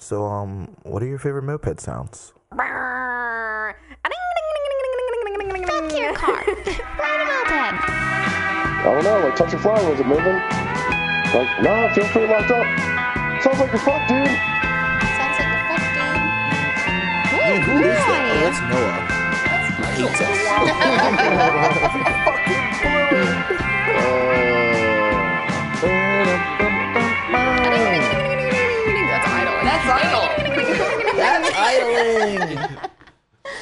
So, um, what are your favorite moped sounds? Fuck your car. Ride a moped. I don't know, like touch a flower, was it moving? Like, no, it feels pretty locked up. Sounds like you're fucked, dude. Sounds like a fuck dude. Hey, who is that? Oh, that's Noah. Hates That's idling. idling.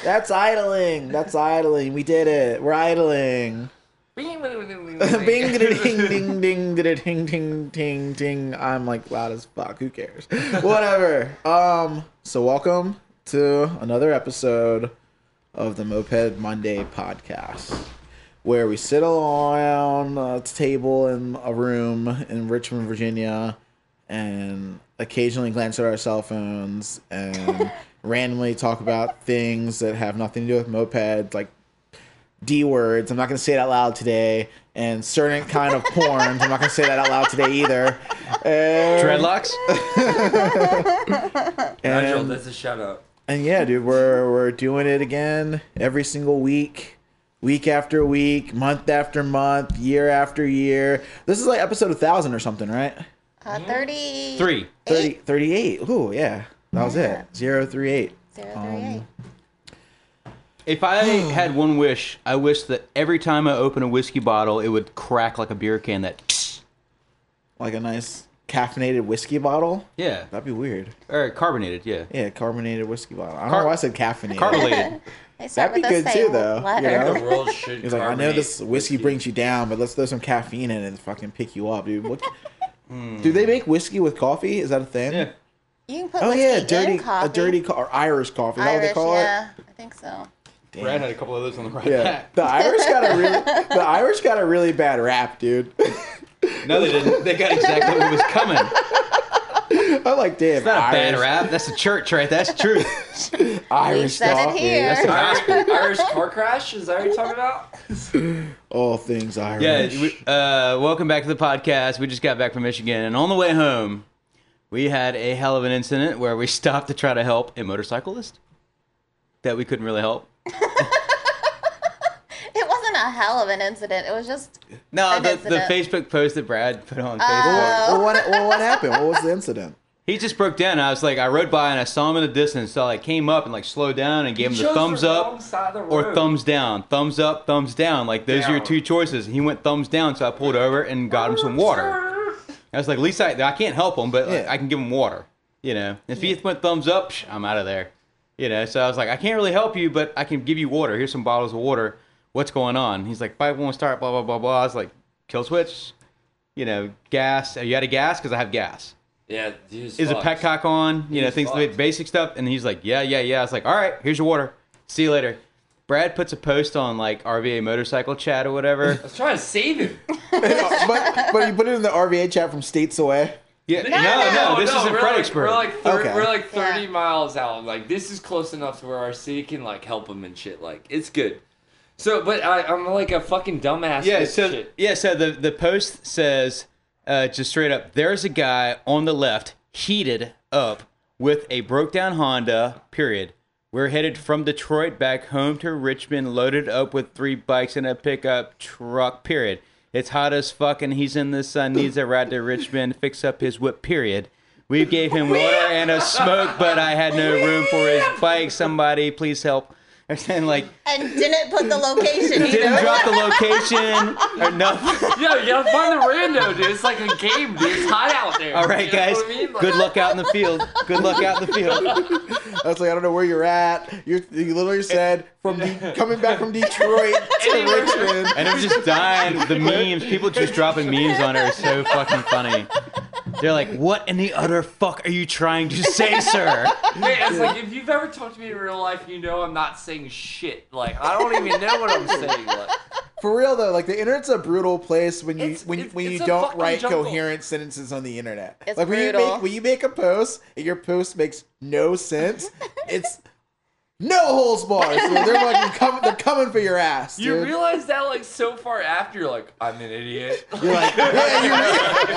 That's idling. That's idling. We did it. We're idling. Bing ding ding ding ding ding ding ding. I'm like loud as fuck. Who cares? Whatever. Um. So welcome to another episode of the Moped Monday podcast, where we sit around a table in a room in Richmond, Virginia, and occasionally glance at our cell phones and randomly talk about things that have nothing to do with mopeds, like D words. I'm not going to say it out loud today. And certain kind of porn. I'm not going to say that out loud today either. And, Dreadlocks? Nigel, and, that's a shout out. and yeah, dude, we're we're doing it again every single week, week after week, month after month, year after year. This is like episode 1000 or something, right? Uh, 30. Three. 30, 38. Ooh, yeah. That was Yeah. it. 038. Zero, Um, eight. If I had one wish, I wish that every time I open a whiskey bottle, it would crack like a beer can. That Like a nice caffeinated whiskey bottle. yeah, That'd be weird. or carbonated, yeah, Yeah, carbonated whiskey bottle. I don't Car- know why I said caffeinated. carbonated. That'd be good too, though, you know? The world should. He's like, I know carbonate this whiskey brings you down, but let's throw some caffeine in it and fucking pick you up, dude. What? Do they make whiskey with coffee? Is that a thing? Yeah, You can put Oh whiskey yeah, in dirty coffee. a dirty co- or Irish coffee. Is that what they call it? yeah, I think so. it? Brad had a couple of those on the right Yeah, back. the Irish got a really the Irish got a really bad rap, dude. No, they didn't. They got exactly what was coming. It's I'm like, damn, not a bad rap. That's the church, right? That's truth. We Irish said it coffee. here. That's the Irish, Irish car crash? Is that what you're talking about? All things Irish. Yeah, we, uh, welcome back to the podcast. We just got back from Michigan, and on the way home, we had a hell of an incident where we stopped to try to help a motorcyclist that we couldn't really help. It wasn't a hell of an incident. It was just No, An the, the incident. Facebook post that Brad put on Oh. Facebook. well, what, well, what happened? What was the incident? He just broke down. I was like, I rode by and I saw him in the distance, so I like, came up and like slowed down and gave him the chose thumbs the up side of the or road. thumbs down. Thumbs up, thumbs down. Like those are your Down. two choices. And he went thumbs down, so I pulled over and got him some water. I was like, at least I, I can't help him, but like, Yeah. I can give him water. You know, if he went thumbs up, psh, I'm out of there. You know, so I was like, I can't really help you, but I can give you water. Here's some bottles of water. What's going on? He's like, five won't start. Blah blah blah blah. I was like, kill switch. You know, gas. Are you out of gas? Because I have gas Yeah, dude. is a petcock on? You know, things fucked. basic stuff. And he's like, yeah, yeah, yeah. I was like, all right, here's your water. See you later. Brad puts a post on like RVA motorcycle chat or whatever. I was trying to save him. but but you put it in the RVA chat from states away. Yeah, no, no, no, no, this is in we're Fredericksburg. Like, we're like, thir- Okay. we're like 30 Yeah. miles out. Like, this is close enough to where our city can, like, help him and shit. Like, it's good. So, but I, I'm like a fucking dumbass. yeah, so shit. yeah, so the the post says uh, just straight up, there's a guy on the left heated up with a broke down Honda. Period. We're headed from Detroit back home to Richmond, loaded up with three bikes and a pickup truck. Period. It's hot as fuck, and he's in the sun. Needs a ride to Richmond. Fix up his whip. Period. We gave him water and a smoke, but I had no room for his bike. Somebody, please help. And like, and didn't put the location didn't drop the location or nothing. Yo, you gotta find the rando, dude. It's like a game, dude. It's hot out there. All right, You guys. I mean? Like- Good luck out in the field. Good luck out in the field. I was like, I don't know where you're at. You're, you literally said from De- coming back from Detroit to Richmond. And I'm just dying. The memes, people just dropping memes on her is so fucking funny. They're like, "What in the utter fuck are you trying to say, sir?" Wait, it's like if you've ever talked to me in real life, you know I'm not saying shit. Like I don't even know what I'm saying. Like, For real though, like the internet's a brutal place when you It's- when it's- when you it's a don't fucking write jungle. coherent sentences on the internet. It's like when you brutal. make when you make a post and your post makes no sense, it's no holes barred. So they're like coming, they're coming for your ass. you realize that like so far after, you're like, I'm an idiot. You're like, yeah,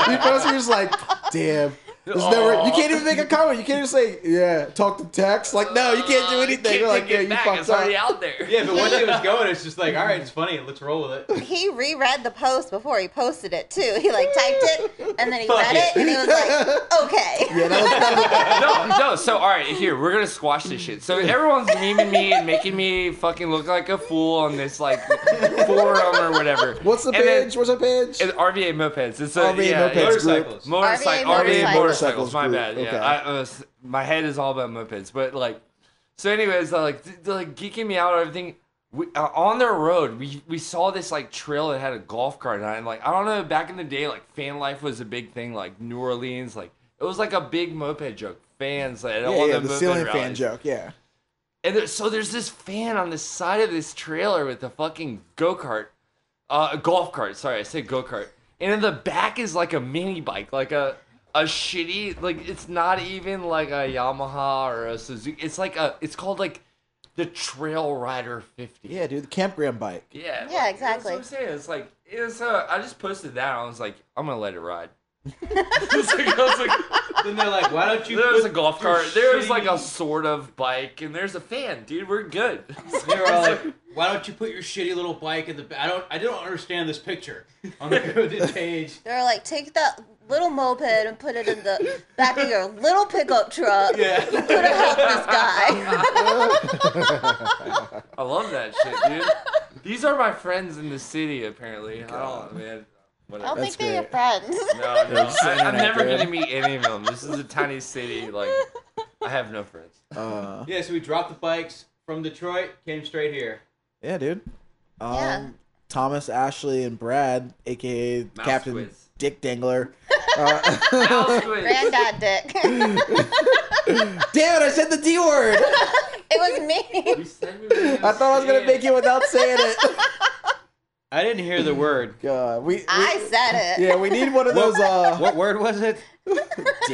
you, you post, you're just like, damn. There's never. You can't even make a comment. You can't even say, "Yeah, talk to text." Like, no, you can't do anything. Can't You're like, yeah, you back. fucked It's already out there. Yeah, but once it was going, it's just like, all right, it's funny. Let's roll with it. He reread the post before he posted it too. He like typed it and then he Fuck read it. it and he was like, okay. Yeah, that was, no, no. So all right, here we're gonna squash this shit. So everyone's memeing me and making me fucking look like a fool on this like forum or whatever. What's the And then- page? What's the page? It's RVA mopeds. It's a RVA yeah, mopeds yeah. Motorcycles. Motorcycle, RVA RVA motorcycles. motorcycles My bad. Yeah, okay. I, uh, my head is all about mopeds, but like, so anyways, like like geeking me out and everything. We, uh, on their road, we we saw this like trail that had a golf cart on it. And, like I don't know, back in the day, like fan life was a big thing. Like New Orleans, like it was like a big moped joke. Fans, like, yeah, yeah, the ceiling fan joke. Yeah. And there, so there's this fan on the side of this trailer with a fucking go kart, uh, a golf cart. Sorry, I said go kart. And in the back is like a mini bike, like a a shitty, like it's not even like a Yamaha or a Suzuki. It's like a, it's called like the Trail Rider 50. Yeah, dude, the campground bike. Yeah, Yeah, like, exactly. That's what I'm saying. It's like it's was. Uh, I just posted that. I was like, I'm gonna let it ride. It's like- I was like, Then they're like, why don't you? there's a golf cart. There's like a sort of bike, and there's a fan, dude. We're good. They were like, why don't you put your shitty little bike in the? I don't. I don't understand this picture on the page. They're like, take that little moped and put it in the back of your little pickup truck. Yeah. You could have helped this guy. I love that shit, dude. These are my friends in the city, apparently. I don't, man. I don't That's think they're your friends. No, no. I, I'm never dude. gonna meet any of them. This is a tiny city. Like, I have no friends. Uh, Yeah, so we dropped the bikes from Detroit, came straight here. yeah, dude. Um, Yeah. Thomas, Ashley, and Brad, aka Mouse Captain quiz. Dick Dangler. Uh, Granddad dick. damn it! I said the D word. it was me. You said we were gonna I thought I was gonna make it without saying it. I didn't hear the word. God, we, we I said it. yeah, we need one of those. Uh, What word was it? dick,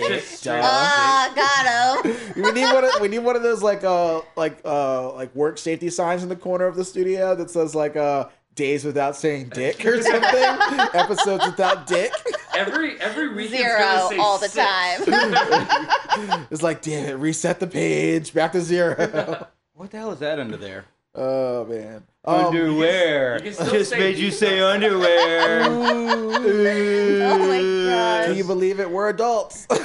Just duh. Ah, got him. We need one. Of, we need one of those like uh like uh like work safety signs in the corner of the studio that says like uh days without saying dick or something. Episodes without dick. Every every week Zero gonna say all the six. time. It's like damn it, reset the page back to zero. What the hell is that under there? oh man. Um, underwear. you Just made you say underwear. Oh my gosh. Can you believe it? We're adults. this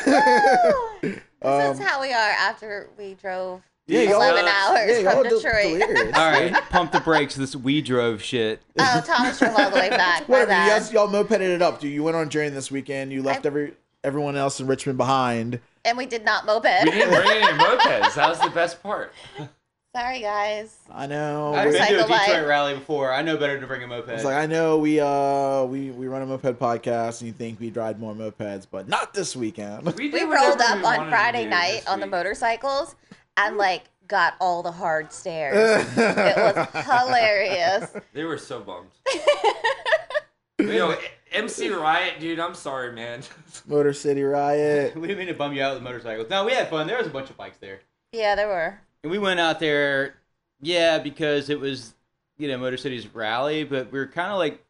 Um, is how we are after we drove yeah, y'all- 11 uh, hours yeah, from Detroit. delirious. All right, pump the brakes. This we drove shit. oh, Thomas drove all the way back. My Whatever. You guys, y'all mopeded it up. Dude, you went on a journey this weekend. You left I- every everyone else in Richmond behind. And we did not moped. We didn't bring any mopeds. That was the best part. Sorry, guys. I know. I've been to a Detroit life. rally before. I know better to bring a moped. It's like I know we uh we we run a moped podcast and you think we ride more mopeds, but not this weekend. We, We rolled up we on Friday night this on the motorcycles and mm. like got all the hard stares. it was hilarious. They were so bummed. Yo, MC Riot, dude, I'm sorry, man. Motor City Riot. we didn't mean to bum you out with motorcycles. No, we had fun. There was a bunch of bikes there, Yeah, there were. and we went out there, yeah, because it was you know Motor City's rally, but we were kind of like,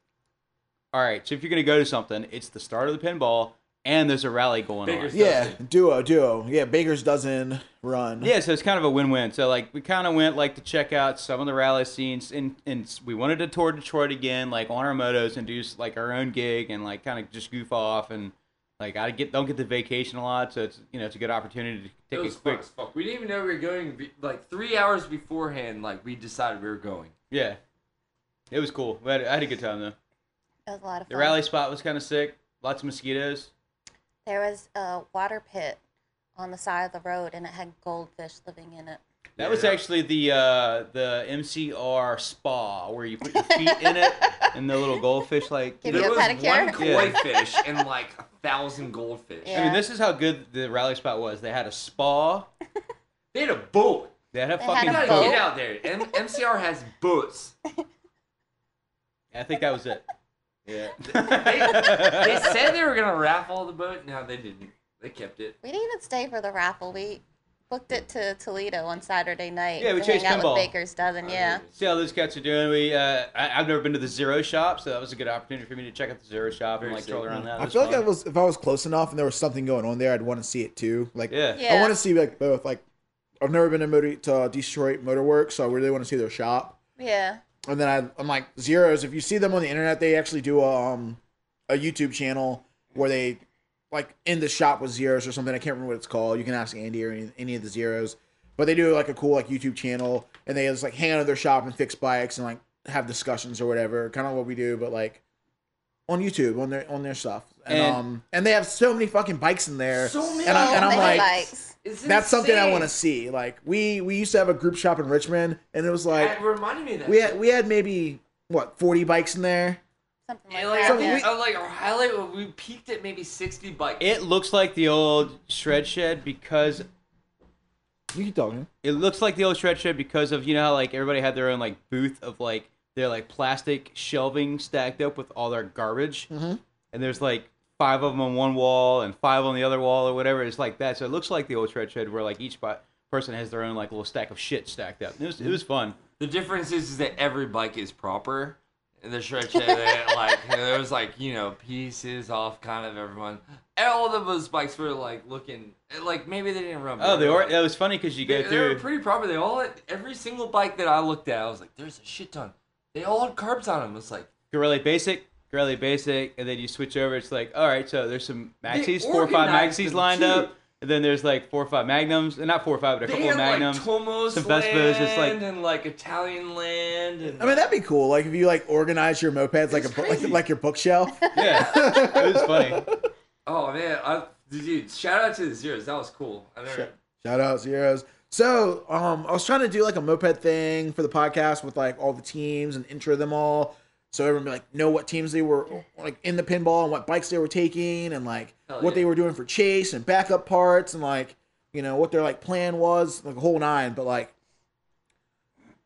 all right, so if you're gonna go to something, it's the start of the pinball, and there's a rally going Baker's on. Yeah, duo, duo. Yeah, Baker's dozen run. Yeah, so it's kind of a win-win. So like we kind of went like to check out some of the rally scenes, and and we wanted to tour Detroit again, like on our motos and do like our own gig and like kind of just goof off and like I get don't get the vacation a lot, so it's you know it's a good opportunity to It take was a quick fun fuck. We didn't even know we were going. Like three hours beforehand, like we decided we were going. yeah. It was cool. We had, I had a good time though. It was a lot of fun. The rally spot was kind of sick. Lots of mosquitoes. There was a water pit on the side of the road and it had goldfish living in it. That was actually the uh, the MCR spa where you put your feet in it and the little goldfish like. Give there you a was pedicure? one Yeah. fish and like a thousand goldfish. Yeah. I mean, this is how good the rally spot was. They had a spa. They had a boat. They had a They fucking had You a gotta boat. get out there. M- MCR has boats. I think that was it. Yeah. They said they were gonna raffle the boat. No, they didn't. They kept it. We didn't even stay for the raffle. We Booked it to Toledo on Saturday night. Yeah, we to chased hang out pinball. with Baker's dozen. Yeah. See how those cats are doing. We uh, I, I've never been to the Zero Shop, so that was a good opportunity for me to check out the Zero Shop and like sick. troll around that. I was feel like fun. I was if I was close enough and there was something going on there, I'd want to see it too. Like, Yeah. Yeah. I want to see like both. Like, I've never been to, Motor, to Detroit Motor Works, so I really want to see their shop. Yeah. And then I, I'm like zeros. If you see them on the internet, they actually do a, um, a YouTube channel where they like in the shop with zeros or something. I can't remember what it's called. You can ask Andy or any, any of the zeros. But they do like a cool like YouTube channel, and they just like hang out at their shop and fix bikes and like have discussions or whatever. Kind of what we do, but like on YouTube on their on their stuff. And, And- um and they have so many fucking bikes in there. So many. And, I, and I'm many like, bikes. It's that's something I want to see. Like we we used to have a group shop in Richmond, and it was like It reminded me that. we had we had maybe what 40 bikes in there. Something like And like, that. Something yeah. we- like our highlight, we peaked at maybe sixty bikes. It looks like the old shred shed because You keep talking. it looks like the old shred shed because of you know how like everybody had their own like booth of like their like plastic shelving stacked up with all their garbage, Mhm. and there's like five of them on one wall and five on the other wall or whatever. It's like that, so it looks like the old shred shed where like each person has their own like little stack of shit stacked up. It was it was fun. The difference is, is that every bike is proper. In the shred shed, they, like there was like you know pieces off kind of everyone. And all of those bikes were like looking like maybe they didn't run. Oh, they were. It was funny because you They, go they were through. pretty proper. They all had, every single bike that I looked at, I was like, "There's a shit ton." They all had carbs on them. It's like Gorilla Basic, Gorilla Basic, and then you switch over. It's like, all right, so there's some maxis, four or five organized maxis lined too. up, and then there's like four or five magnums, and not four or five, but a they couple had of magnums. like Tomos some land Vespas, it's like- and like Italian land. And I mean, that'd be cool. Like if you like organize your mopeds like a It's like, like your bookshelf. yeah, it was funny. oh man, I, dude, shout out to the zeros. That was cool. I never. Shout out zeros. So, um, I was trying to do like a moped thing for the podcast with like all the teams and intro them all, so everyone would, like know what teams they were like in the pinball and what bikes they were taking and like Hell what yeah. they were doing for chase and backup parts and like you know what their like plan was, like a whole nine. But like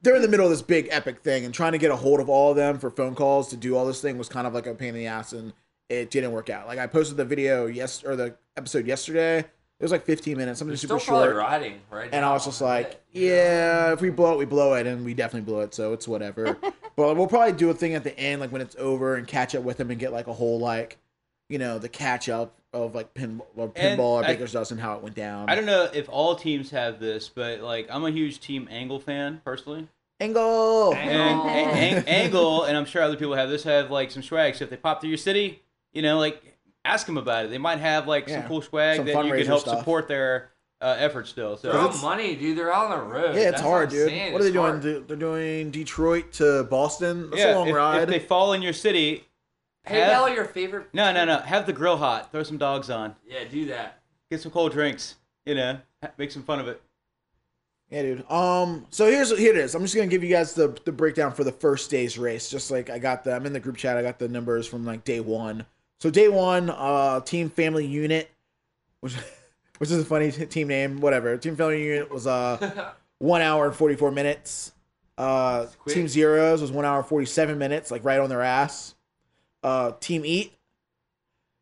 they're in the middle of this big epic thing and trying to get a hold of all of them for phone calls to do all this thing was kind of like a pain in the ass and it didn't work out. Like I posted the video yes or the episode yesterday. It was like 15 minutes, something They're super still probably short. riding right And now. I was just like, yeah, if we blow it, we blow it, and we definitely blew it, so it's whatever. but we'll probably do a thing at the end, like when it's over, and catch up with them and get like a whole like, you know, the catch up of like pin or And pinball or I- Baker's Dozen, how it went down. I don't know if all teams have this, but like I'm a huge Team Angle fan personally. Angle. And Angle. a- Ang- Angle, and I'm sure other people have this, have like some swag. So if they pop through your city, you know, like ask them about it. They might have like Yeah. some cool swag Some that you fundraiser can help stuff. support their uh, efforts still. So They're it's- money, dude. They're out on the road. Yeah, it's That's hard, what I'm dude. saying. What are they It's doing? hard. They- They're doing Detroit to Boston. That's a yeah, long if, ride. if they fall in your city, Hey, have- Mel, your favorite? no, no, no, have the grill hot. Throw some dogs on. Yeah, do that. Get some cold drinks. You know, ha- make some fun of it. Yeah, dude. Um, so here's here it is. I'm just gonna give you guys the the breakdown for the first day's race. Just like I got the, I'm in the group chat. I got the numbers from like day one. So day one, uh, team family unit, which which is a funny t- team name. Whatever. Team family unit was uh one hour and 44 minutes. Uh, team zeros was one hour and 47 minutes, like right on their ass. Uh, team eat,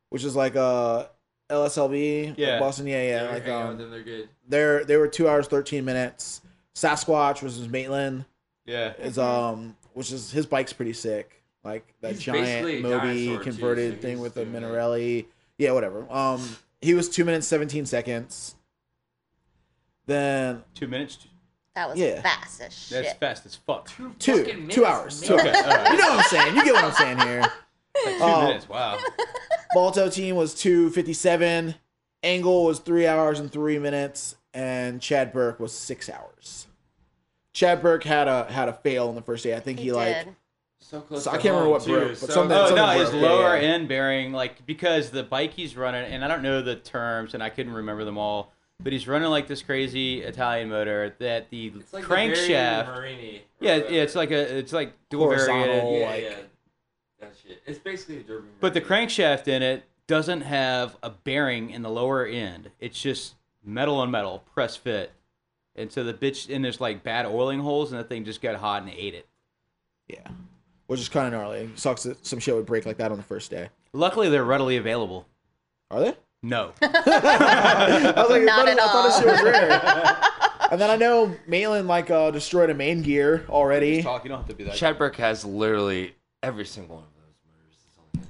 which is like uh LSLB, like Yeah. Boston. Yeah, yeah. Yeah, like um, with them. They're good. they're they were two hours thirteen minutes. Sasquatch was his Maitland Yeah. is um which is his bike's pretty sick. Like that He's giant Moby dinosaur, too, converted so thing with the doing. Minarelli. Yeah, whatever. Um he was two minutes seventeen seconds. Then Two minutes. That was Yeah. fast as shit. That's fast as fuck. Two, two fucking two hours. Two Okay, hours. all right. You know what I'm saying. You get what I'm saying here. Like two Oh. minutes. Wow. Balto team was two fifty seven. Angle was three hours and three minutes, and Chad Burke was six hours. Chad Burke had a had a fail in the first day. I think he, He like did. So close. So I can't remember what too. broke, but So something- Oh close. no, something his lower yeah. end bearing, like because the bike he's running, and I don't know the terms, and I couldn't remember them all, but he's running like this crazy Italian motor that the It's like crankshaft. Morini. Yeah, yeah, it's like a, it's like dual Horizontal. variated. yeah, like- yeah. That shit. It's basically a derby. But the crankshaft in it doesn't have a bearing in the lower end. It's just metal on metal, press fit. And so the bitch, and there's like bad oiling holes, and the thing just got hot and ate it. Yeah. Which is kind of gnarly. Sucks that some shit would break like that on the first day. Luckily, they're readily available. Are they? No. I was like, Not I at thought, I thought this all. shit was rare. and then I know Malin like uh, destroyed a main gear already. Talk. You don't have to be that. Chad Burke has literally every single one of those murders. Is on him.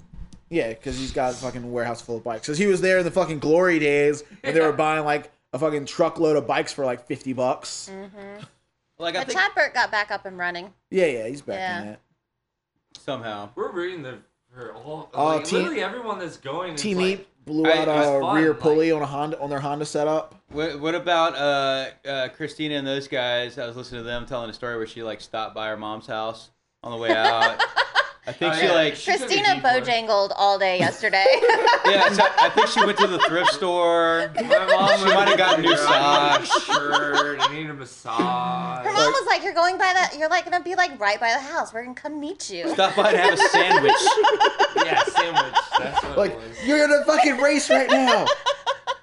Yeah, because he's got a fucking warehouse full of bikes. Because he was there in the fucking glory days when they were buying like a fucking truckload of bikes for like fifty bucks. Like I But think Chad Burke got back up and running. Yeah, yeah, he's back in Yeah. It. somehow. We're reading the for all. Oh, like, Team- literally everyone that's going. is Team like, blew out it's a fun, rear like- pulley on a Honda on their Honda setup. What, what about uh, uh, Christina and those guys? I was listening to them telling a story where she like stopped by her mom's house on the way out. I think Oh, she yeah. like She Christina detour. bojangled all day yesterday. yeah. So I think she went to the thrift store. My mom She might have gotten new I need a socks. shirt. I need a massage. Her mom was like, "You're going by the. You're like gonna be like right by the house. We're gonna come meet you." Stop by and have a sandwich. yeah, sandwich. That's what Like it was. you're in a fucking race right now.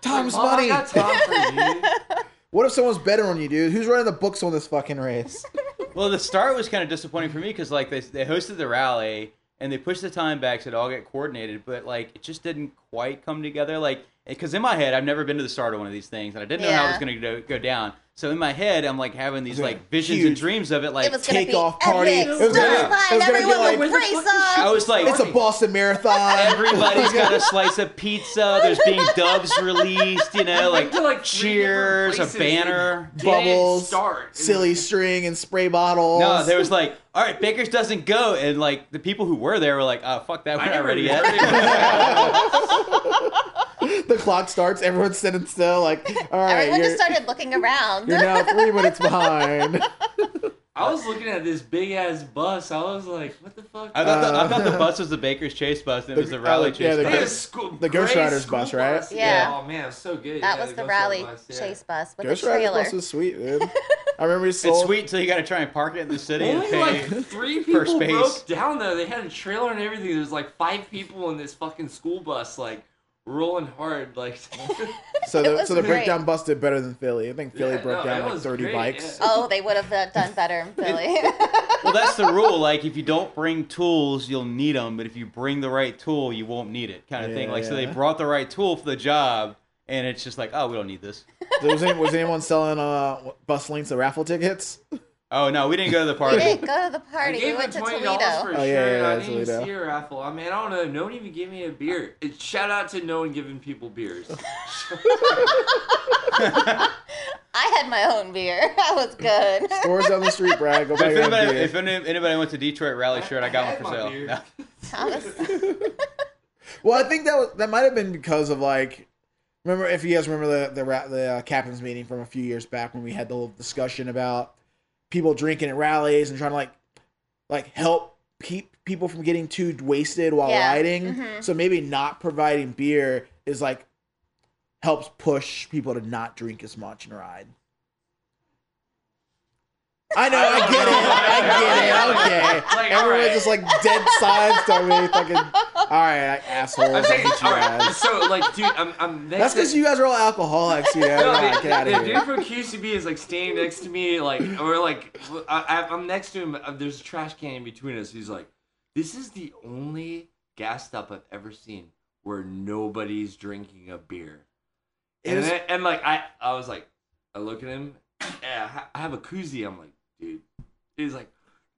Time's Mom, I money. got time for you. What if someone's better on you, dude? Who's running the books on this fucking race? Well, the start was kind of disappointing for me because like they they hosted the rally and they pushed the time back so it all get coordinated, but like it just didn't quite come together. Like because in my head I've never been to the start of one of these things and I didn't know how it was Yeah. going to go down. So in my head I'm like having these like visions and dreams of it. Like it was gonna Takeoff party. epic. It was gonna- Stop by it was and gonna be everyone like- would race fuck is up. I was like, It's a Boston Marathon. Everybody's got a slice of pizza. There's being dubs released, you know, like, to, like, cheers, a banner. Bubbles, start. silly string and spray bottles. No, there was like, all right, Baker's doesn't go, and like the people who were there were like, oh fuck that, we're I not ready yet. The clock starts. Everyone's sitting still. Like, all right, Everyone just started looking around. you're now three minutes behind. I was looking at this big ass bus. I was like, what the fuck? I thought, the, I Uh, thought the bus was the Baker's Chase bus, and it was The- the rally oh, chase yeah, the bus. had Ghost- school, the Ghost Riders school bus, right? Yeah. Oh man, it was so good. that Yeah, was the Ghost rally Rider bus, yeah. chase bus with Ghost the Rider trailer. bus was sweet, dude. I remember he sold. It's sweet until you got to try and park it in the city and Only pay. like three per people space. broke down though. They had a trailer and everything. There's like five people in this fucking school bus, like rolling hard. Like, So the so the great. breakdown busted better than Philly. I think Philly Yeah, broke no, down like 30 great, bikes. yeah. Oh, they would have done better in Philly. well, that's the rule. Like, if you don't bring tools, you'll need them. But if you bring the right tool, you won't need it, kind of thing. Yeah, Like, so they brought the right tool for the job, and it's just like, oh, we don't need this. was, any, was anyone selling uh bus links or raffle tickets? Oh no, we didn't go to the party. we party. didn't go to the I party. We went to twenty dollars Toledo. for a Oh, yeah, shirt. yeah, I yeah, didn't even see a raffle. I mean, I don't know. No one even gave me a beer. It, shout out to no one giving people beers. I had my own beer. I was good. Stores down the street, Brad. Go But buy if your anybody, beer. if anybody went to Detroit rally shirt, I got I one for sale. beer. No. I Well, I think that was, that might have been because of like, remember if you guys remember the the the uh, captains meeting from a few years back when we had the whole discussion about people drinking at rallies and trying to like like help keep people from getting too wasted while Yeah. riding. Mhm. So maybe not providing beer is like helps push people to not drink as much and ride. I know, I get it, I get it, okay. Like, Everyone's alright. just like dead silence to me, fucking. All right, like, assholes. I'm saying, you all right. guys. So, like, dude, I'm, I'm next That's because you guys are all alcoholics, you know. No, Nah, the, get out the of here. dude from QCB is like standing next to me, like, or like, I, I'm next to him. uh, There's a trash can in between us. He's like, "This is the only gas stop I've ever seen where nobody's drinking a beer." It And, is- then, and like, I, I was like, I look at him. Yeah, I have a koozie. I'm like, dude. He's like,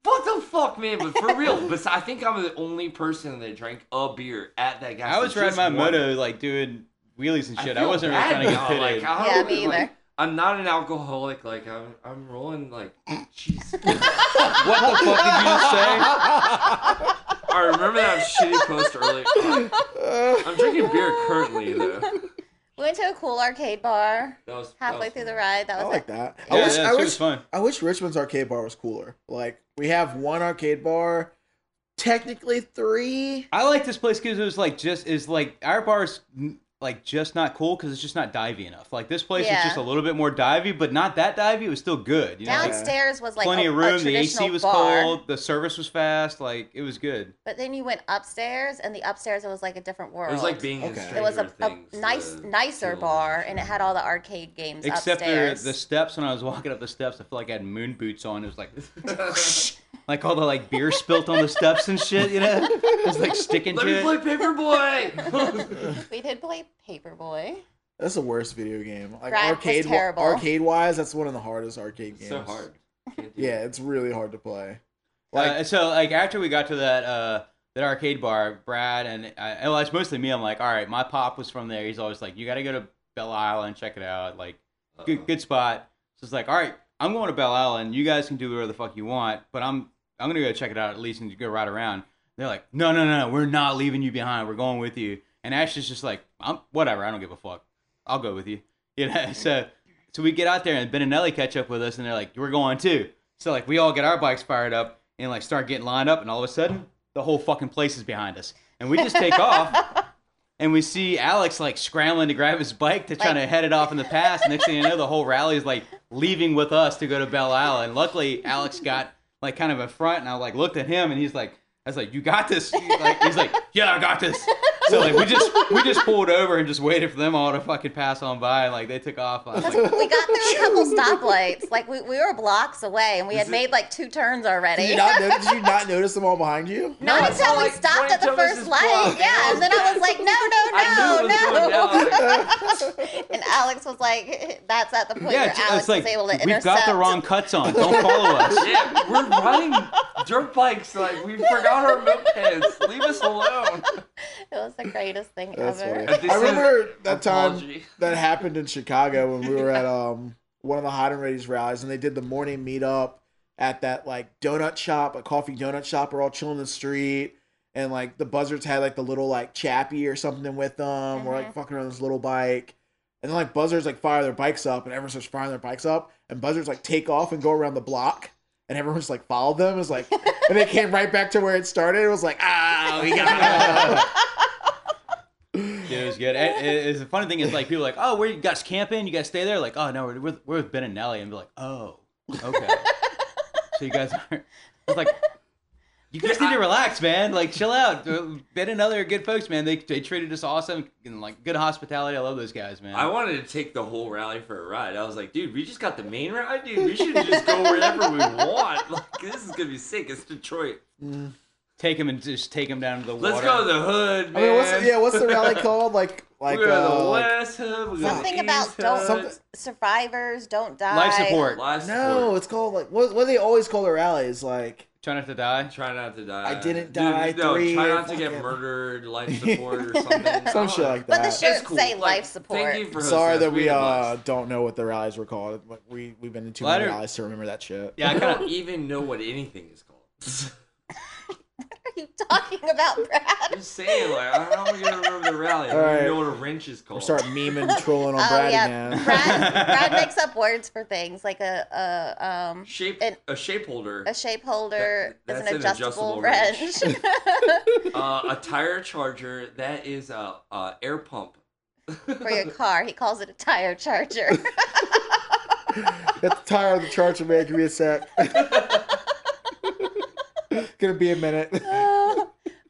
what the fuck, man? But for real, but I think I'm the only person that drank a beer at that gas. I was station, riding my just one. moto, like doing wheelies and shit. I, feel wasn't really trying to get now, pitted. Like, I Yeah, don't- me like, either. I'm not an alcoholic. Like I'm, I'm rolling like, jeez. what the fuck did you just say? I remember that shitty post earlier. I'm drinking beer currently though. We went to a cool arcade bar That was that halfway was through the ride. That was I was like it. that. Yeah, I wish, that I wish, was fun. I wish Richmond's arcade bar was cooler. Like we have one arcade bar, technically three. I like this place because it was like just is like our bar's n- like just not cool because it's just not divey enough. Like this place Yeah. is just a little bit more divey, but not that divey. It was still good. You know, like, Downstairs was like plenty a, of a room. The AC was bar, cold. The service was fast. Like it was good. but then you went upstairs, and the upstairs it was like a different world. It was like being Okay. It was a, a nice, nicer bar, and it had all the arcade games Except the, the steps when I was walking up the steps, I felt like I had moon boots on. It was like like all the like beer spilt on the steps and shit. You know, it's like sticking Let to it. Let me it. play Paperboy. We did play Paperboy. That's the worst video game. Like Brad was arcade, terrible. arcade wise, that's one of the hardest arcade games. so hard. Yeah, it's really hard to play. Like, Like, uh, so like after we got to that uh that arcade bar, Brad and I, well, it's mostly me. I'm like, all right, my pop was from there. He's always like, you got to go to Belle Isle and check it out. Like, good good spot. So it's like, all right, I'm going to Belle Island. You guys can do whatever the fuck you want, but I'm I'm gonna go check it out at least and go ride around. They're like, no, no, no, we're not leaving you behind. We're going with you. And Ash is just like, I'm whatever. I don't give a fuck. I'll go with you. You know. So so we get out there and Ben and Nelly catch up with us, and they're like, we're going too. So like we all get our bikes fired up and like start getting lined up, and all of a sudden the whole fucking place is behind us, and we just take off. And we see Alex like scrambling to grab his bike to try Like- to head it off in the pass. Next thing you know, the whole rally is like leaving with us to go to Belle Isle. And luckily, Alex got like kind of in front, and I like looked at him, and he's like, "I was like, you got this." He's like, he's like, "Yeah, I got this." So like we just we just pulled over and just waited for them all to fucking pass on by, and like they took off. I was like, We got through a couple stoplights. Like we, we were blocks away and we had it- made like two turns already. did you not notice? Did you not notice them all behind you? Not No, until we like, stopped at the first light. block. Yeah, and then I was like, no, no, I knew it was no, no. and Alex was like, that's at the point yeah, where it's, Alex like was able to we've intercept. got the wrong cuts on. Don't follow us. Yeah, we're riding dirt bikes. Like we forgot our mopeds. Leave us alone. It was the greatest thing That's ever. funny. I remember is that time apology. that happened in Chicago when we were at um one of the hot and ready's rallies, and they did the morning meetup at that like donut shop, a coffee donut shop. We're all chilling in the street, and like the buzzards had like the little like chappie or something with them. We're like fucking around this little bike. And then like buzzards like fire their bikes up, and everyone starts firing their bikes up, and buzzards like take off and go around the block, and everyone's like followed them. It was like, and they came right back to where it started. It was like, ah, we got Yeah, it was good. And it- it's the funny thing is like people are like, oh, where you guys camping? You guys stay there? Like, oh no, we're with, we're with Ben and Nelly, and be like, oh, okay. so you guys are. It's like. You guys need to relax, man. Like, chill out. Uh, ben and Nelly are good folks, man. They, they treated us awesome and like good hospitality. I love those guys, man. I wanted to take the whole rally for a ride. I was like, dude, we just got the main ride, dude. We should just go wherever we want. Like, this is gonna be sick. It's Detroit. Mm. Take him and just take him down to the water. Let's go to the hood, I man. mean, what's yeah, what's the rally called? Like, like, we go to uh, the like- West Hood. We go to the Something East about don't Hood. survivors don't die. Life support. Life no, it's called like what? What do they always call their rallies? Like, Try not to die. Try not to die. I didn't Dude, die, No, three, try not to get fucking- murdered. Life support or something. some shit like that. But the that. shirt It's cool. say Like, life support. Thank you for Sorry that we uh don't know what the rallies were called. Like, we we've been in too Well, I many rallies to remember that shit. Yeah, I I kind don't of. even know what anything is called. What are you talking about, Brad? I'm just saying, like, how am I gonna remember the rally? I don't Alright. even know what a wrench is called. We'll called. start memeing, and trolling on Oh Brad yeah, again. Brad, Brad makes up words for things like a a um Shape an- a shape holder, a shape holder That- is an that's an adjustable, adjustable wrench, uh, a tire charger. That is a, a air pump. for your car. He calls it a tire charger. That's the tire of the charger, man. Give me a sec. Gonna be a minute.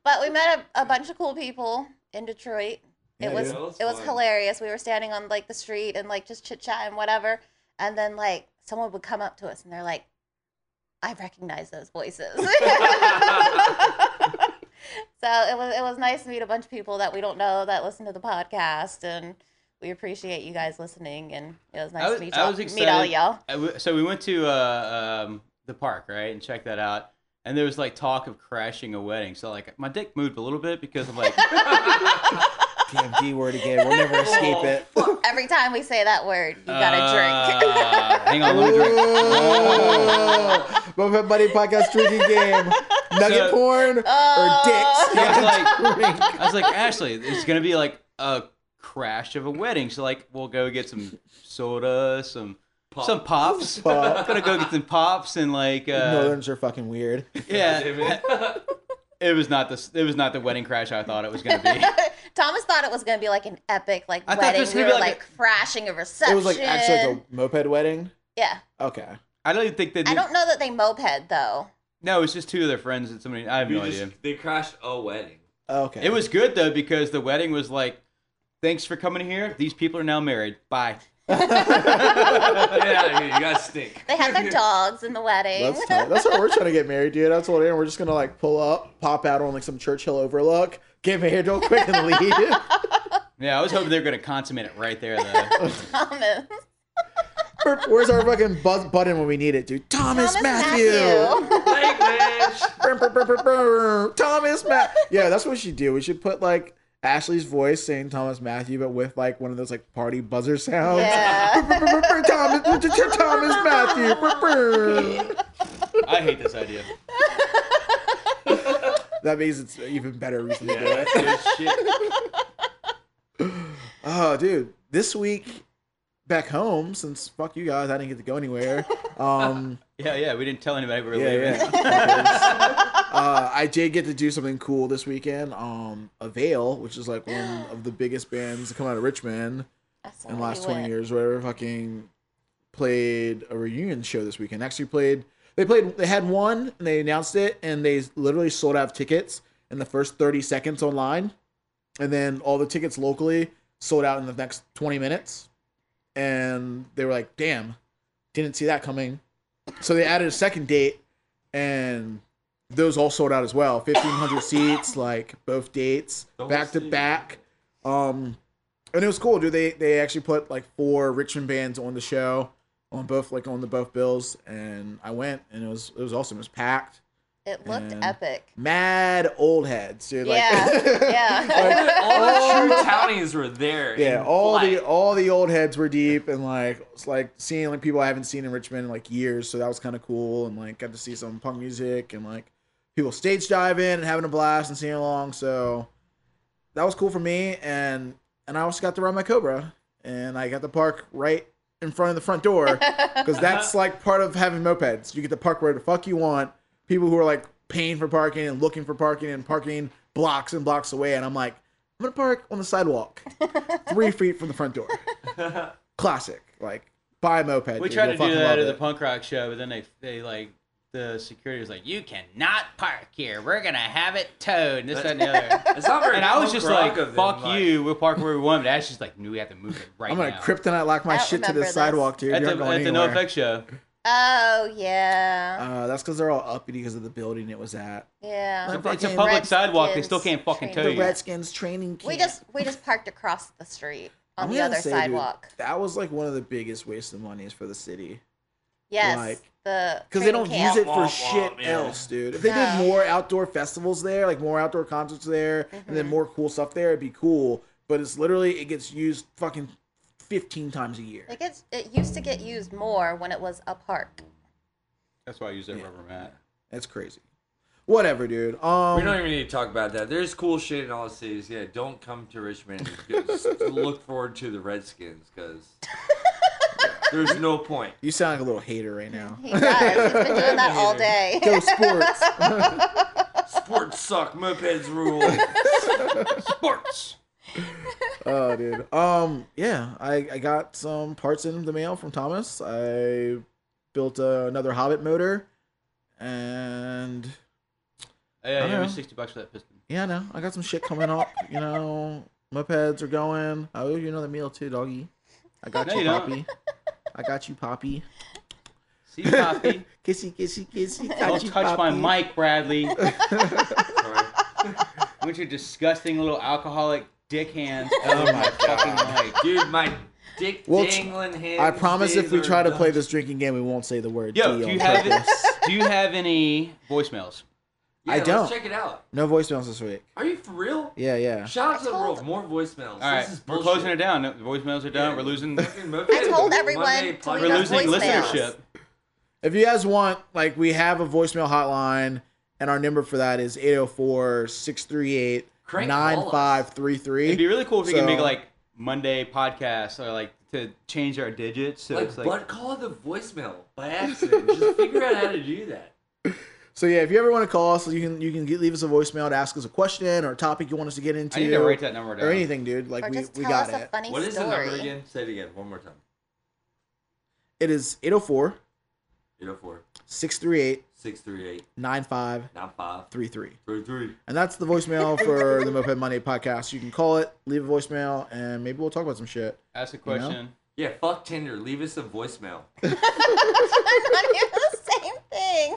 but we met a, a bunch of cool people in Detroit. Yeah, it was yeah. Was it was hilarious. We were standing on like the street and like just chit chat and whatever, and then like someone would come up to us and they're like, "I recognize those voices." so it was it was nice to meet a bunch of people that we don't know that listen to the podcast and. We appreciate you guys listening, and it was nice was, to meet, y'all, meet all y'all. I w- So we went to uh, um, the park, right, and checked that out. And there was like talk of crashing a wedding. So like my dick moved a little bit because I'm like, Damn D word again. We'll never escape it. Every time we say that word, you gotta drink. uh, hang on, let me drink. Oh, Moped Buddy Podcast drinking game. Nugget So- porn or Oh. dicks? I was like, I was like, Ashley, it's gonna be like a crash of a wedding. So like, we'll go get some soda, some Pop. some pops. Pop. Gonna go get some pops and like, uh, Northerns are fucking weird. yeah. It. It was not the it was not the wedding crash I thought it was gonna be. Thomas thought it was gonna be like an epic like I thought wedding. was We gonna were be like, like crashing a reception. It was like actually like a moped wedding. yeah. Okay. I don't even think they. I don't know that they moped though. No, it's just two of their friends and somebody. I have We no just- idea. They crashed a wedding. Okay. It was good though because the wedding was like, thanks for coming here. These people are now married. Bye. Yeah, you guys stink. They had their dogs in the wedding. That's tight. That's why we're trying to get married, dude. I told Aaron we're just gonna like pull up, pop out on like some Church Hill overlook, get married real quick, and leave. Yeah, I was hoping they were gonna consummate it right there, though. Thomas. Where's our fucking buzz button when we need it, dude? Thomas, Thomas Matthew. Brr. Thomas Matt. Yeah, that's what we should do. We should put like Ashley's voice saying Thomas Matthew, but with like one of those like party buzzer sounds. Yeah. Thomas, Thomas Matthew. Brr, brr. I hate this idea. That means it's even better reason to do Yeah, it. that's shit. Oh, dude, this week back home, since fuck you guys, I didn't get to go anywhere. Um, Yeah, yeah. We didn't tell anybody we were yeah, leaving. yeah. uh, I did get to do something cool this weekend. Um, Avail, which is like one of the biggest bands to come out of Richmond That's in the last 20 went. years, whatever, fucking played a reunion show this weekend. Actually played, they played, they had one and they announced it and they literally sold out of tickets in the first 30 seconds online. And then all the tickets locally sold out in the next 20 minutes. And they were like, damn, didn't see that coming. So they added a second date and those all sold out as well. 1,500 seats, like both dates, Don't back to see. back. Um, and it was cool, dude. They they actually put like four Richmond bands on the show, on both like on the both bills, and I went, and it was it was awesome. It was packed. It looked And- epic. Mad old heads, dude. Like, Yeah, yeah. All the true townies were there. yeah, in all the all the old heads were deep, and like it's like seeing like people I haven't seen in Richmond in like years, so that was kind of cool, and like got to see some punk music and like people stage diving and having a blast and singing along. So that was cool for me, and and I also got to ride my Cobra, and I got to park right in front of the front door because that's like part of having mopeds. You get to park where the fuck you want. People who are like paying for parking and looking for parking and parking blocks and blocks away, and I'm like, I'm gonna park on the sidewalk, three feet from the front door. Classic, like buy a moped. We dude. tried You'll to do that love at the punk rock show, but then they they like the security was like, "You cannot park here. We're gonna have it towed." And this that, and the other. It's not very And I was just like, of them, "Fuck like- you. We'll park where we want." But Ash's just like, "No, we have to move it right I'm gonna now." kryptonite lock my I shit to the this. sidewalk, dude. at You're the, not going at the No. Effect show. Oh yeah, Uh, that's because they're all uppity because of the building it was at. yeah. The It's a public Redskins sidewalk. They still can't fucking training tow The. Redskins training camp. We just we just parked across the street on I'm the other say, dude, sidewalk. that was like one of the biggest waste of monies for the city yes, like- the because they don't camp. use it for Womp shit womp, yeah. else, dude. If they No. did more outdoor festivals there, like more outdoor concerts there, and Mm-hmm. then more cool stuff there, it'd be cool. But it's literally it gets used fucking 15 times a year. It gets it used to get used more when it was a park. That's why I use that Yeah. rubber mat. That's crazy. Whatever, dude. Um, We don't even need to talk about that. There's cool shit in all the cities. Yeah, don't come to Richmond. Just look forward to the Redskins because there's no point. you sound like a little hater right now. He does. He's been doing that all day. Go sports. Sports suck. Mopeds rule. Sports. Oh, dude. Um, yeah, I, I got some parts in the mail from Thomas. I built uh, another Hobbit motor, and Oh, yeah, I me sixty bucks for that piston. yeah, no, I got some shit coming up. You know, mopeds are going. I owe you another meal too, doggy. I got No, you, you. Poppy. I got you, Poppy. See, Poppy. Kissy, kissy, kissy. Got Don't you, touch my mic, Bradley. Sorry. With your disgusting little alcoholic dick hands Oh my my fucking mic. Dude, my dick Well, t- dangling hands. I promise if we days try to play done. this drinking game, we won't say the word Yo, D do on you have purpose. do you have any voicemails? Yeah, I let's don't. check it out. No voicemails this week. Are you for real? Yeah, yeah. Shout out to the world. More voicemails. All right, This is we're bullshit. closing it down. No, the voicemails are done. Yeah. We're losing. Fucking moped I told everyone Monday to leave We're losing voicemails. listenership. If you guys want, like, we have a voicemail hotline, and our number for that is 804 638 Crank 9533. It'd be really cool if we could So- make like Monday podcasts or like to change our digits. So Like, it's like but call the voicemail by accident. Just figure out how to do that. So, yeah, if you ever want to call us, you can you can get, leave us a voicemail to ask us a question or a topic you want us to get into. I need to write that number down. Or anything, dude. Like, Or we, just we tell got us a it. funny What is the number again? Say it again one more time. It is 804 804 638 638 9533. 9533. And that's the voicemail for the Moped Monday podcast. You can call it, leave a voicemail, and maybe we'll talk about some shit. Ask a You know? question. Yeah, fuck Tinder. Leave us a voicemail. They're not even the same thing.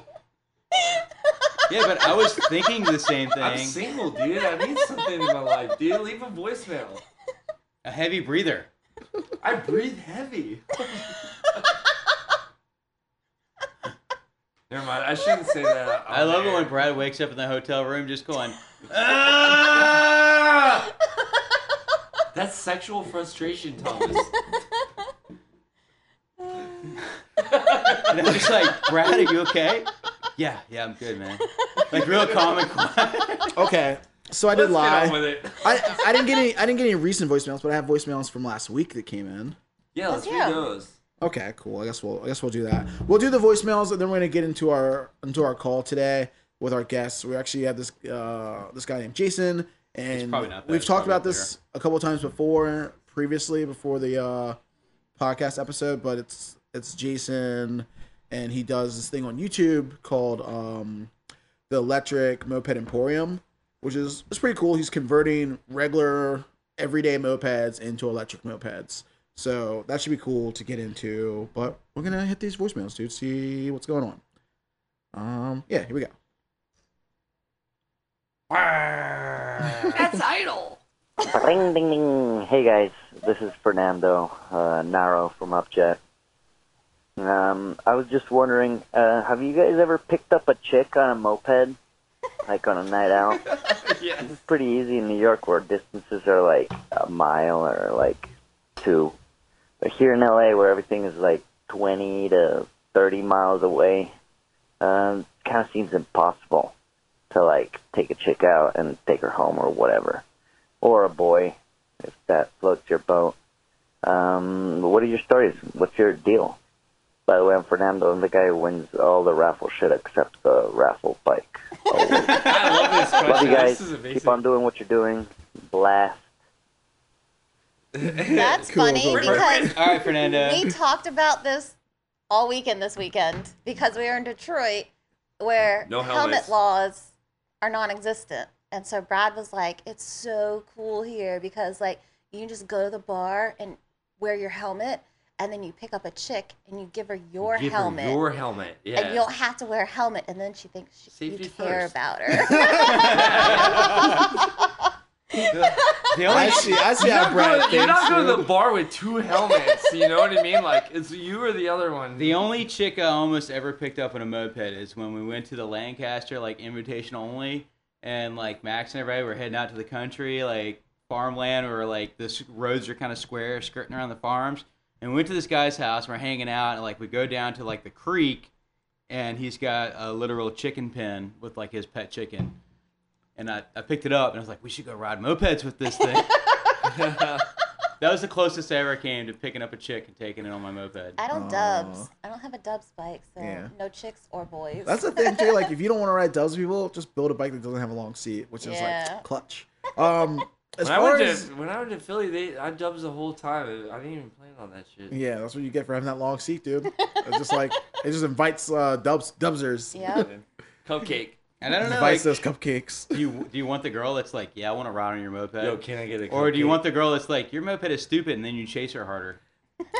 Yeah, but I was thinking the same thing. I'm thing. single, dude. I need something in my life, dude. Leave a voicemail. A heavy breather. I breathe heavy. Never mind. I shouldn't say that. I love it when Brad wakes up in the hotel room just going, ah! That's sexual frustration, Thomas. And I'm just like, Brad, are you okay? Yeah, yeah, I'm good, man. Like real calm and quiet. Okay, so I did Let's get on lie. with it. I, I didn't get any. I didn't get any recent voicemails, but I have voicemails from last week that came in. Yeah, let's Yeah. read those. Okay, cool. I guess we'll I guess we'll do that. We'll do the voicemails and then we're gonna get into our into our call today with our guests. We actually have this uh this guy named Jason and probably not that. we've It's talked about this a couple times before previously before the uh podcast episode, but it's it's Jason and he does this thing on YouTube called um the Electric Moped Emporium, which is it's pretty cool. He's converting regular everyday mopeds into electric mopeds. So that should be cool to get into. But we're gonna hit these voicemails, dude. See what's going on. Um, yeah, here we go. That's idle. Ding ding ding. Hey guys, this is Fernando uh, Naro from Upjet. Um, I was just wondering, uh, have you guys ever picked up a chick on a moped, like on a night out? yes. It's pretty easy in New York where distances are like a mile or like two. But here in LA where everything is like 20 to 30 miles away, um, it kind of seems impossible to like take a chick out and take her home or whatever. Or a boy, if that floats your boat. Um, what are your stories? What's your deal? By the way, I'm Fernando. I'm the guy who wins all the raffle shit except the raffle bike. I love this question. Love you guys. This is amazing. Keep on doing what you're doing. Blast. That's Cool, funny cool, cool. because All right, Fernando. we talked about this all weekend this weekend because we were in Detroit where No helmet helmets. laws are non-existent. And so Brad was like, "It's so cool here because like you can just go to the bar and wear your helmet, and then you pick up a chick and you give her your Give her helmet, your helmet. Yeah. and you don't have to wear a helmet, and then she thinks she, Safety you care first. about her." The I only see. I see You're how not, Brad going, you're not going to the bar with two helmets. You know what I mean? Like it's you or the other one. the only chick I almost ever picked up on a moped is when we went to the Lancaster like invitation only, and like Max and everybody were heading out to the country, like farmland where like the roads are kind of square, skirting around the farms. And we went to this guy's house. And we're hanging out, and like we go down to like the creek, and he's got a literal chicken pen with like his pet chicken. And I, I picked it up, and I was like, we should go ride mopeds with this thing. that was the closest I ever came to picking up a chick and taking it on my moped. I don't dubs. I don't have a dubs bike, so Yeah. no chicks or boys. That's the thing too. Like if you don't want to ride dubs, with people just build a bike that doesn't have a long seat, which is Yeah. like clutch. Um, as when I, far went as to, when I went to Philly, they I dubs the whole time. I didn't even plan on that shit. yeah, that's what you get for having that long seat, dude. It's just like it just invites uh, dubs dubsers. yeah. Cupcake. And I don't know, Invites like, those cupcakes. do you do you want the girl that's like, yeah, I want to ride on your moped, Yo, can I get a? or do you cupcake? want the girl that's like, your moped is stupid, and then you chase her harder?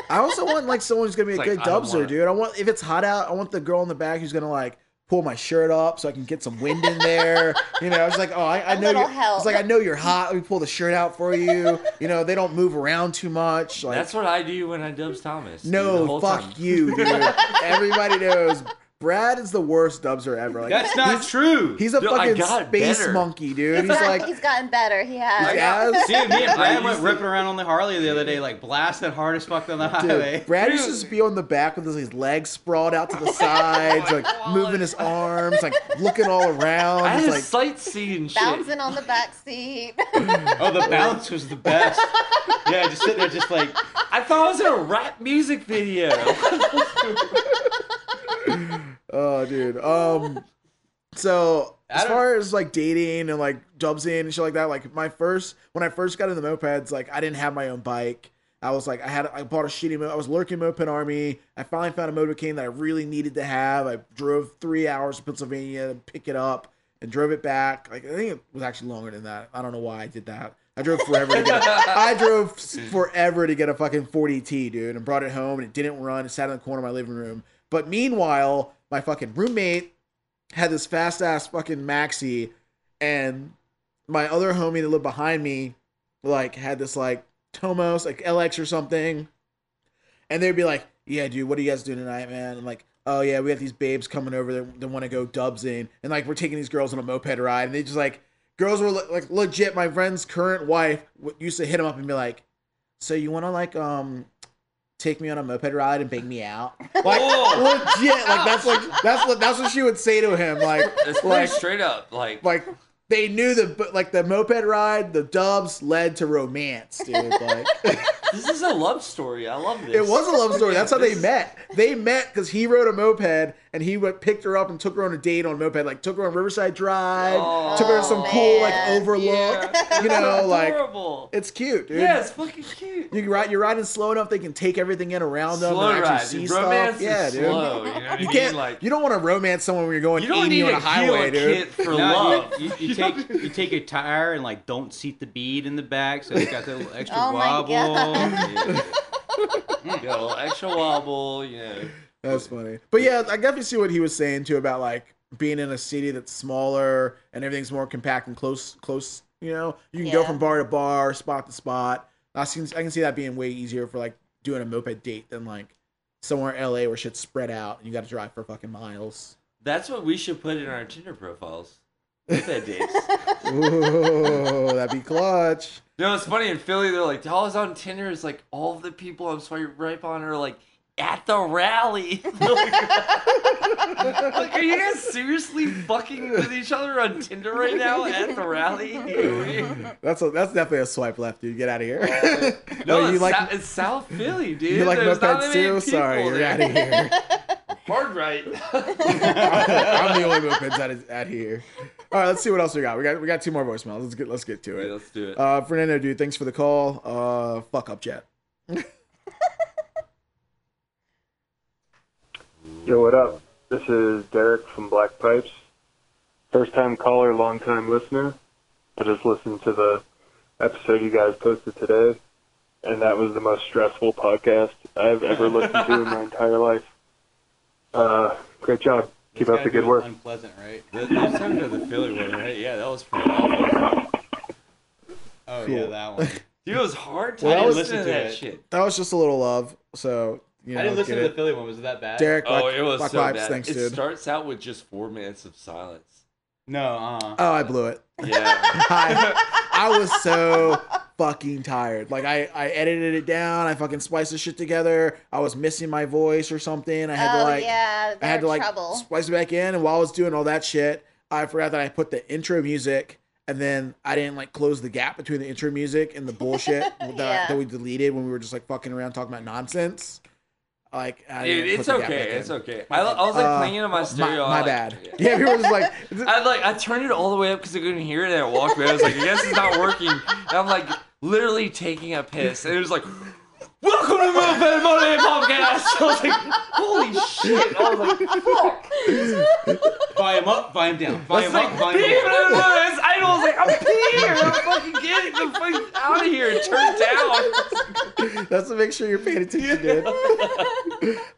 I also want like someone who's gonna be a It's like, good I don't dubser, wanna- dude. I want if it's hot out, I want the girl in the back who's gonna like pull my shirt up so I can get some wind in there. you know, I was like, oh, I, I A know little you're. help. It's like I know you're hot. Let me pull the shirt out for you. You know, they don't move around too much. Like, That's what I do when I dubs Thomas. dude, the no, whole fuck time. you, dude. Everybody knows Brad is the worst dubser ever. Like, That's not he's, true. He's a Dude, fucking space better. monkey, dude. He's, He's gotten, like, he's gotten better. He has. yes. Dude, me and I Brad went ripping around on the Harley the other day, like blasting hard as fuck down the highway. Dude, Brad used to just be on the back with his, his legs sprawled out to the sides, like moving his arms, like looking all around. I had like, sightseeing shit. Bouncing on the back seat. Oh, the bounce was the best. yeah, just sitting there, just like I thought it was in a rap music video. Oh, dude. Um, so as far as like dating and like jumps in and shit like that, like my first when I first got into mopeds, like I didn't have my own bike. I was like, I had, I bought a shitty. Mo- I was lurking moped army. I finally found a Motobecane that I really needed to have. I drove three hours to Pennsylvania to pick it up and drove it back. Like I think it was actually longer than that. I don't know why I did that. I drove forever to get. I drove forever to get a fucking 40T, dude, and brought it home, and it didn't run. It sat in the corner of my living room. But meanwhile, my fucking roommate had this fast ass fucking maxi, and my other homie that lived behind me, like, had this like Tomos, like LX or something, and they'd be like, "Yeah, dude, what are you guys doing tonight, man?" And like, "Oh yeah, we have these babes coming over that, that want to go dubs in, and like we're taking these girls on a moped ride, and they just like girls were le- like legit. My friend's current wife w- used to hit him up and be like, "So you want to like um." Take me on a moped ride and bang me out, like Whoa. legit. Like that's like that's what that's what she would say to him. Like It's like straight up. Like, like they knew the but like the moped ride, the dubs led to romance, dude. Like this is a love story. I love this. it was a love story. That's how they met. They met because he rode a moped and he went picked her up and took her on a date on a moped. Like took her on Riverside Drive, Oh, took her to some cool like overlook. Yeah. You know, like Adorable. it's cute, dude. yeah, it's fucking cute. You ride, you're riding slow enough they can take everything in around them Slow and actually see dude. stuff. Romance yeah, is dude. slow. You know what I You mean? can't like you don't want to romance someone when you're going you 80 on a a highway, dude. for love. you, you, you take you take a tire and like don't seat the bead in the back, so it's got that little extra Oh my wobble. God. Yeah. Got a little extra wobble, you know. That's funny. But yeah, I definitely see what he was saying too about like being in a city that's smaller and everything's more compact and close close, you know. You can go from bar to bar, spot to spot. I can I can see that being way easier for like doing a moped date than like somewhere in LA where shit's spread out and you got to drive for fucking miles. That's what we should put in our Tinder profiles. Bed dates. Ooh, that'd be clutch. No, it's funny in Philly. They're like, all I on Tinder is like all the people I'm swiping right on are like at the rally. like, are you guys seriously fucking with each other on Tinder right now at the rally? You know what I mean? That's a, that's definitely a swipe left, dude. Get out of here. No, Oh, you it's, like Sou- it's South Philly, dude. you like There's not mopeds too? Sorry, people you're out of here. Hard right. I'm the only mopeds out, out here. All right, let's see what else we got. We got we got two more voicemails. Let's get let's get to it. Yeah, let's do it. Uh, Fernando, dude, thanks for the call. Uh, fuck up, Jet. Yo, what up? This is Derek from Black Pipes. First time caller, long time listener. I just listened to the episode you guys posted today, and that was the most stressful podcast I've ever listened to in my entire life. Uh, great job. Keep up the good work. Unpleasant, right? The, the time to the Philly one, right? Yeah, that was pretty awful. Oh Cool. yeah, that one. Dude, it was hard to Well, that was- listen to listen to that it. shit. That was just a little love. So you know, I didn't listen to it. the Philly one. Was it that bad? Derek, Oh, Black, it was Black so Vibes, bad. thanks, it dude. starts out with just four minutes of silence. No. Uh. oh, I blew it. Yeah. I, I was so fucking tired. Like I, I edited it down. I fucking spliced the shit together. I was missing my voice or something. I had oh to like yeah, I had to like trouble. splice it back in, and while I was doing all that shit, I forgot that I put the intro music, and then I didn't like close the gap between the intro music and the bullshit that, that we deleted when we were just like fucking around talking about nonsense. Like, I Dude, it's put the gap okay. It's okay. I, I was like Uh, playing it on my stereo. My, my like, bad. Yeah, people were just like, I like I turned it all the way up because I couldn't hear it, and I walked away. I was like, I guess it's not working. And I'm like literally taking a piss, and it was like, "Welcome to Moped Monday Podcast." I was like, "Holy shit!" I was like, "Fuck!" Volume up, volume down. Volume It's like, up, volume "Beep!" and down. I was I was like, "I'm here! I'm fucking getting the fuck out of here!" Turn down. That's to make sure you're paying attention, dude.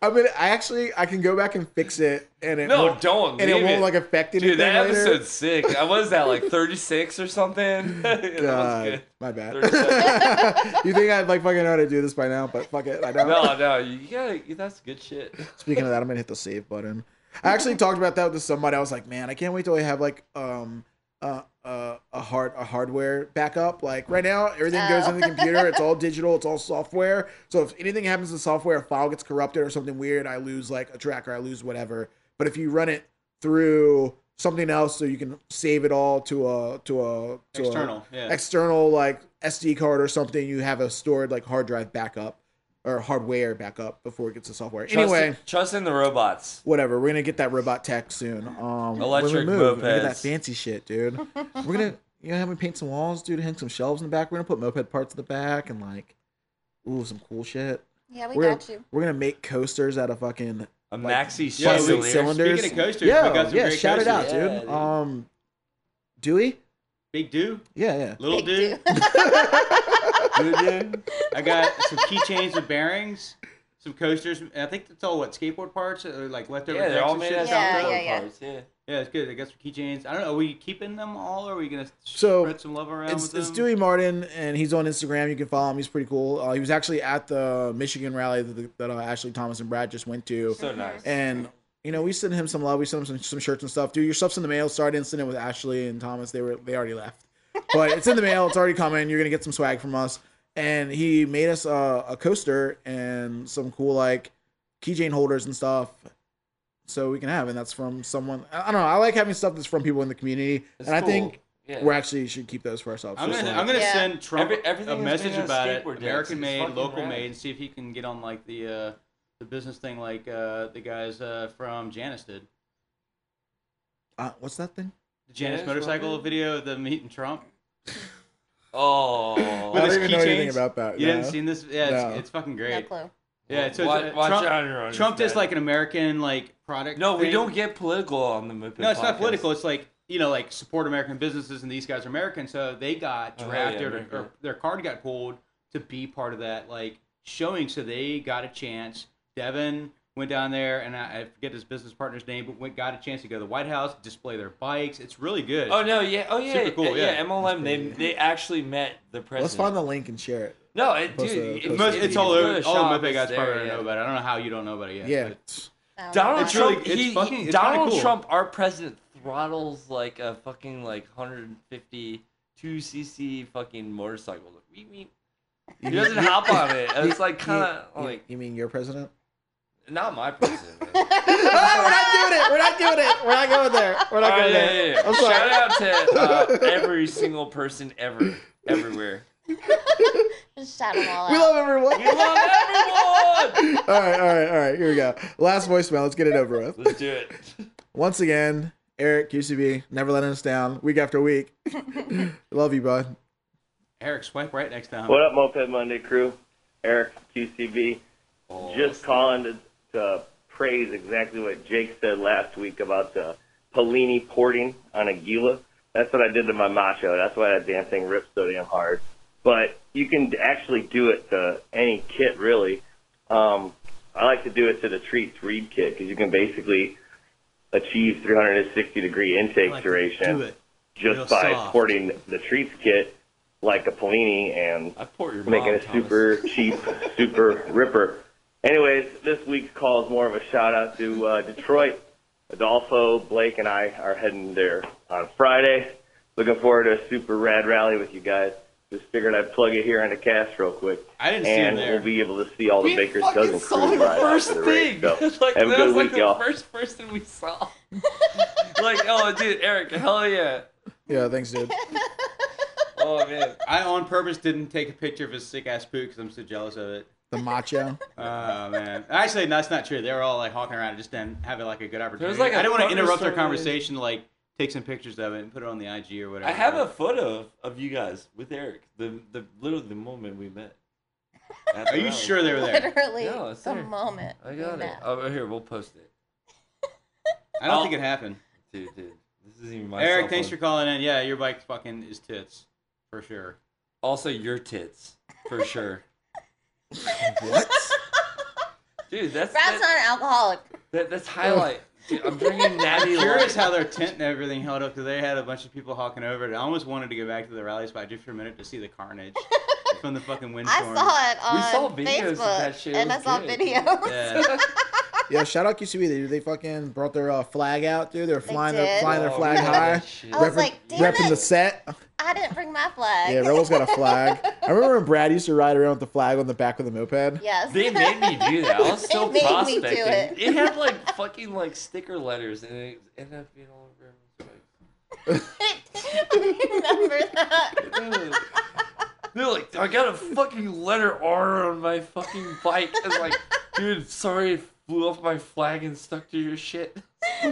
I mean, I actually I can go back and fix it, and it No, won't, don't. and it won't like affect anything Dude, that later. episode's sick. I was that like 36 or something. that was God, good. my bad. you think I'd like fucking know how to do this by now, but fuck it, I don't. No, no, you gotta. That's good shit. Speaking of that, I'm gonna hit the save button. I actually talked about that with somebody. I was like, man, I can't wait till I have like um uh, uh, a hard a hardware backup. Like right now, everything goes Oh. in the computer. It's all digital. It's all software. So if anything happens to the software, a file gets corrupted or something weird, I lose like a tracker. I lose whatever. But if you run it through something else, so you can save it all to a to a to External, a, yeah. external like SD card or something, you have a stored like hard drive backup or hardware backup before it gets to software. Trust anyway in, trust in the robots. whatever. We're gonna get that robot tech soon. Um, Electric when we move, we're gonna get that fancy shit, dude. we're gonna, you know, have me paint some walls, dude. Hang some shelves in the back. We're gonna put moped parts in the back and like, ooh, some cool shit. Yeah, we we're got gonna, you. We're gonna make coasters out of fucking A like, maxi Yeah, plastic we- chandelier. cylinders. speaking of coasters, yeah, we got some yeah. great shout it out, dude. Yeah, dude. Um, Dewey. Big do, Yeah, yeah. little Big do. do. I got some keychains with bearings, some coasters. and I think that's all what skateboard parts or like leftover. Yeah, they're all made out of Yeah, skateboard yeah, yeah. parts. Yeah. Yeah, it's good. I got some keychains. I don't know. Are we keeping them all, or are we gonna So, spread some love around It's, with it's? Dewey Martin, and he's on Instagram. You can follow him. He's pretty cool. Uh, he was actually at the Michigan rally that, that uh, Ashley Thomas and Brad just went to. So nice. And you know, we sent him some love. We sent him some, some shirts and stuff. Dude, your stuff's in the mail. Start incident with Ashley and Thomas. They were they already left, but it's in the mail. It's already coming. You're gonna get some swag from us. And he made us a, a coaster and some cool like keychain holders and stuff, so we can have. And that's from someone. I I don't know. I like having stuff that's from people in the community, It's and I think Yeah. we actually should keep those for ourselves. I'm gonna, like- I'm gonna Yeah. send Trump Every- a message about it. American made, local rad. made, and see if he can get on like the uh, the business thing like uh, the guys uh, from Janus did. uh, what's that thing? The Janus Janus motorcycle Rubber? video of them meeting Trump. Oh. I don't even know anything keychains. about that. You no. haven't seen this? Yeah, it's, No. it's fucking No great. clue. Yeah, so watch, uh, watch Trump, it on your own. Trump it's does like an American like product. No, we don't get political on the Moped No, it's not political. It's like you know, like support American businesses, and these guys are American, so they got Oh, drafted yeah, or, or their card got pulled to be part of that like showing. So they got a chance. Devin went down there, and I, I forget his business partner's name, but went got a chance to go to the White House, display their bikes. It's really good. Oh no, yeah, oh yeah, Super cool, yeah, yeah. MLM. They they actually met the president. Let's find the link and share it. No, it, dude, a- if post Most, you- it's all you go over. to All shop, the Moped it's guys there, probably yeah. know about it. I don't know how you don't know about it yet. Yeah. but- it's- I Donald. It's really- Trump, it's he, fucking- it's Donald cool. Trump, our president, throttles like a fucking like 152 cc fucking motorcycle. He doesn't hop on it. It's like kind of like You mean your president? Not my president. man. we're not doing it. We're not doing it. We're not going there. We're not All right, going yeah, there. yeah, yeah. I'm sorry. Shout out to uh, every single person ever, everywhere. Just shout them all out. We love everyone. We love everyone. all right, all right, all right. Here we go. Last voicemail. Let's get it over with. Let's do it. Once again, Eric QCB, never letting us down, week after week. love you, bud. Eric, swipe right next time. What up, Moped Monday crew? Eric QCB. Oh, Just calling to, to praise exactly what Jake said last week about the Polini porting on a Gila. That's what I did to my macho. That's why that damn thing rips so damn hard. But you can actually do it to any kit, really. Um, I like to do it to the Treats Reed kit because you can basically achieve 360 degree intake like duration just by soft. porting the Treats kit like a Polini and I port your making mom, a Thomas. super cheap, super ripper. Anyways, this week's call is more of a shout out to uh, Detroit. Adolfo, Blake, and I are heading there on Friday. Looking forward to a super rad rally with you guys. Just figured I'd plug it here on the cast real quick. I didn't see him and there. we'll be able to see all the We Baker's fucking Dozen saw crew the first after the race. thing. So like, have a good was like week, the y'all. first person we saw. like, oh, dude, Eric, hell yeah. Yeah, thanks, dude. Oh man. I on purpose didn't take a picture of his sick ass poo because I'm so jealous of it. The macho. Oh man, actually that's not true. They were all like hawking around, and just didn't have like a good opportunity. like a I didn't want to interrupt their conversation, to, like take some pictures of it and put it on the IG or whatever. I have a photo of, of you guys with Eric. The the literally the moment we met. At Are you rally. sure they were there? Literally, No, it's the there. moment. I got it. met. Oh, here we'll post it, I don't I'll- think it happened. dude. Dude, this is even my. Eric, thanks phone. for calling in. Yeah, your bike fucking is tits for sure. Also, your tits for sure, what? dude. That's Brad's that, not an alcoholic. that, that's highlight. Dude, I'm drinking Natty I'm curious how their tent and everything held up because they had a bunch of people hawking over it. I almost wanted to go back to the rally spot just for a minute to see the carnage from the fucking windstorm. I windstorm. saw it on We saw videos of Facebook, that shit. It and I saw good. videos. Yeah. Yeah, shout out QCB. They, they fucking brought their uh, flag out, dude. They were flying, their, did. flying their Oh, flag high. that shit. I was repping- like, damn repping it. the set. I didn't bring my flag. Yeah, Rebel's got a flag. I remember when Brad used to ride around with the flag on the back of the moped. Yes. They made me do that. I was They still made me prospecting. do it. It had like fucking like sticker letters, and it ended up being all over everyone's face. Remember that? They're like, I got a fucking letter R on my fucking bike. I was like, dude, sorry, it flew off my flag and stuck to your shit.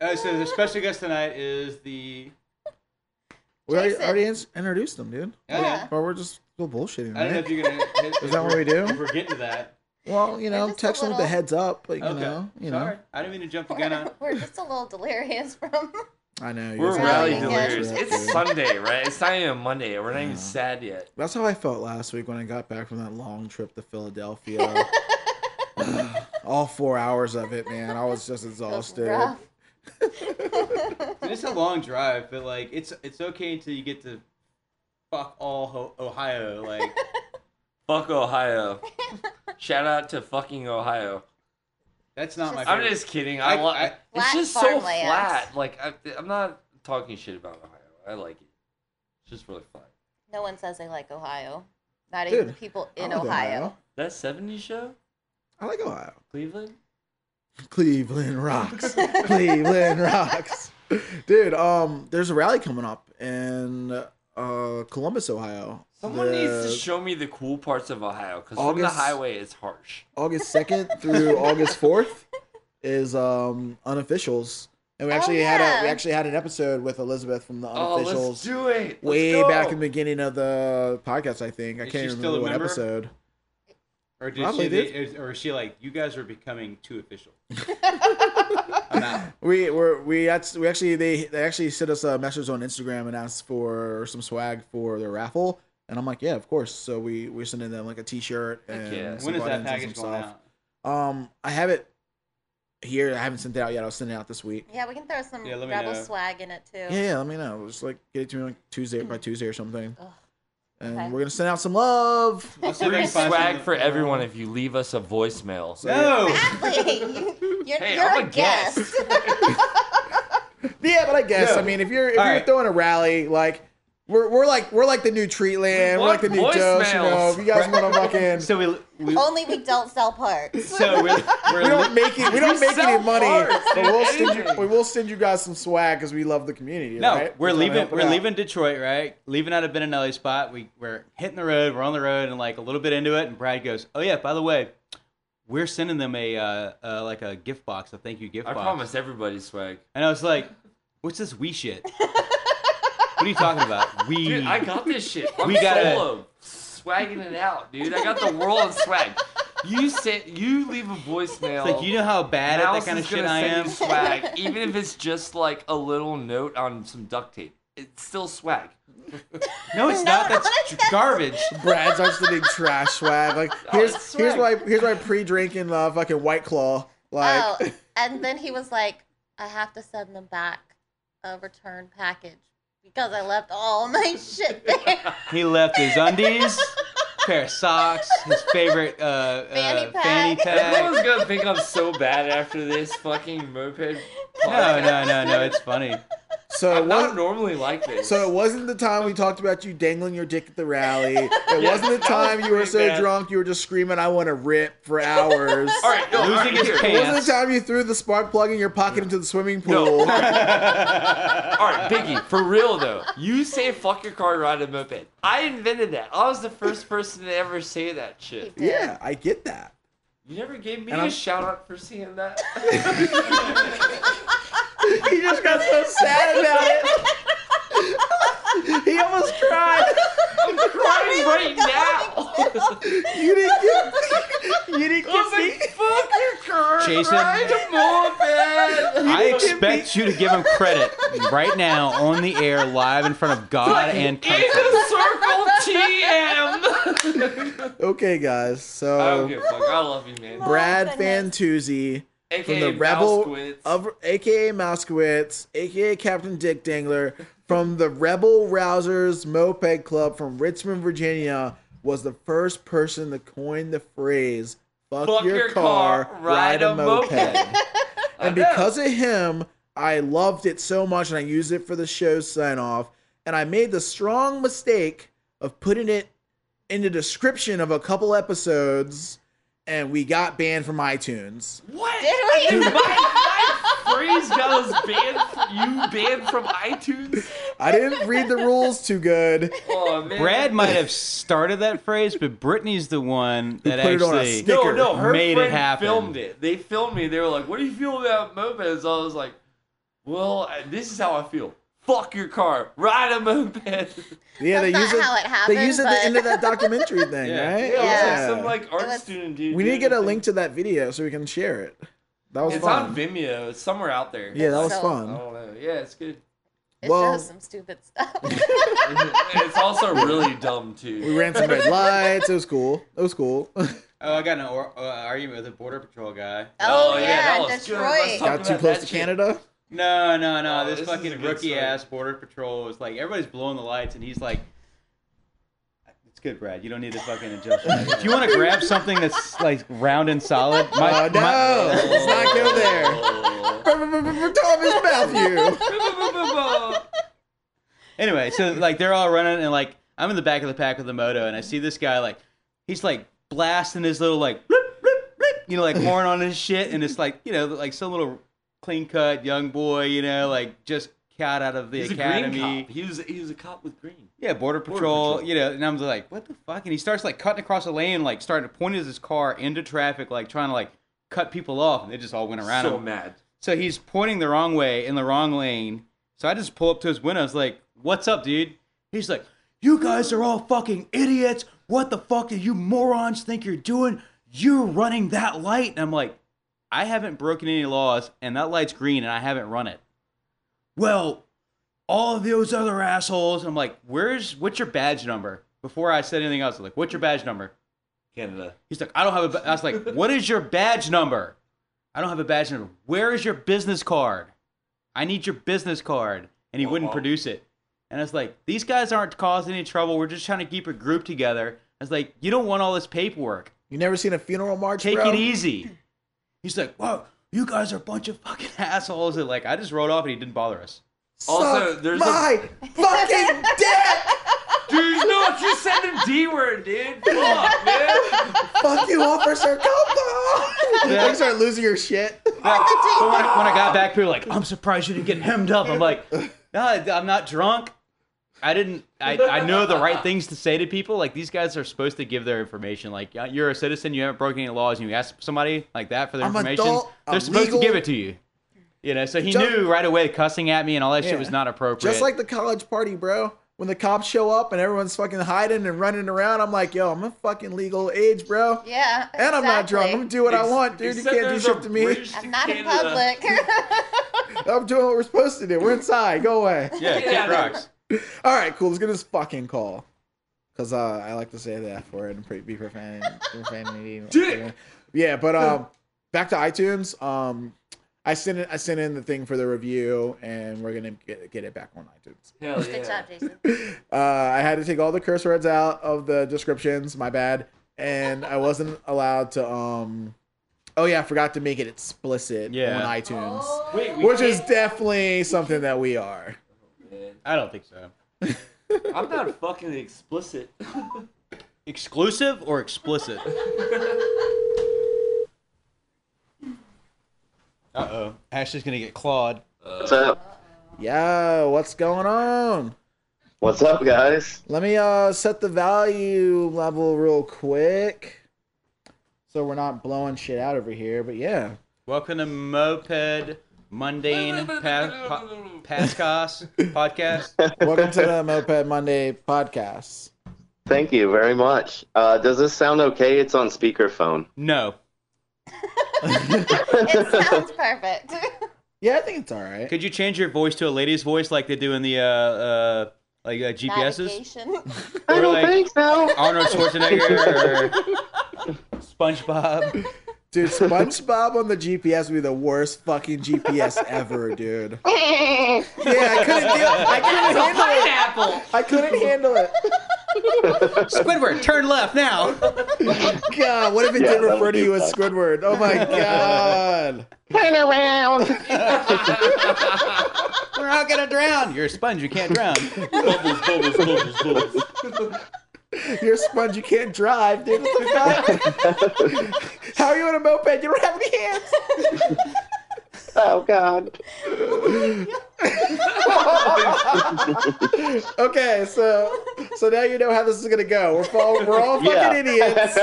Uh, so the special guest tonight is the. We already, Jason. already ins- introduced them, dude. Yeah. Or we're just still bullshitting, I don't know right? if you're gonna. Hit, Is that what we do? If we're getting to that. Well, you know, just a text them with the little- heads up, but you Okay. know, you know. Sorry, I didn't mean to jump the gun on. We're just a little delirious from. I know. We're guys are rally all delirious. It's. Sunday, right? It's not even Monday. We're not even sad yet. That's how I felt last week when I got back from that long trip to Philadelphia. all four hours of it, man. I was just exhausted. rough. It's a long drive, but like it's it's okay until you get to fuck all Ho- Ohio. Like Fuck Ohio. Shout out to fucking Ohio. That's not my. I'm just kidding. I, I- li- I- it's just so farmlands. flat. Like I, I'm not talking shit about Ohio. I like it. It's just really flat. No one says they like Ohio. Not even the people in like Ohio. That '70s show, I like Ohio. Cleveland. Cleveland rocks. Cleveland rocks. Dude, um, there's a rally coming up in uh Columbus, Ohio. Someone needs to show me the cool parts of Ohio because from the August- highway it's harsh. August 2nd through August 4th is um unofficials. And we Oh, actually had a we actually had an episode with Elizabeth from the Oh, let's unofficials do it. Let's way go. back in the beginning of the podcast, I think. I Is can't she even still remember a what member? episode. Or did Probably she? did. Or is she like you guys are becoming too official? I'm. We were we act- we actually they they actually sent us a message on Instagram and asked for some swag for their raffle, and I'm like, yeah, of course. So we we're sending them like a T-shirt and yeah. some When is that package going stuff. out? Um, I have it here. I haven't sent it out yet. I'll send it out this week. Yeah, we can throw some Yeah, rebel know. swag in it too. Yeah, yeah. Let me know. Just like get it to me like Tuesday by Tuesday or something. Ugh. And Okay. we're gonna send out some love. I'll see if Free swag for everyone if you leave us a voicemail. No. Exactly. You- You're, Hey, you're I'm a a guest. guest. Yeah, but I guess Yeah. I mean if you're if All you're right. throwing a rally like. We're, we're like we're like the new Treatland. We're like the new want Dose. You know, if you guys want to fucking, So we, we Only we don't sell parts. so we're, we're we don't make it. We don't We make any money, but we'll send you. We will send you guys some swag because we love the community. No, right? we're trying to leaving. We're leaving Detroit, right? Leaving out of Benanelli spot. We we're hitting the road. We're on the road, and like a little bit into it, and Brad goes, "Oh yeah, by the way, we're sending them a uh, uh like a gift box, a thank you gift box. I box." promise everybody swag. And I was like, "What's this we shit? what are you talking about? We? Dude, I got this shit. I'm We gotta- solo, swagging it out, dude. I got the world of swag. You sent, you leave a voicemail. It's like you know how bad at that kind of shit I am. swag, even if it's just like a little note on some duct tape. It's still swag. No, it's No, not. That's that's- garbage. Brad starts sending trash swag. Like Oh, here's it's here's swag. why here's why pre-drinking uh, fucking White Claw. Like oh, and then he was like, I have to send them back a return package because I left all my shit there. He left his undies, pair of socks, his favorite uh, Fanny uh, pack. fanny pack. Everyone's gonna think I'm so bad after this fucking moped. No, no, no, no. It's funny. so it I'm not wasn't normally like this. so it wasn't the time we talked about you dangling your dick at the rally. It Yeah, wasn't the time was you were so bad. drunk you were just screaming I want to rip for hours. all right, no, Losing right, his here. pants. It wasn't the time you threw the spark plug in your pocket into the swimming pool. No. All right, Biggie, for real though, you say fuck your car, ride a moped. I invented that. I was the first person to ever say that shit. Yeah, I get that. You never gave me And a I'm- shout out for seeing that. he just got so sad about it. he almost cried. I'm crying right now. You didn't get. You didn't get me. like, oh, fuck your car, Jason? ride. I expect you to give him credit right now on the air, live in front of God and In country. the circle TM. Okay, guys. I So don't give a fuck. I love you, man. Brad Oh. Fantuzzi AKA from the Rebel Mousekewitz. of AKA Mousekewitz, AKA Captain Dick Dangler from the Rebel Rousers Moped Club from Richmond, Virginia, was the first person to coin the phrase "fuck, Fuck your, your car, car, ride a moped." I and because of him, I loved it so much, and I used it for the show's sign off. And I made the strong mistake of putting it in the description of a couple episodes, and we got banned from iTunes. What? Did we? Dude, my, my phrase got us banned. You banned from iTunes. I didn't read the rules too good. Oh man. Brad might have started that phrase, but Brittany's the one that put it on a actually. No, no. Her made it friend happen. filmed it. They filmed me. They were like, "What do you feel about mopeds?" I was like, "Well, uh, this is how I feel. Fuck your car. Ride a moped." Yeah, they That's use not it. how it they happened, use it at the end of that documentary thing, Yeah. right? Yeah, it was Yeah. like some like art was- student dude. We need to get a the link to that video so we can share it. That was it's fun. on Vimeo. It's somewhere out there. Yeah, that was So- I fun. don't know. Yeah, it's good. It Well- shows some stupid stuff. it's also really dumb too. We ran some red lights. It was cool. It was cool. Oh, I got an or, uh, argument with a border patrol guy. oh, Oh, yeah, yeah, that was good. Detroit. Got too close that to shit. Canada. No, no, no. Oh, this this fucking rookie ass border patrol is like everybody's blowing the lights, and he's like, "It's good, Brad. You don't need to fucking adjust. if you want to grab something that's like round and solid, my, Oh no! my- Let's not go there. Thomas Matthew. anyway, so like they're all running, and like I'm in the back of the pack with the moto, and I see this guy like he's like blasting his little like you know like horn on his shit, and it's like you know like some little clean cut young boy, you know like just cat out of the He's academy. He was he was a cop with green. Yeah, border Border patrol, Patrol. You know, and I'm like, what the fuck? And he starts like cutting across the lane, like starting to point his car into traffic, like trying to like cut people off, and they just all went around so him. mad. So he's pointing the wrong way in the wrong lane. So I just pull up to his window. I was like, "What's up, dude?" He's like, "You guys are all fucking idiots. What the fuck do you morons think you're doing? You're running that light." And I'm like, "I haven't broken any laws, and that light's green, and I haven't run it." Well, all of those other assholes. I'm like, "Where's what's your badge number?" Before I said anything else, I'm like, "What's your badge number?" Canada. He's like, I don't have a. ba-" I was like, what is your badge number? I don't have a badge number. Where is your business card? I need your business card. And he wouldn't Uh-oh. produce it. And I was like, these guys aren't causing any trouble. We're just trying to keep a group together. I was like, you don't want all this paperwork. You never seen a funeral march, Take bro? it easy. He's like, wow, you guys are a bunch of fucking assholes. And like, I just rolled off and he didn't bother us. Also, Suck there's a- my fucking dick. Dude, no, you said the D word, dude. Fuck, man. Fuck you, officer. Come on. Yeah. You start losing your shit. But when, I, when I got back, people were like, I'm surprised you didn't get hemmed up. I'm like, no, I'm not drunk. I didn't. I, I know the right things to say to people. Like these guys are supposed to give their information. Like you're a citizen, you haven't broken any laws, and you ask somebody like that for their I'm information. adult, they're I'm supposed legal. to give it to you. You know, so he Just- knew right away cussing at me and all that shit was not appropriate. Just like the college party, bro. When the cops show up and everyone's fucking hiding and running around, I'm like, yo, I'm a fucking legal age, bro. Yeah. And I'm not drunk. I'm gonna do what I want, dude. You can't do shit to me. I'm not in public. I'm doing what we're supposed to do. We're inside. Go away. yeah, Get Kid out of here. rocks. All right, cool. Let's get this fucking call. Cause uh, I like to say the F word and be profane, profanity. Yeah, but um, back to iTunes. Um, I sent it. I sent in the thing for the review, and we're gonna get, get it back on iTunes. Hell Good job, Jason. Uh, I had to take all the curse words out of the descriptions. My bad. And I wasn't allowed to. Um. Oh yeah, I forgot to make it explicit Yeah. on iTunes, Wait, which is definitely something that we are. Man, I don't think so. I'm not fucking explicit. Exclusive or explicit? Uh oh. Ashley's gonna get clawed. What's up? Yo, what's going on? What's up, guys? Let me uh set the value level real quick, so we're not blowing shit out over here. But yeah, Welcome to Moped Mundane pa- pa- Pascas podcast. welcome to the Moped Monday podcast. Thank you very much. Uh, does this sound okay? It's on speakerphone. No. it sounds perfect. Yeah, I think it's all right. Could you change your voice to a lady's voice like they do in the uh, uh like uh, GPSs? Navigation. I don't like- think so. Arnold Schwarzenegger or SpongeBob. Dude, SpongeBob on the GPS would be the worst fucking GPS ever, dude. Yeah, I couldn't deal. I couldn't handle it. Pineapple. I couldn't handle it. Squidward, turn left now. God, what if it Yeah, did refer to be you as. Squidward? Oh my god. Turn around. We're not gonna drown. You're a sponge. You can't drown. bubbles, bubbles, bubbles, bubbles. You're a sponge, you can't drive, dude. How are you on a moped? You don't have any hands. Oh God. Okay, so so now you know how this is gonna go. We're all we're all fucking Yeah. idiots.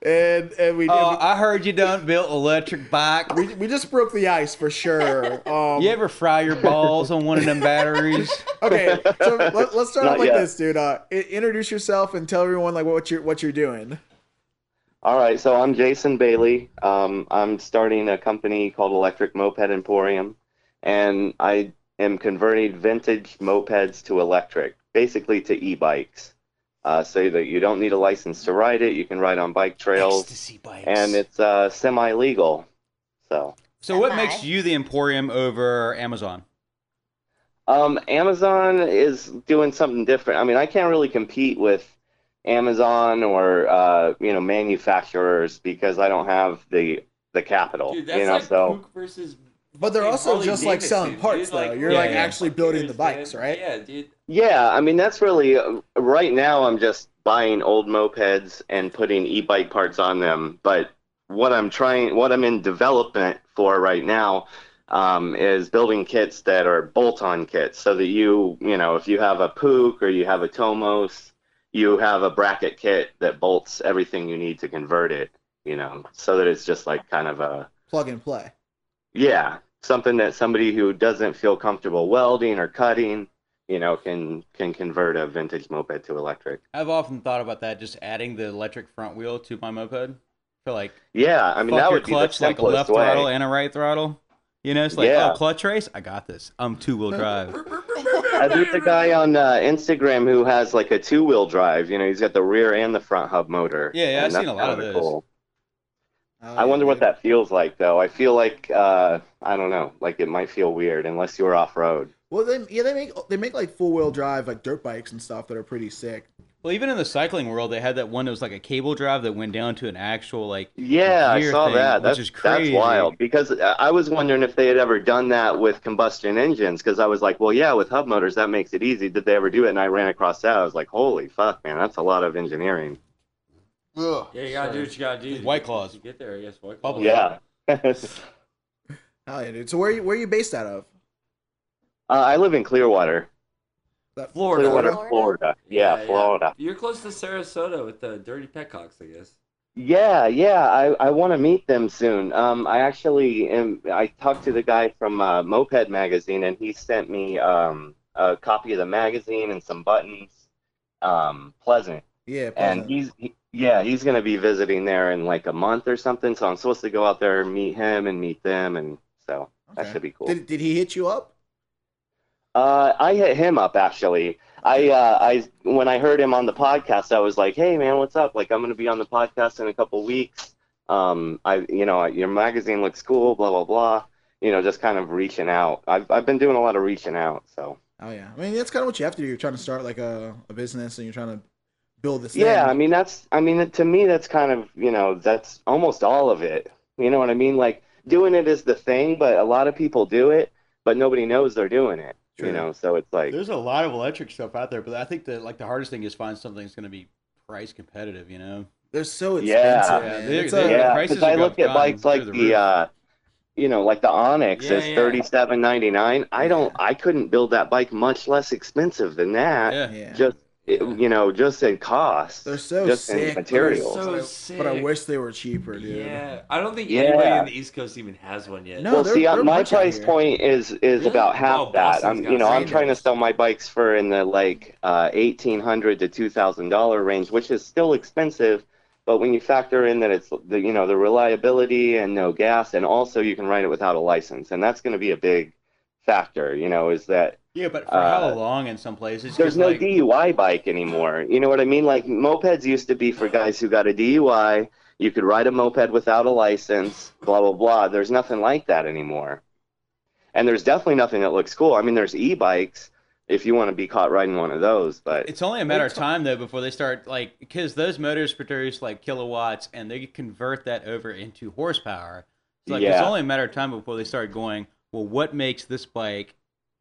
and and we, Oh, I heard you done built electric bike. we we just broke the ice for sure. Um, You ever fry your balls on one of them batteries? Okay, so let, us start off Not like yet. this, dude. Uh, i- introduce yourself and tell everyone like what you're what you're doing. All right, so I'm Jason Bailey. Um, I'm starting a company called Electric Moped Emporium, and I am converting vintage mopeds to electric, basically to e-bikes, uh, so that you don't need a license to ride it. You can ride on bike trails, bikes. and it's uh, semi-legal. So, So what makes you the Emporium over Amazon? um, Amazon is doing something different. I mean, I can't really compete with Amazon or uh, you know manufacturers because I don't have the the capital. Dude, that's you know, like so. Puch versus. But they're also Harley just like Davidson, selling parts dude. though. Like, You're Yeah, like yeah. actually building the bikes, man. right? Yeah, dude. Yeah, I mean that's really uh, right now. I'm just buying old mopeds and putting e-bike parts on them. But what I'm trying, what I'm in development for right now, um, is building kits that are bolt-on kits, so that you, you know, if you have a Puch or you have a Tomos, you have a bracket kit that bolts everything you need to convert it. You know, so that it's just like kind of a Plug and play. yeah, something that somebody who doesn't feel comfortable welding or cutting, you know, can can convert a vintage moped to electric. I've often thought about that, just adding the electric front wheel to my moped. for like Yeah, I mean fuck that your would be the clutch like a left way. throttle and a right throttle. You know, it's like Yeah. oh clutch race, I got this. I'm two wheel drive. Uh, there's a guy on uh, Instagram who has like a two-wheel drive. You know, he's got the rear and the front hub motor. Yeah, yeah, I've seen a lot of kinda those. cool. Oh, I wonder what that feels like, though. I feel like uh, I don't know, like it might feel weird unless you're off-road. Well, they yeah they make they make like four wheel drive like dirt bikes and stuff that are pretty sick. Well, even in the cycling world, they had that one that was like a cable drive that went down to an actual like Yeah, I saw thing, that. That's is crazy. that's wild because I I was wondering if they had ever done that with combustion engines because I was like, well, yeah, with hub motors that makes it easy. Did they ever do it? And I ran across that. I was like, holy fuck, man, that's a lot of engineering. Yeah, you gotta do what you gotta do. White claws. To get there, I guess. White claws. Yeah. uh, Hell yeah, dude. So where you where you based out of? I live in Clearwater, That Florida. Clearwater, Florida? Florida. Yeah, Florida. You're close to Sarasota with the Dirty Petcocks, I guess. Yeah, yeah, I, I want to meet them soon. Um, I actually am. I talked to the guy from uh, Moped Magazine, and he sent me um, a copy of the magazine and some buttons. Um, Pleasant, Yeah, and he's he, yeah, he's gonna be visiting there in like a month or something. So I'm supposed to go out there and meet him and meet them, and so that should be cool. Did, did he hit you up? Uh, I hit him up actually. I uh, I when I heard him on the podcast, I was like, "Hey man, what's up? Like, I'm gonna be on the podcast in a couple weeks. Um, I you know your magazine looks cool, blah blah blah. You know, just kind of reaching out. I've I've been doing a lot of reaching out. So Oh yeah, I mean that's kind of what you have to do. You're trying to start like a, a business and you're trying to build this. yeah, thing. I mean that's I mean to me that's kind of you know that's almost all of it. You know what I mean? Like doing it is the thing, but a lot of people do it, but nobody knows they're doing it. True. You know, so it's like There's a lot of electric stuff out there, but I think that like the hardest thing is find something that's going to be price competitive. You know, they're so expensive. Yeah, man. they're- It's they're- the Yeah, prices because I look at gone bikes like the the, uh, you know, like the Onyx Yeah, is yeah. thirty seven ninety nine. I don't, I couldn't build that bike much less expensive than that. yeah. yeah. Just, it- you know, just in cost. They're so just in materials. So But I- sick. But I wish they were cheaper, dude. Yeah, I don't think Yeah. anybody in the East Coast even has one yet. No, well, they're- see, uh, they're my price point is is Really? about half Oh, that. Boston's I'm, you know, I'm trying to sell my bikes for in the like uh, eighteen hundred to two thousand dollar range, which is still expensive. But when you factor in that it's the you know the reliability and no gas, and also you can ride it without a license, and that's going to be a big factor. You know, is that Yeah, but for Uh, how long in some places? there's no like, DUI bike anymore. You know what I mean? Like mopeds used to be for guys who got a DUI. You could ride a moped without a license, blah blah blah. There's nothing like that anymore. And there's definitely nothing that looks cool. I mean, there's e-bikes if you want to be caught riding one of those, but It's only a matter of time though before they start like because those motors produce like kilowatts and they convert that over into horsepower. It's like it's only a matter of time before they start going. Well, what makes this bike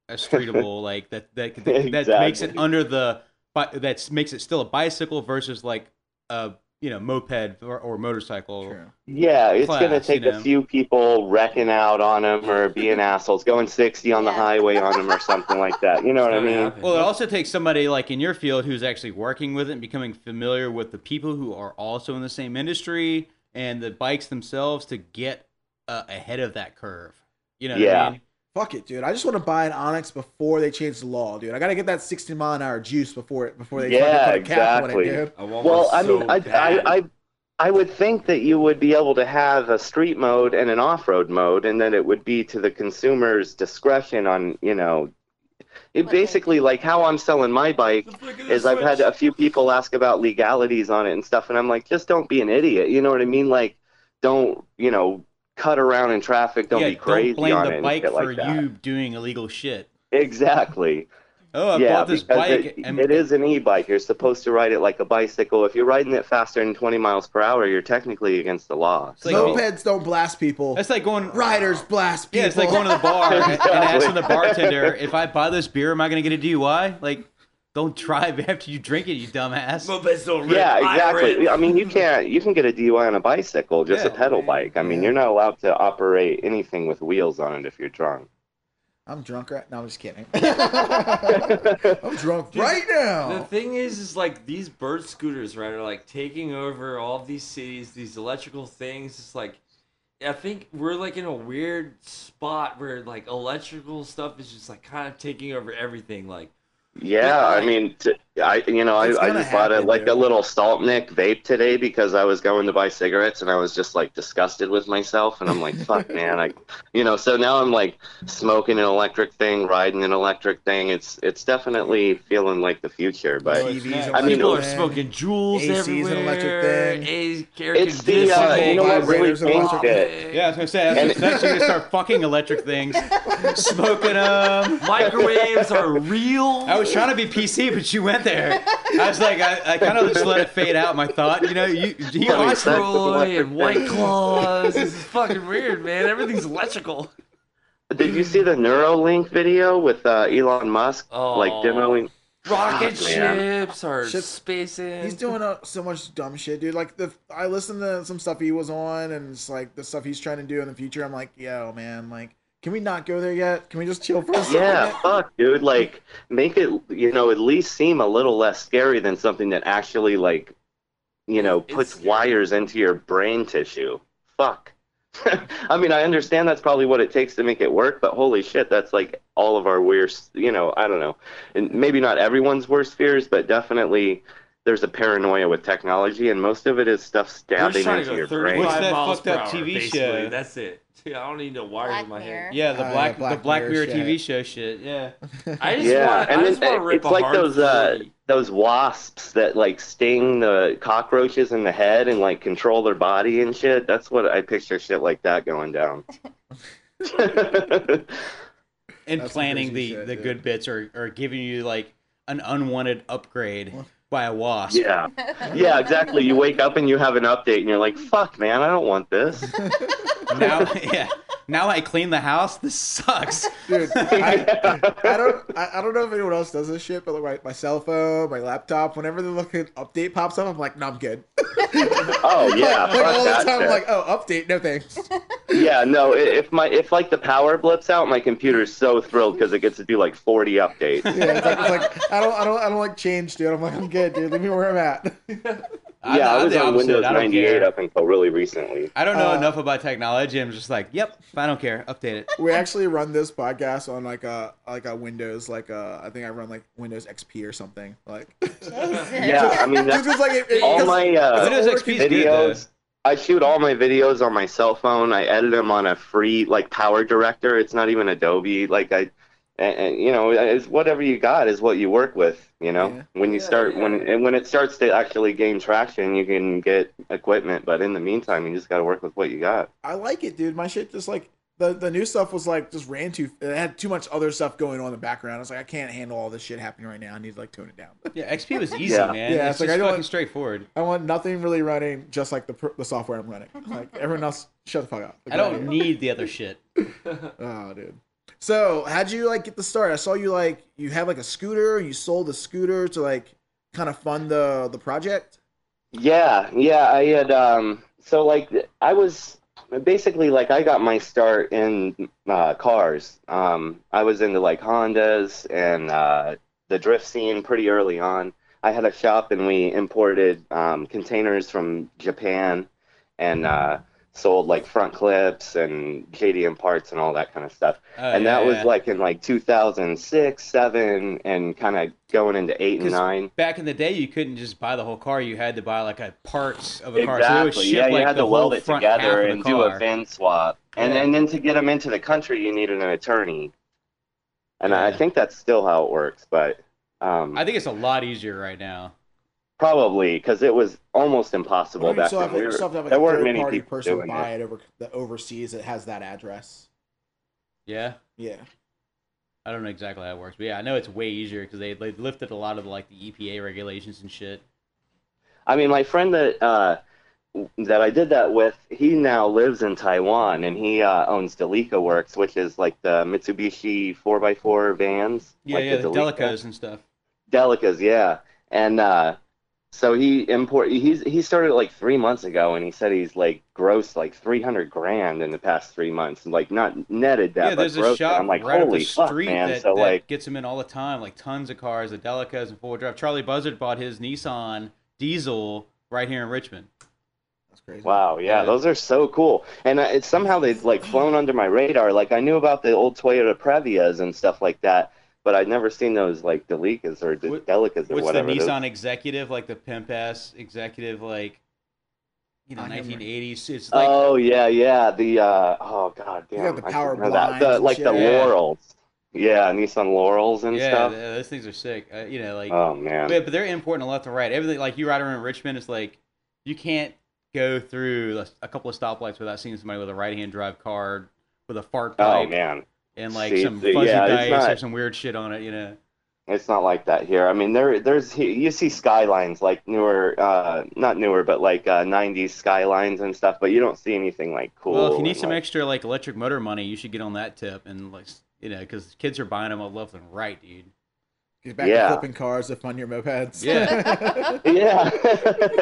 a streetable like that that that, that makes it under the but that makes it still a bicycle versus like a you know moped or, or motorcycle. True. yeah, it's class, gonna you take know. a few people wrecking out on them or being assholes, going 60 on the highway on them or something like that. You know what I mean? happen. Well, it also takes somebody like in your field who's actually working with it and becoming familiar with the people who are also in the same industry and the bikes themselves to get uh, ahead of that curve. You know what Yeah. I mean? Fuck it, dude. I just want to buy an Onyx before they change the law, dude. I gotta get that 60 mile an hour juice before it before they Yeah, fucking put a cap on exactly. it, dude. I want Well, I so mean, I. I, I, I would think that you would be able to have a street mode and an off-road mode, and then it would be to the consumer's discretion on, you know, it basically like how I'm selling my bike is I've had a few people ask about legalities on it and stuff, and I'm like, just don't be an idiot. You know what I mean? Like, don't you know, cut around in traffic. Don't yeah, be crazy don't blame on the bike for like you doing illegal shit. Exactly. Oh, I yeah, bought this bike. It, and it is an e-bike. You're supposed to ride it like a bicycle. If you're riding it faster than 20 miles per hour, you're technically against the law. like- So- Mopeds don't blast people. That's like going. Riders blast people. Yeah, it's like going to the bar and, and asking the bartender, if I buy this beer, am I going to get a DUI? Like, don't drive after you drink it, you dumbass. Mopeds don't yeah, exactly. I mean, you can't. You can get a DUI on a bicycle, just a Yeah. pedal bike. I mean, you're not allowed to operate anything with wheels on it if you're drunk. I'm drunk right now. I'm just kidding. I'm drunk right now. The thing is, is like these bird scooters, right, are like taking over all of these cities. These electrical things. It's like, I think we're like in a weird spot where like electrical stuff is just like kind of taking over everything. Like, Yeah, I mean, t- I you know, I, It's I gonna just bought a like dude. a little Saltnik vape today because I was going to buy cigarettes and I was just like disgusted with myself and I'm like, fuck, man, I, you know, so now I'm like smoking an electric thing, riding an electric thing. It's it's definitely feeling like the future, but TVs I mean, people are smoking Juuls AC 's everywhere. an electric thing. A- air it's the uh, you know what really Vibrators changed it. Yeah, I was going to say, that's next you're going to start fucking electric things, smoking them. Microwaves are real. I was trying to be PC, but you went there. I was like, I, I kind of just let it fade out. My thought, you know, you, you Funny watch sex with Troy electric and White things. Claws. This is fucking weird, man. Everything's electrical. Did you see the Neuralink video with uh, Elon Musk, like Oh. demoing? Rocket Fuck, man. ships are Shit's- spacing. He's doing uh, so much dumb shit, dude. Like the I listened to some stuff he was on, and it's like the stuff he's trying to do in the future. I'm like, yo, man, like, can we not go there yet? Can we just chill for a second? Yeah, fuck, dude. Like, make it, you know, at least seem a little less scary than something that actually, like, you know, It's puts scary. wires into your brain tissue. Fuck. I mean, I understand that's probably what it takes to make it work, but holy shit, that's like all of our worst, you know, I don't know. And maybe not everyone's worst fears, but definitely there's a paranoia with technology, and most of it is stuff We're stabbing into your go brain. What's that fucked up TV basically. show? That's it. Dude, I don't need no wires Black in my Mirror. head. Yeah, the Oh, Black, Black the Black Mirror Mirror shit. TV show shit. Yeah. I just yeah, want. and I then want to rip it's a like hard those uh, those wasps that like sting the cockroaches in the head and like control their body and shit. That's what I picture shit like that going down. And That's planning the, shit, the dude. good bits or, or giving you like an unwanted upgrade by a wasp. yeah, yeah, exactly. You wake up and you have an update and you're like, "Fuck, man, I don't want this." Now, yeah. Now I clean the house. This sucks. dude. I, I don't I, I don't know if anyone else does this shit, but like my, my cell phone, my laptop, whenever the looking update pops up, I'm like, no, I'm good. Oh yeah, like, like all the that time, I'm like, oh, update, no thanks. Yeah, no. If my if like the power blips out, my computer's so thrilled because it gets to do like 40 updates. Yeah, it's like, it's like I don't I don't I don't like change, dude. I'm like, I'm good, dude. Leave me where I'm at. I'm- yeah, I I'm was the on opposite. Windows I don't 98 care. up until really recently. I don't know Uh, enough about technology. I'm just like, yep, I don't care. Update it. we actually run this podcast on like a like a Windows, like uh I think I run like Windows XP or something. Like Yeah, I mean, that's just like it, it, all my uh, Windows XP videos. I shoot all my videos on my cell phone. I edit them on a free like Power Director. It's not even Adobe. Like I, and, and, you know, it's whatever you got is what you work with. You know, Yeah. when you start when and when it starts to actually gain traction, you can get equipment. But in the meantime, you just got to work with what you got. I like it, dude. My shit just like the the new stuff was like just ran too. It had too much other stuff going on in the background. I was like, I can't handle all this shit happening right now. I need to like tone it down. Yeah, XP was easy, Yeah. man. Yeah, it's it's like, just I don't- fucking straightforward. I want nothing really running, just like the the software I'm running. Like everyone else, shut the fuck up. I don't need the other shit. Oh, dude. So, how'd you like get the start? I saw you like you had like a scooter. You sold the scooter to like kind of fund the the project. Yeah, yeah, I had um so like I was basically like I got my start in uh cars. Um I was into like Hondas and uh the drift scene pretty early on. I had a shop and we imported um containers from Japan and uh sold like front clips and KDM parts and all that kind of stuff. Oh, and yeah, that was yeah. like in like 2006, seven, and kind of going into eight and nine. Back in the day, you couldn't just buy the whole car. You had to buy like a parts of a car. So Exactly. Yeah, you like had to weld it together and do a. VIN swap, and Yeah. and then to get them into the country, you needed an attorney. And I think that's still how it works, but um, I think it's a lot easier right now. Probably because it was almost impossible Or you back still then. have, We were- still have like there weren't many people person doing buy it. it over the overseas that has that address. Yeah. Yeah. I don't know exactly how it works, but yeah, I know it's way easier because they they lifted a lot of like the EPA regulations and shit. I mean, my friend that uh, that I did that with, he now lives in Taiwan, and he uh, owns Delica Works, which is like the Mitsubishi 4x4 vans. Yeah, like yeah, the Delica. Delicas and stuff. Delicas, yeah. And uh, so he import he's he started like three months ago, and he said he's like grossed like three hundred grand in the past three months, and like not netted that, yeah, but there's a grossed it. shop I'm like, right up holy the fuck, street man! that, so that like, gets him in all the time, like tons of cars, the Delicas and four wheel drive. Charlie Buzzard bought his Nissan diesel right here in Richmond. That's crazy. Wow, yeah, Yeah. those are so cool. And uh, it's somehow they've like flown under my radar. Like I knew about the old Toyota Previas and stuff like that, but I'd never seen those like Delicas or De- What- Delicas or What's whatever. the those- Nissan Executive, like the pimp ass Executive, like you know, 1980s? It's like oh yeah, yeah. The uh, oh god You damn, got the power should that. blinds The like the shit. Yeah. Laurels. Yeah, Nissan Laurels and yeah, stuff. Yeah, those things are sick. Uh, you know, like Oh man. But, but they're important importing left and right. Everything like you ride around Richmond, it's like you can't go through a, a couple of stoplights without seeing somebody with a right hand drive car with a fart pipe. Oh man. And like See, some the- fuzzy yeah, it's dice or some weird shit on it. You know. It's not like that here. I mean, there, there's you see skylines like newer, uh, not newer, but like uh, '90s skylines and stuff. But you don't see anything like cool. well, if you need some like- extra like electric motor money, you should get on that tip and like you know because kids are buying them all left and right, dude. Get back Yeah. to flipping cars to fund your mopeds. Yeah. yeah.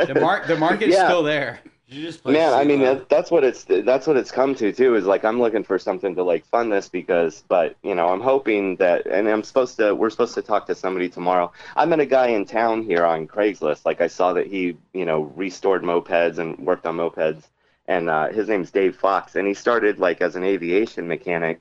The mark the market's Yeah. still there. You just play Man, I mean that, that's what it's that's what it's come to too. Is like I'm looking for something to like fund this because, but you know, I'm hoping that, and I'm supposed to. We're supposed to talk to somebody tomorrow. I met a guy in town here on Craigslist. Like I saw that he, you know, restored mopeds and worked on mopeds, and uh, his name's Dave Fox, and he started like as an aviation mechanic,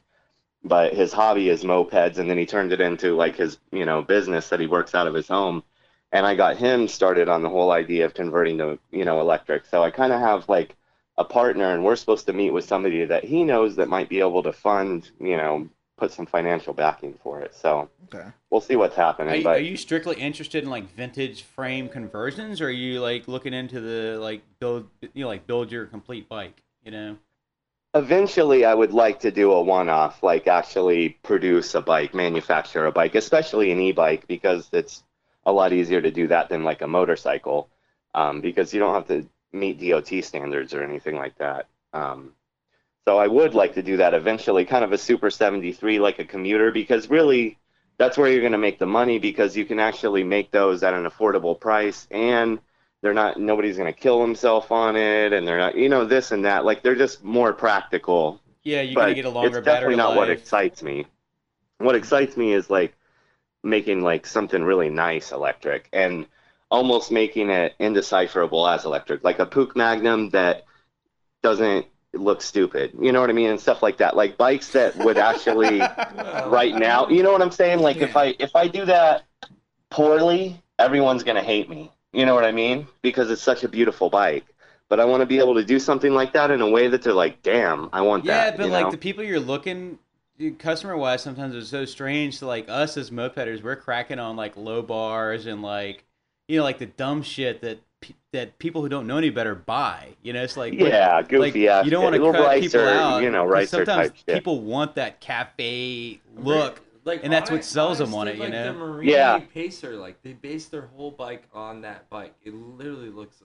but his hobby is mopeds, and then he turned it into like his, you know, business that he works out of his home and I got him started on the whole idea of converting to you know electric. So I kind of have like a partner, and we're supposed to meet with somebody that he knows that might be able to fund, you know, put some financial backing for it. So Okay. we'll see what's Are happening. you, but are you strictly interested in like vintage frame conversions, or are you like looking into the like build you know like build your complete bike? You know. eventually, I would like to do a one-off, like actually produce a bike, manufacture a bike, especially an e-bike, because it's a lot easier to do that than like a motorcycle, um, because you don't have to meet DOT standards or anything like that. Um, so I would like to do that eventually, kind of a Super 73, like a commuter, because really that's where you're going to make the money because you can actually make those at an affordable price and they're not nobody's going to kill himself on it and they're not you know this and that like they're just more practical Yeah, you're gonna get a longer it's definitely battery not what excites me. What excites me is like making like something really nice electric and almost making it indecipherable as electric, like a Puch Magnum that doesn't look stupid. You know what I mean? And stuff like that. Like bikes that would actually right now, you know what I'm saying? Like if I if I do that poorly, everyone's gonna hate me. You know what I mean? Because it's such a beautiful bike. But I want to be able to do something like that in a way that they're like, damn, I want Yeah, that. Yeah, but like know? the people you're looking customer wise sometimes it's so strange to like us as mopeders we're cracking on like low bars and like you know like the dumb shit that pe- that people who don't know any better buy you know it's like what- Yeah, goofy like, ass you don't want to Little cut people ricer, out you know, ricer sometimes type shit. people want that cafe look Like, and that's what hon- sells them on honestly, it you like know The Marini Yeah. Pacer, like they base their whole bike on that bike. It literally looks.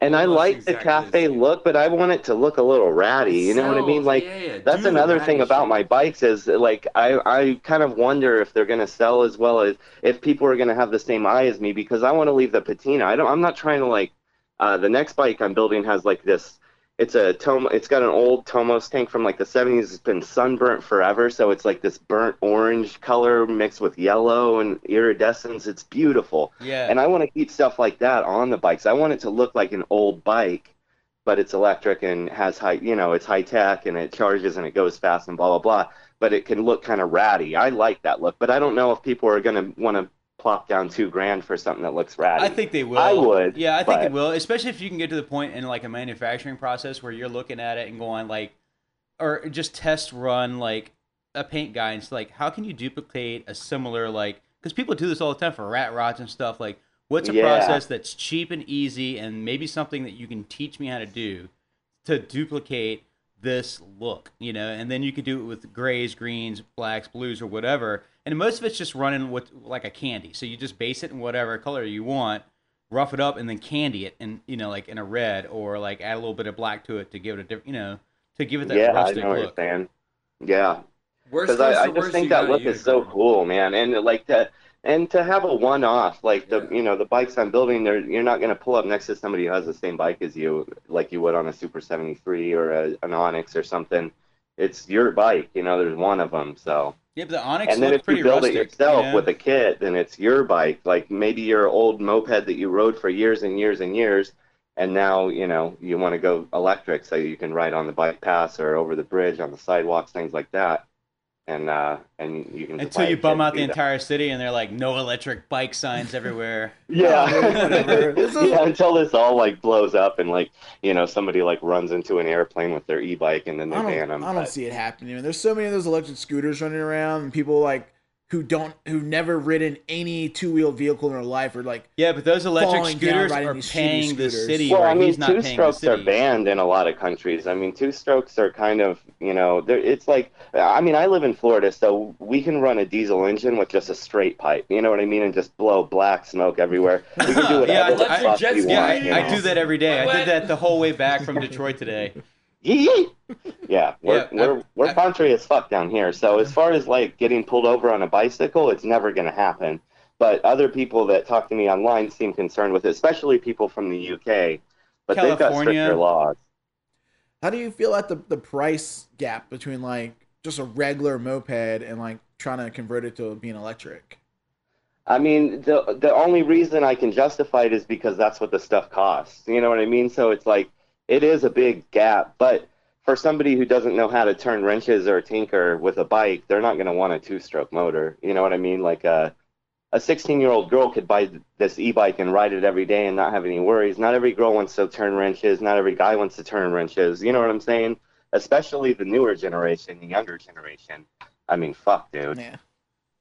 And I almost like the cafe look, but I want it to look a little ratty. You know what I mean? Like yeah, yeah, that's another thing about shit. my bikes is like I I kind of wonder if they're gonna sell as well as if people are gonna have the same eye as me because I want to leave the patina. I don't. I'm not trying to like. Uh, the next bike I'm building has like this. It's a Tom. It's got an old Tomos tank from like the 70s. It's been sunburnt forever, so it's like this burnt orange color mixed with yellow and iridescence. It's beautiful. yeah And I want to keep stuff like that on the bikes. I want it to look like an old bike, but it's electric and has high, you know, it's high tech and it charges and it goes fast and blah blah blah. But it can look kind of ratty. I like that look, but I don't know if people are going to want to plop down two grand for something that looks ratty. I think they will. I would. Yeah, I think but- will, especially if you can get to the point in like a manufacturing process where you're looking at it and going like, or just test run like a paint guy and it's like, how can you duplicate a similar like? Because people do this all the time for rat rods and stuff. Like, what's a Yeah. process that's cheap and easy and maybe something that you can teach me how to do to duplicate this look, you know? And then you could do it with grays, greens, blacks, blues, or whatever. And most of it's just running with like a candy. So you just base it in whatever color you want, rough it up, and then candy it, and you know, like in a red, or like add a little bit of black to it to give it a different, you know, to give it that yeah, I rustic know what you're saying. Yeah, because I, I just think that look is so cool, man, and like that, and to have a one-off, like the you know the bikes I'm building, there you're not going to pull up next to somebody who has the same bike as you, like you would on a Super 73 or a, an Onyx or something. It's your bike, you know. There's one of them, so. Yeah, but the Onyx and then if pretty you build rustic, it yourself you know? with a kit, then it's your bike. Like maybe your old moped that you rode for years and years and years, and now you know you want to go electric, so you can ride on the bike paths or over the bridge on the sidewalks, things like that. And uh, and you can Until you bum out the that. entire city and they're like, no electric bike signs everywhere. Yeah. Is- yeah, until this all like blows up and like you know somebody like runs into an airplane with their e-bike and then they I ban don't, them. I don't see it happening. There's so many of those electric scooters running around, and people like who don't, who've never ridden any two wheeled vehicle in their life, are like, Yeah, but those electric Falling down scooters are these shitty paying the scooters. city Well, where I mean, he's not two paying the strokes are banned in a lot of countries. I mean, two strokes are kind of, you know, it's like, I mean, I live in Florida, so we can run a diesel engine with just a straight pipe. You know what I mean? And just blow black smoke everywhere. We can do yeah, whatever I, the I, fuck I, we yeah, want. I, you I do that every day. I did that the whole way back from Detroit today. Yee! Yeah, we're Yeah, we're I- we're country as fuck down here. So as far as like getting pulled over on a bicycle, it's never gonna happen. But other people that talk to me online seem concerned with it, especially people from the UK. But they've got stricter laws. how do you feel at the the price gap between like just a regular moped and like trying to convert it to being electric? I mean, the the only reason I can justify it is because that's what the stuff costs. You know what I mean? So it's like it is a big gap, but for somebody who doesn't know how to turn wrenches or tinker with a bike, they're not going to want a two-stroke motor. You know what I mean? Like uh, a a 16-year-old girl could buy this e-bike and ride it every day and not have any worries. Not every girl wants to turn wrenches. Not every guy wants to turn wrenches. You know what I'm saying? Especially the newer generation, the younger generation. I mean, fuck, dude. Yeah,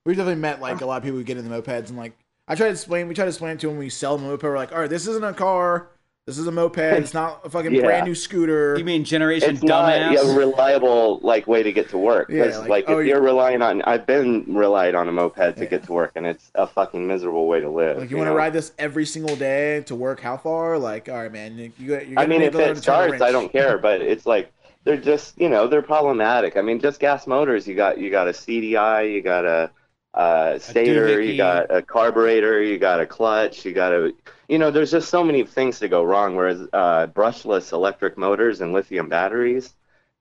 we've definitely met like a lot of people who get into mopeds and like I try to explain. We try to explain to them when we sell a moped. We're like, all right, this isn't a car. This is a moped. It's not a fucking Yeah. brand new scooter. You mean Generation dumbass? it's not a reliable like way to get to work. 'Cause, Yeah, like, like, oh, if you- you're relying on, I've been relied on a moped to Yeah. get to work, and it's a fucking miserable way to live. Like you, want to ride this every single day to work? How far? Like, all right, man. You, you, you're I mean, if it to turn a starts, I don't care, but it's like they're just, you know, they're problematic. I mean, just gas motors. You got you got a CDI, you got a, uh stator, doohickey. you got a carburetor, you got a clutch, you got a, you know, there's just so many things to go wrong. Whereas uh, brushless electric motors and lithium batteries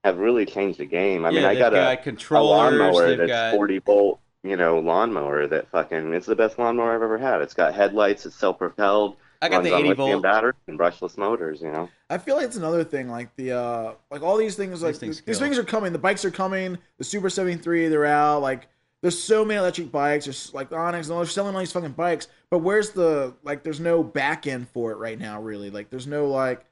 have really changed the game. I yeah, mean, I got, got, a, a controllers. lawnmower they've that's got 40 volt, you know, lawnmower that fucking it's the best lawnmower I've ever had. It's got headlights, it's self propelled. I got the runs on 80 lithium volt. batteries and brushless motors. You know. I feel like it's another thing. Like the uh, like all these things, like These things these things are coming. The bikes are coming. The Super Seventy Three, they're out. Like there's so many electric bikes. There's like the Onyx, and they're selling all these fucking bikes. But where's the like? There's no back end for it right now. Really, like there's no like.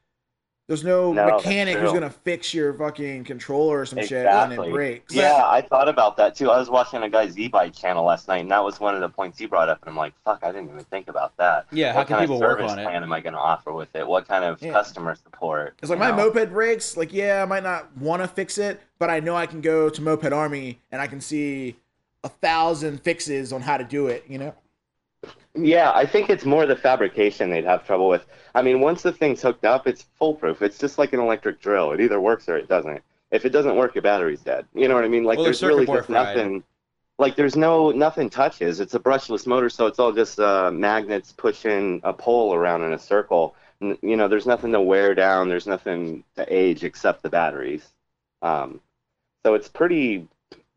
There's no, No, mechanic who's gonna fix your fucking controller or some shit when Exactly. it breaks. Yeah, I thought about that too. I was watching a guy's e-bike channel last night, and that was one of the points he brought up. And I'm like, fuck, I didn't even think about that. Yeah, how what can kind people of work service on it? plan am I going to offer with it? What kind of Yeah. customer support? It's like my know? moped breaks. Like, yeah, I might not want to fix it, but I know I can go to Moped Army and I can see a thousand fixes on how to do it. You know? Yeah, I think it's more the fabrication they'd have trouble with. I mean, once the thing's hooked up, it's foolproof. It's just like an electric drill. It either works or it doesn't. If it doesn't work, your battery's dead. You know what I mean? Like, Well, there's really circuit board just fried. nothing. Like, there's no nothing touches. It's a brushless motor, so it's all just uh, magnets pushing a pole around in a circle. N- You know, there's nothing to wear down. There's nothing to age except the batteries. Um, so it's pretty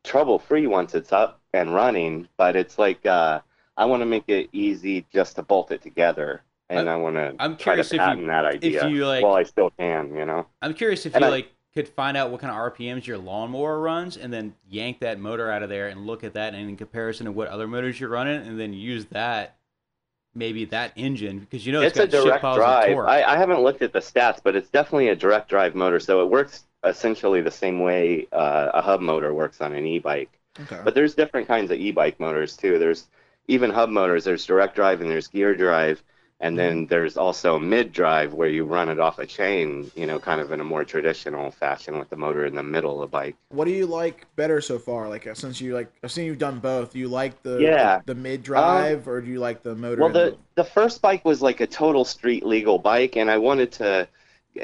trouble free once it's up and running. But it's like uh, I want to make it easy just to bolt it together. and I, want to I'm try curious to if you- patent that if idea you, like- while I still can. You know. I'm curious if And you I- like could find out what kind of RPMs your lawnmower runs, and then yank that motor out of there and look at that, and in comparison to what other motors you're running, and then use that, maybe that engine because you know it's it's a direct drive. I, I haven't looked at the stats, but it's definitely a direct drive motor. So it works essentially the same way uh, a hub motor works on an e-bike. Okay. But there's different kinds of e-bike motors too. There's even hub motors. There's direct drive and there's gear drive, and then there's also mid drive where you run it off a chain. You know, kind of in a more traditional fashion with the motor in the middle of the bike. What do you like better so far? Like uh, since you like, I've seen you've done both. Do you like the Yeah. the, mid drive or do you like the motor? Well, in the the first bike was like a total street legal bike, and I wanted to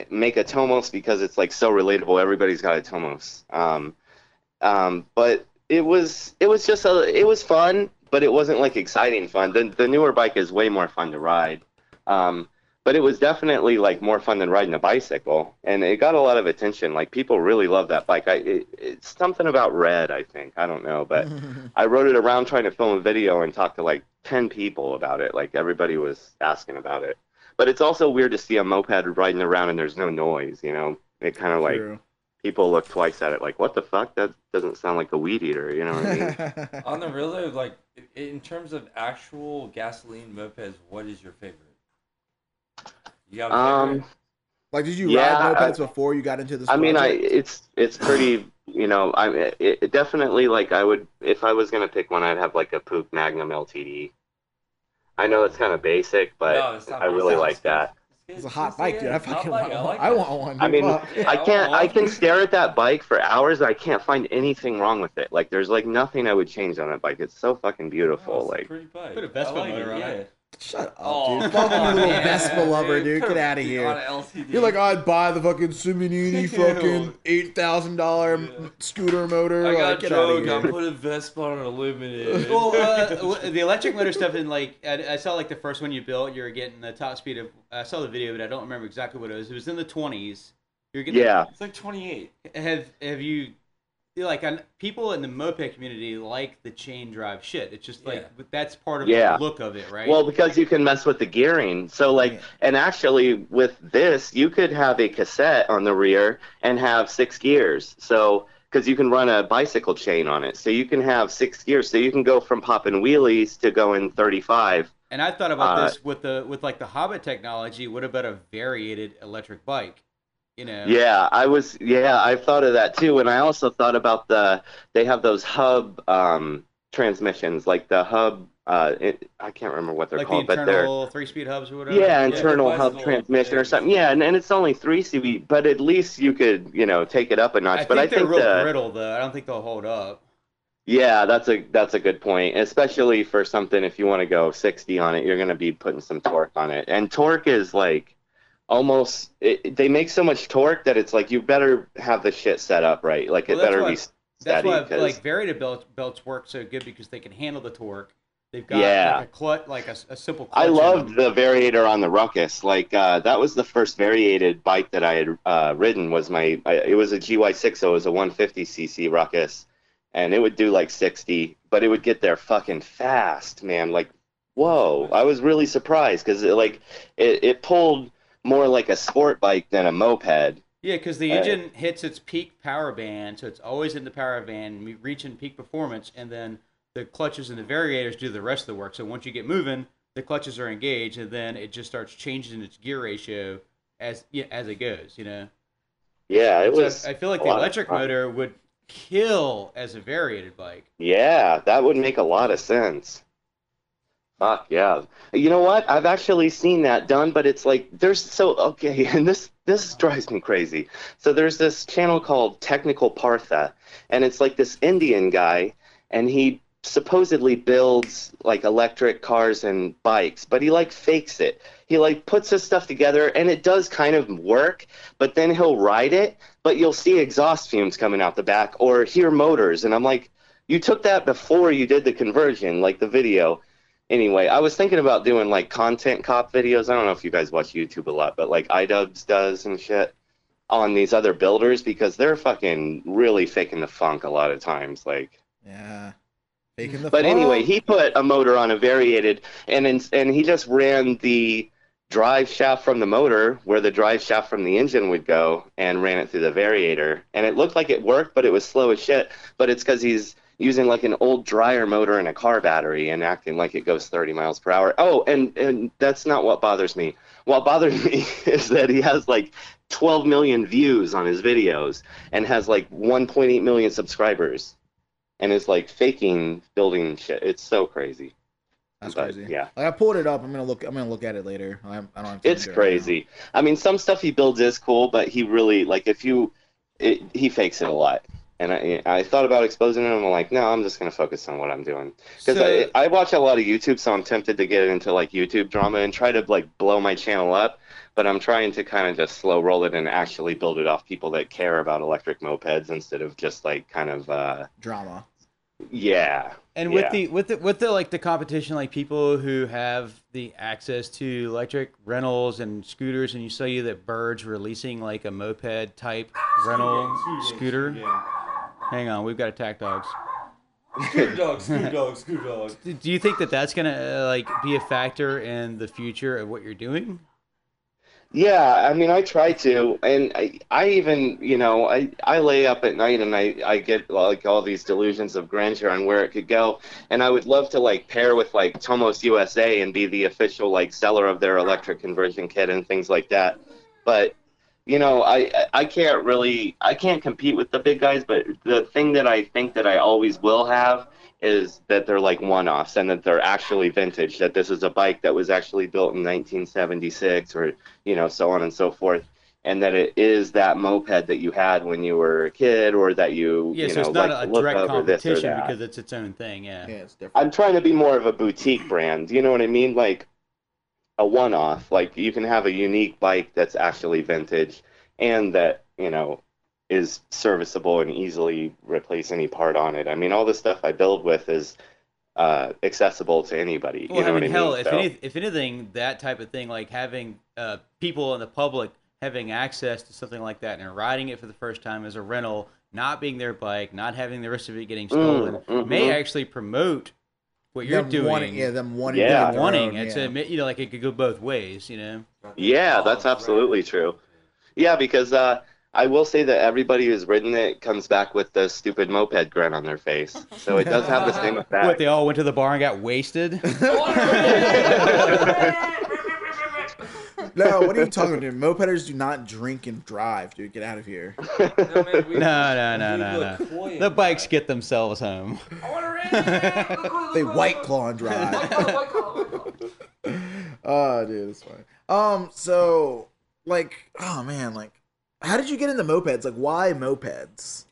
make a Tomos because it's like so relatable. Everybody's got a Tomos. Um, um, but it was it was just a it was fun, but it wasn't like exciting fun. The the newer bike is way more fun to ride. Um, but it was definitely like more fun than riding a bicycle, and it got a lot of attention. Like people really love that bike. I it, it's something about red, I think. I don't know, but I rode it around trying to film a video and talk to like ten people about it. Like everybody was asking about it. But it's also weird to see a moped riding around and there's no noise. You know, it kind of like True. People look twice at it, like, what the fuck? That doesn't sound like a weed eater. You know what I mean? On the real though, like in terms of actual gasoline mopeds, what is your favorite? You got a um. favorite? like, did you Yeah, ride I- mopeds before you got into this? I mean, I it's it's pretty. You know, I it, it definitely like I would if I was gonna pick one, I'd have like a Puch Magnum LTD. I know it's kind of basic, but No, not I really basic. like that. It's a hot bike, dude. I fucking want, I like I want one. I mean, Fuck. I can't. I can stare at that bike for hours. and I can't find anything wrong with it. Like, there's like nothing I would change on that bike. It's so fucking beautiful. Oh, it's a like, pretty bike. Put a Vespa I like motor it, on yeah. it. Shut up, Oh, dude. come Fuck little man. Vespa lover, dude. Get out of here. You're like, I'd buy the fucking Simonini fucking Ew. eight thousand dollar scooter motor. I like, got get out of drunk. I here. put a Vespa on an illuminated. well, uh, the electric motor stuff, and like I, I saw like the first one you built, you were getting the top speed of. I saw the video, but I don't remember exactly what it was. It was in the twenties. You're getting. yeah, it's like 28. Have Have you? Feel Like on, people in the moped community like the chain drive shit. It's just like that's part of Yeah. the look of it, right? Well, because you can mess with the gearing. So, like, and actually, with this, you could have a cassette on the rear and have six gears. So, because you can run a bicycle chain on it, so you can have six gears. So you can go from popping wheelies to going 35. And I thought about Uh, this with the with like the Hobbit technology. What about a variated electric bike? You know. Yeah, I was. Yeah, I thought of that too, and I also thought about the. They have those hub um, transmissions, like the hub. Uh, it, I can't remember what they're Like called, the but they're three speed hubs or whatever. yeah, internal the hub transmission or something. Yeah, and, and it's only three CV, but at least you could you know take it up a notch. But I but think I they're think real the brittle though. I don't think they'll hold up. yeah, that's a that's a good point, especially for something if you want to go 60 on it, you're going to be putting some torque on it, and torque is like almost it, they make so much torque that it's like you better have the shit set up right, like it that's better be That's steady. why 'cause- like varied belts belts work so good because they can handle the torque. They've got Yeah. like a clutch, like a, a simple. Clutch I loved the variator on the Ruckus. Like uh, that was the first variated bike that I had uh, ridden. Was my I, it was a GY6, so it was a 150cc Ruckus, and it would do like 60, but it would get there fucking fast, man. Like whoa, I was really surprised because it like it, it pulled more like a sport bike than a moped. Yeah, because the Uh, engine hits its peak power band, so it's always in the power band, reaching peak performance, and then the clutches and the variators do the rest of the work. So once you get moving, the clutches are engaged, and then it just starts changing its gear ratio as yeah, as it goes. You know. Yeah, it So was. I feel like the electric motor would kill as a variated bike. Yeah, that would make a lot of sense. Fuck yeah. You know what? I've actually seen that done, but it's like there's so okay, and this this drives me crazy. So there's this channel called Technical Partha, and it's like this Indian guy, and he supposedly builds like electric cars and bikes, but he like fakes it. He like puts his stuff together and it does kind of work, but then he'll ride it, but you'll see exhaust fumes coming out the back or hear motors and I'm like, you took that before you did the conversion, like the video. Anyway, I was thinking about doing like content cop videos. I don't know if you guys watch YouTube a lot, but like iDubbbz does and shit on these other builders because they're fucking really faking the funk a lot of times. Like Yeah. Faking the but anyway, he put a motor on a variated, and in, and he just ran the drive shaft from the motor where the drive shaft from the engine would go and ran it through the variator. And it looked like it worked, but it was slow as shit. But it's because he's using like an old dryer motor and a car battery and acting like it goes 30 miles per hour. Oh, and, and that's not what bothers me. What bothers me is that he has like 12 million views on his videos and has like 1.8 million subscribers and is like faking building shit. It's so crazy. That's But, crazy. Yeah. Like I pulled it up. I'm gonna look. I'm gonna look at it later. I, I don't. Have to It's it right crazy. I mean, some stuff he builds is cool, but he really like if you, it, he fakes it a lot. And I, I thought about exposing him. I'm like, no, I'm just gonna focus on what I'm doing because So- I, I watch a lot of YouTube, so I'm tempted to get into like YouTube drama and try to like blow my channel up. But I'm trying to kind of just slow roll it and actually build it off people that care about electric mopeds instead of just like kind of uh. Drama. yeah. And yeah. with the with the with the like the competition, like people who have the access to electric rentals and scooters, and you saw you that Bird's releasing like a moped type rental scooter. Hang on, we've got attack dogs. Scooter dogs, scooter dogs, scooter dogs. Do do you think that that's gonna uh, like be a factor in the future of what you're doing? Yeah, I mean, I try to, and I, I even, you know, I, I lay up at night and I, I get like all these delusions of grandeur on where it could go, and I would love to like pair with like Tomos USA and be the official like seller of their electric conversion kit and things like that. But, you know, I, I can't really, I can't compete with the big guys. But the thing that I think that I always will have is that they're like one-offs and that they're actually vintage. That this is a bike that was actually built in 1976 or you know, so on and so forth. And that it is that moped that you had when you were a kid, or that you, Yeah, you so know, it's not like a direct over this or competition because it's its own thing. Yeah. Yeah, it's different. I'm trying to be more of a boutique brand. You know what I mean? Like a one-off. Like you can have a unique bike that's actually vintage, and that you know is serviceable and easily replace any part on it. I mean, all the stuff I build with is uh, accessible to anybody. Well, you know I what mean, I hell, mean? if So- any, if anything, that type of thing, like having uh, people in the public having access to something like that and riding it for the first time as a rental, not being their bike, not having the rest of it getting stolen, mhm. may actually promote what you're Them doing. wanting- yeah, them wanting to Yeah, get wanting. own, It's yeah. a, you know, like it could go both ways. You know. Yeah, that's absolutely true. Yeah, because uh, I will say that everybody who's ridden it comes back with the stupid moped grin on their face. So it does have the same effect. What effect. they all went to the bar and got wasted. No, what are you talking about, dude? Mopeders do not drink and drive, dude. Get out of here. no, no, no, no, no. The bikes get themselves home. They white claw and drive. oh, dude, it's fine. Um, so like, oh man, like, how did you get into mopeds? Like, why mopeds?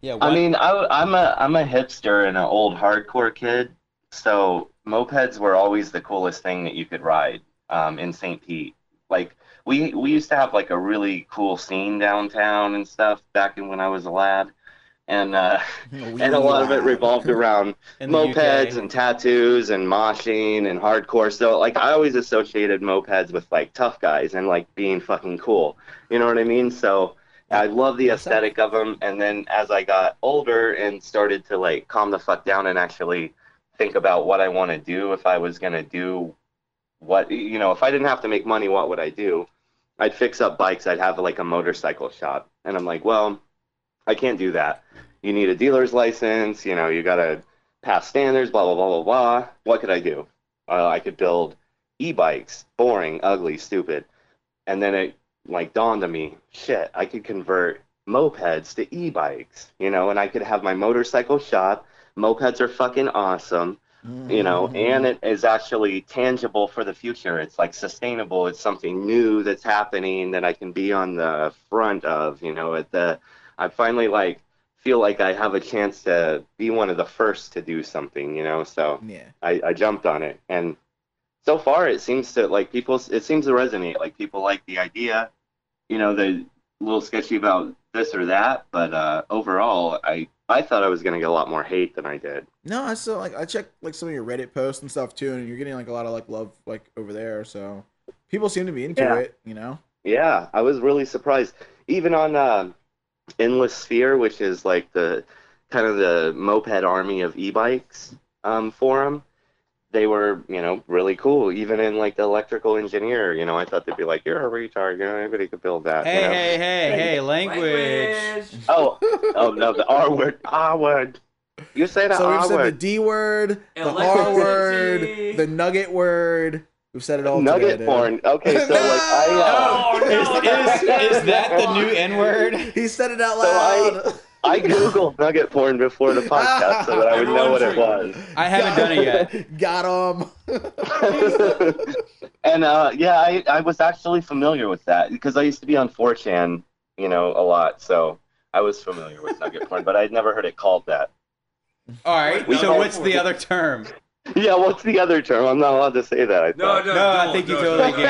Yeah. I mean, I, I'm a I'm a hipster and an old hardcore kid, so mopeds were always the coolest thing that you could ride um, in St. Pete. Like we we used to have like a really cool scene downtown and stuff back in when I was a lad, and uh, and a lot of it revolved around mopeds and tattoos and moshing and hardcore. So like I always associated mopeds with like tough guys and like being fucking cool. You know what I mean? So I love the aesthetic of them. And then as I got older and started to like calm the fuck down and actually think about what I want to do, if I was gonna do what you know, if I didn't have to make money, what would I do? I'd fix up bikes. I'd have like a motorcycle shop, and I'm like, well, I can't do that. You need a dealer's license. You know, you gotta pass standards. Blah blah blah blah blah. What could I do? Uh, I could build e-bikes. Boring, ugly, stupid. And then it like dawned on me, shit, I could convert mopeds to e-bikes. You know, and I could have my motorcycle shop. Mopeds are fucking awesome you know and it is actually tangible for the future. It's like sustainable. It's something new that's happening that i can be on the front of you know at the i finally like feel like i have a chance to be one of the first to do something you know so Yeah. i, I jumped on it. And so far it seems to like people it seems to resonate. Like people like the idea you know they're a little sketchy about this or that but uh overall i i thought i was going to get a lot more hate than i did No, I still like I checked like some of your Reddit posts and stuff too, and you're getting like a lot of like love like over there. So people seem to be into Yeah. it, you know. Yeah, I was really surprised. Even on uh, Endless Sphere, which is like the kind of the moped army of e-bikes um, forum, they were, you know, really cool. Even in like the electrical engineer, you know, I thought they'd be like, "You're a retard. You know, anybody could build that." Hey, you know? hey, hey, hey, language. Oh, oh no, the R word, R word. You say the So we've said the. D word, the R word, the nugget word. We've said it all Nugget today, dude. porn. Okay, so like I. Uh, Oh, no, Is, is, is that the new N word? He said it out So I- loud. I googled nugget porn before the podcast so that I would know what it was. I haven't done it yet. Got him. and uh, yeah, I, I was actually familiar with that because I used to be on 4chan, you know, a lot. So I was familiar with nugget porn, but I'd never heard it called that. All right. Wait, So no. what's the other term? Yeah, what's the other term? I'm not allowed to say that. I No, thought. no, No, I don't, think you don't, totally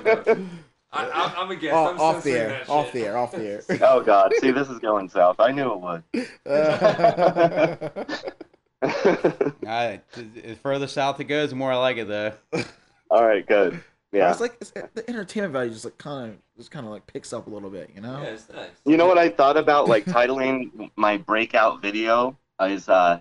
don't, can. I, I'm, I'm a guest. off, I'm off the air. that Off shit. the air. Off the air. Oh God! See, this is going south. I knew it would. I, the further south it goes, the more I like it, though. All right, good. Yeah. It's like it's, the entertainment value just like kind of just kind of like picks up a little bit, you know. Yeah, it's nice. You know what I thought about like titling my breakout video is uh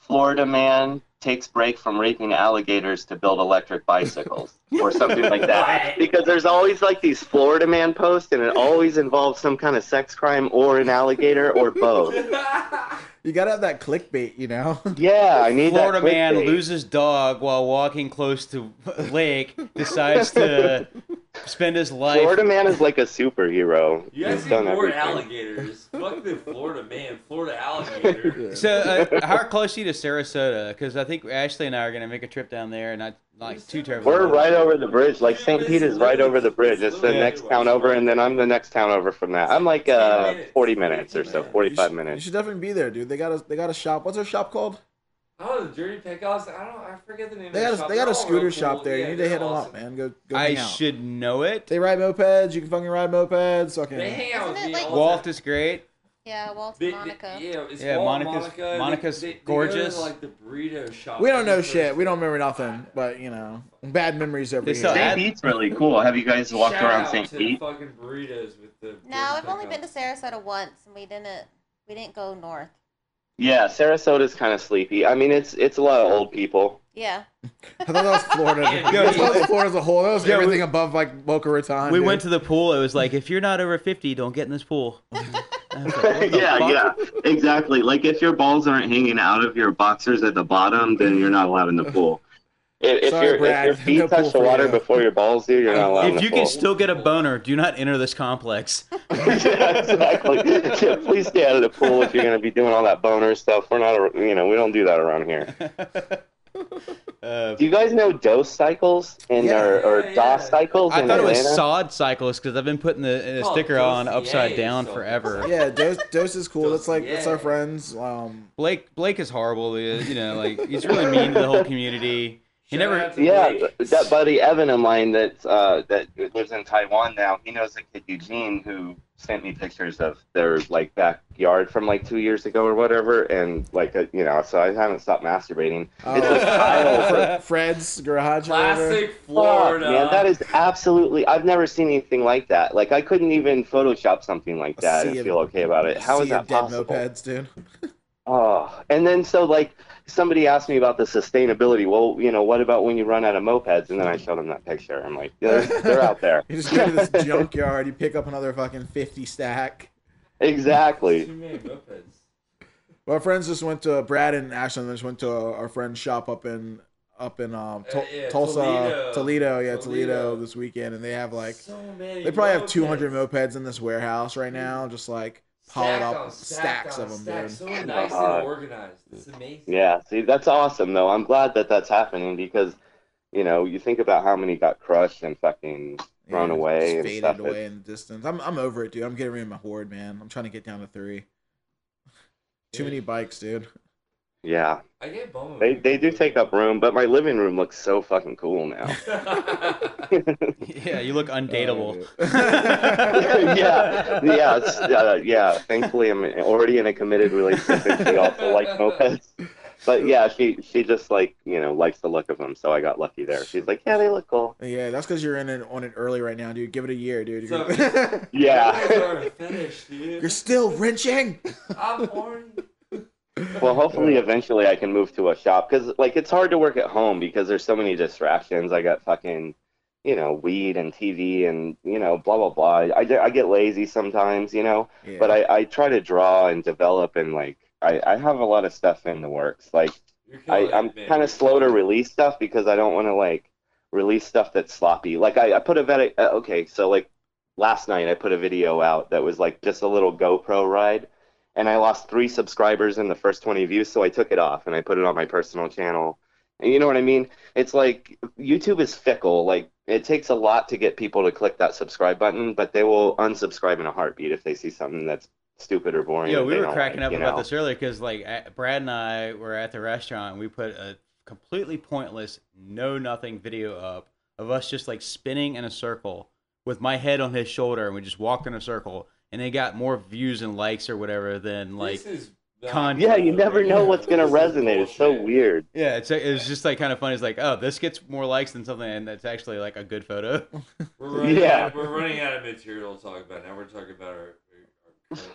Florida man takes break from raping alligators to build electric bicycles or something like that. Because there's always like these Florida man posts and it always involves some kind of sex crime or an alligator or both. You gotta have that clickbait, you know. Yeah, I need Florida that man clickbait. loses dog while walking close to lake, decides to spend his life. Florida man is like a superhero. You guys He's see more everything. alligators. Fuck the Florida man, Florida alligator. So, uh, how close are you to Sarasota? Because I think Ashley and I are going to make a trip down there, not like two terrible. We're right over the bridge. Like St. Pete is right over the bridge. It's the next town over, and then I'm the next town over from that. I'm like uh, 40 minutes or so, You 45 should, you minutes. should definitely be there, dude. They got a they got a shop. What's their shop called? Oh, the Dirty Pickups. I don't. I forget the name. They of got the a, shop. they got a scooter real shop there. Yeah, you need to they're hit them up, man. Go go I hang out. should know it. They ride mopeds. You can fucking ride mopeds. Fucking. They hang out with me like- Walt is great. Yeah, Walt They- and they- Monica. yeah, it's Yeah, Walt, Monica's- Monica. Monica's they, they gorgeous. Go to, like the burrito shop. we don't know every shit. We don't remember nothing. But you know, bad memories over They here. St. Pete's really cool. Have you guys walked Shout around St. to Pete? Fucking burritos with the. No, I've only been to Sarasota once, and we didn't we didn't go north. Yeah, Sarasota's kind of sleepy. I mean, it's it's a lot of old people. Yeah. I thought that was Florida. Yeah, yeah, I Florida as a whole. That was Yeah, we- everything above like Boca Raton. We dude. went to the pool. It was like, if you're not over 50, don't get in this pool. I was like, yeah, fuck? yeah, exactly. Like if your balls aren't hanging out of your boxers at the bottom, then you're not allowed in the pool. If, if, Sorry, your Brad. if your feet No touch the water you. before your balls do, you're not allowed in If the you pool. can still get a boner, do not enter this complex. yeah, exactly. Yeah, please stay out of the pool if you're going to be doing all that boner stuff. We're not, you know, we don't do that around here. Uh, Do you guys know dose cycles and Yeah. or, or Yeah, yeah. Cycles I in thought it was sod cycles because I've been putting the, the Oh, sticker on Dossier, upside down so- forever. Yeah, Dose, Dose is cool. That's like that's our friends. Um, Blake Blake is horrible. uh, You know, like he's really mean to the whole community. He never. out to Yeah, Blake. that buddy Evan of mine that uh, that lives in Taiwan now. He knows a kid Eugene who sent me pictures of their like backyard from like two years ago or whatever, and like uh, you know, so I haven't stopped masturbating. It's a tile. Fred's garage. or whatever. Classic Fuck, Florida. man, that is absolutely. I've never seen anything like that. Like I couldn't even Photoshop something like that and Sea of- feel okay about it. How is sea that of dead possible? mopeds, dude. Oh, and then so like somebody asked me about the sustainability. Well, you know, what about when you run out of mopeds? And then I showed them that picture. I'm like, they're, they're out there. You just go to this junkyard. You pick up another fucking fifty stack. exactly. Too many mopeds. Well, our friends just went to Brad and Ashton. Just went to our friend's shop up in up in um Tul- Uh, yeah, Tulsa, Toledo. Toledo. Yeah, Toledo. Toledo. this weekend, and they have like so many they probably have two hundred mopeds in this warehouse right now, just like piled up on stacks on of them, stacks. dude. So nice Uh, and organized. It's amazing. Yeah. See, that's awesome though. I'm glad that that's happening because, you know, you think about how many got crushed and fucking thrown Yeah, away and faded stuff. away in the distance. I'm I'm over it, dude. I'm getting rid of my horde, man. I'm trying to get down to three. Too Yeah. many bikes, dude. Yeah. I get bummed. They they do take up room, but my living room looks so fucking cool now. Yeah, you look undateable. yeah, yeah, it's, uh, yeah. Thankfully, I'm already in a committed relationship, and she also likes mopeds. But yeah, she she just like you know likes the look of them, so I got lucky there. She's like, yeah, they look cool. Yeah, that's because you're in it on it early right now, dude. Give it a year, dude. So- You're, Yeah, Mopeds are a dude. you're still wrenching. I'm horny. Well, hopefully, eventually, I can move to a shop because, like, it's hard to work at home because there's so many distractions. I got fucking, you know, weed and TV and you know, blah blah blah. I, get- I get lazy sometimes, you know, Yeah. but I, I try to draw and develop and like I, I have a lot of stuff in the works. Like, I, I'm kind of slow to release stuff because I don't want to like release stuff that's sloppy. Like, I, I put a vet. Uh, okay, so like last night I put a video out that was like just a little GoPro ride and I lost three subscribers in the first 20 views, so I took it off and I put it on my personal channel. And you know what I mean? It's like YouTube is fickle. Like it takes a lot to get people to click that subscribe button, but they will unsubscribe in a heartbeat if they see something that's stupid or boring. Yeah, we were cracking like, up about know? this earlier because like Brad and I were at the restaurant and we put a completely pointless, no nothing video up of us just like spinning in a circle with my head on his shoulder and we just walked in a circle and they got more views and likes or whatever than like content. Yeah, you never know what's gonna resonate. It's so weird. Yeah, it's it was just like kind of funny. It's like, oh, this gets more likes than something, and it's actually like a good photo. We're running Yeah. out, we're running out of material to talk about. Now we're talking about our.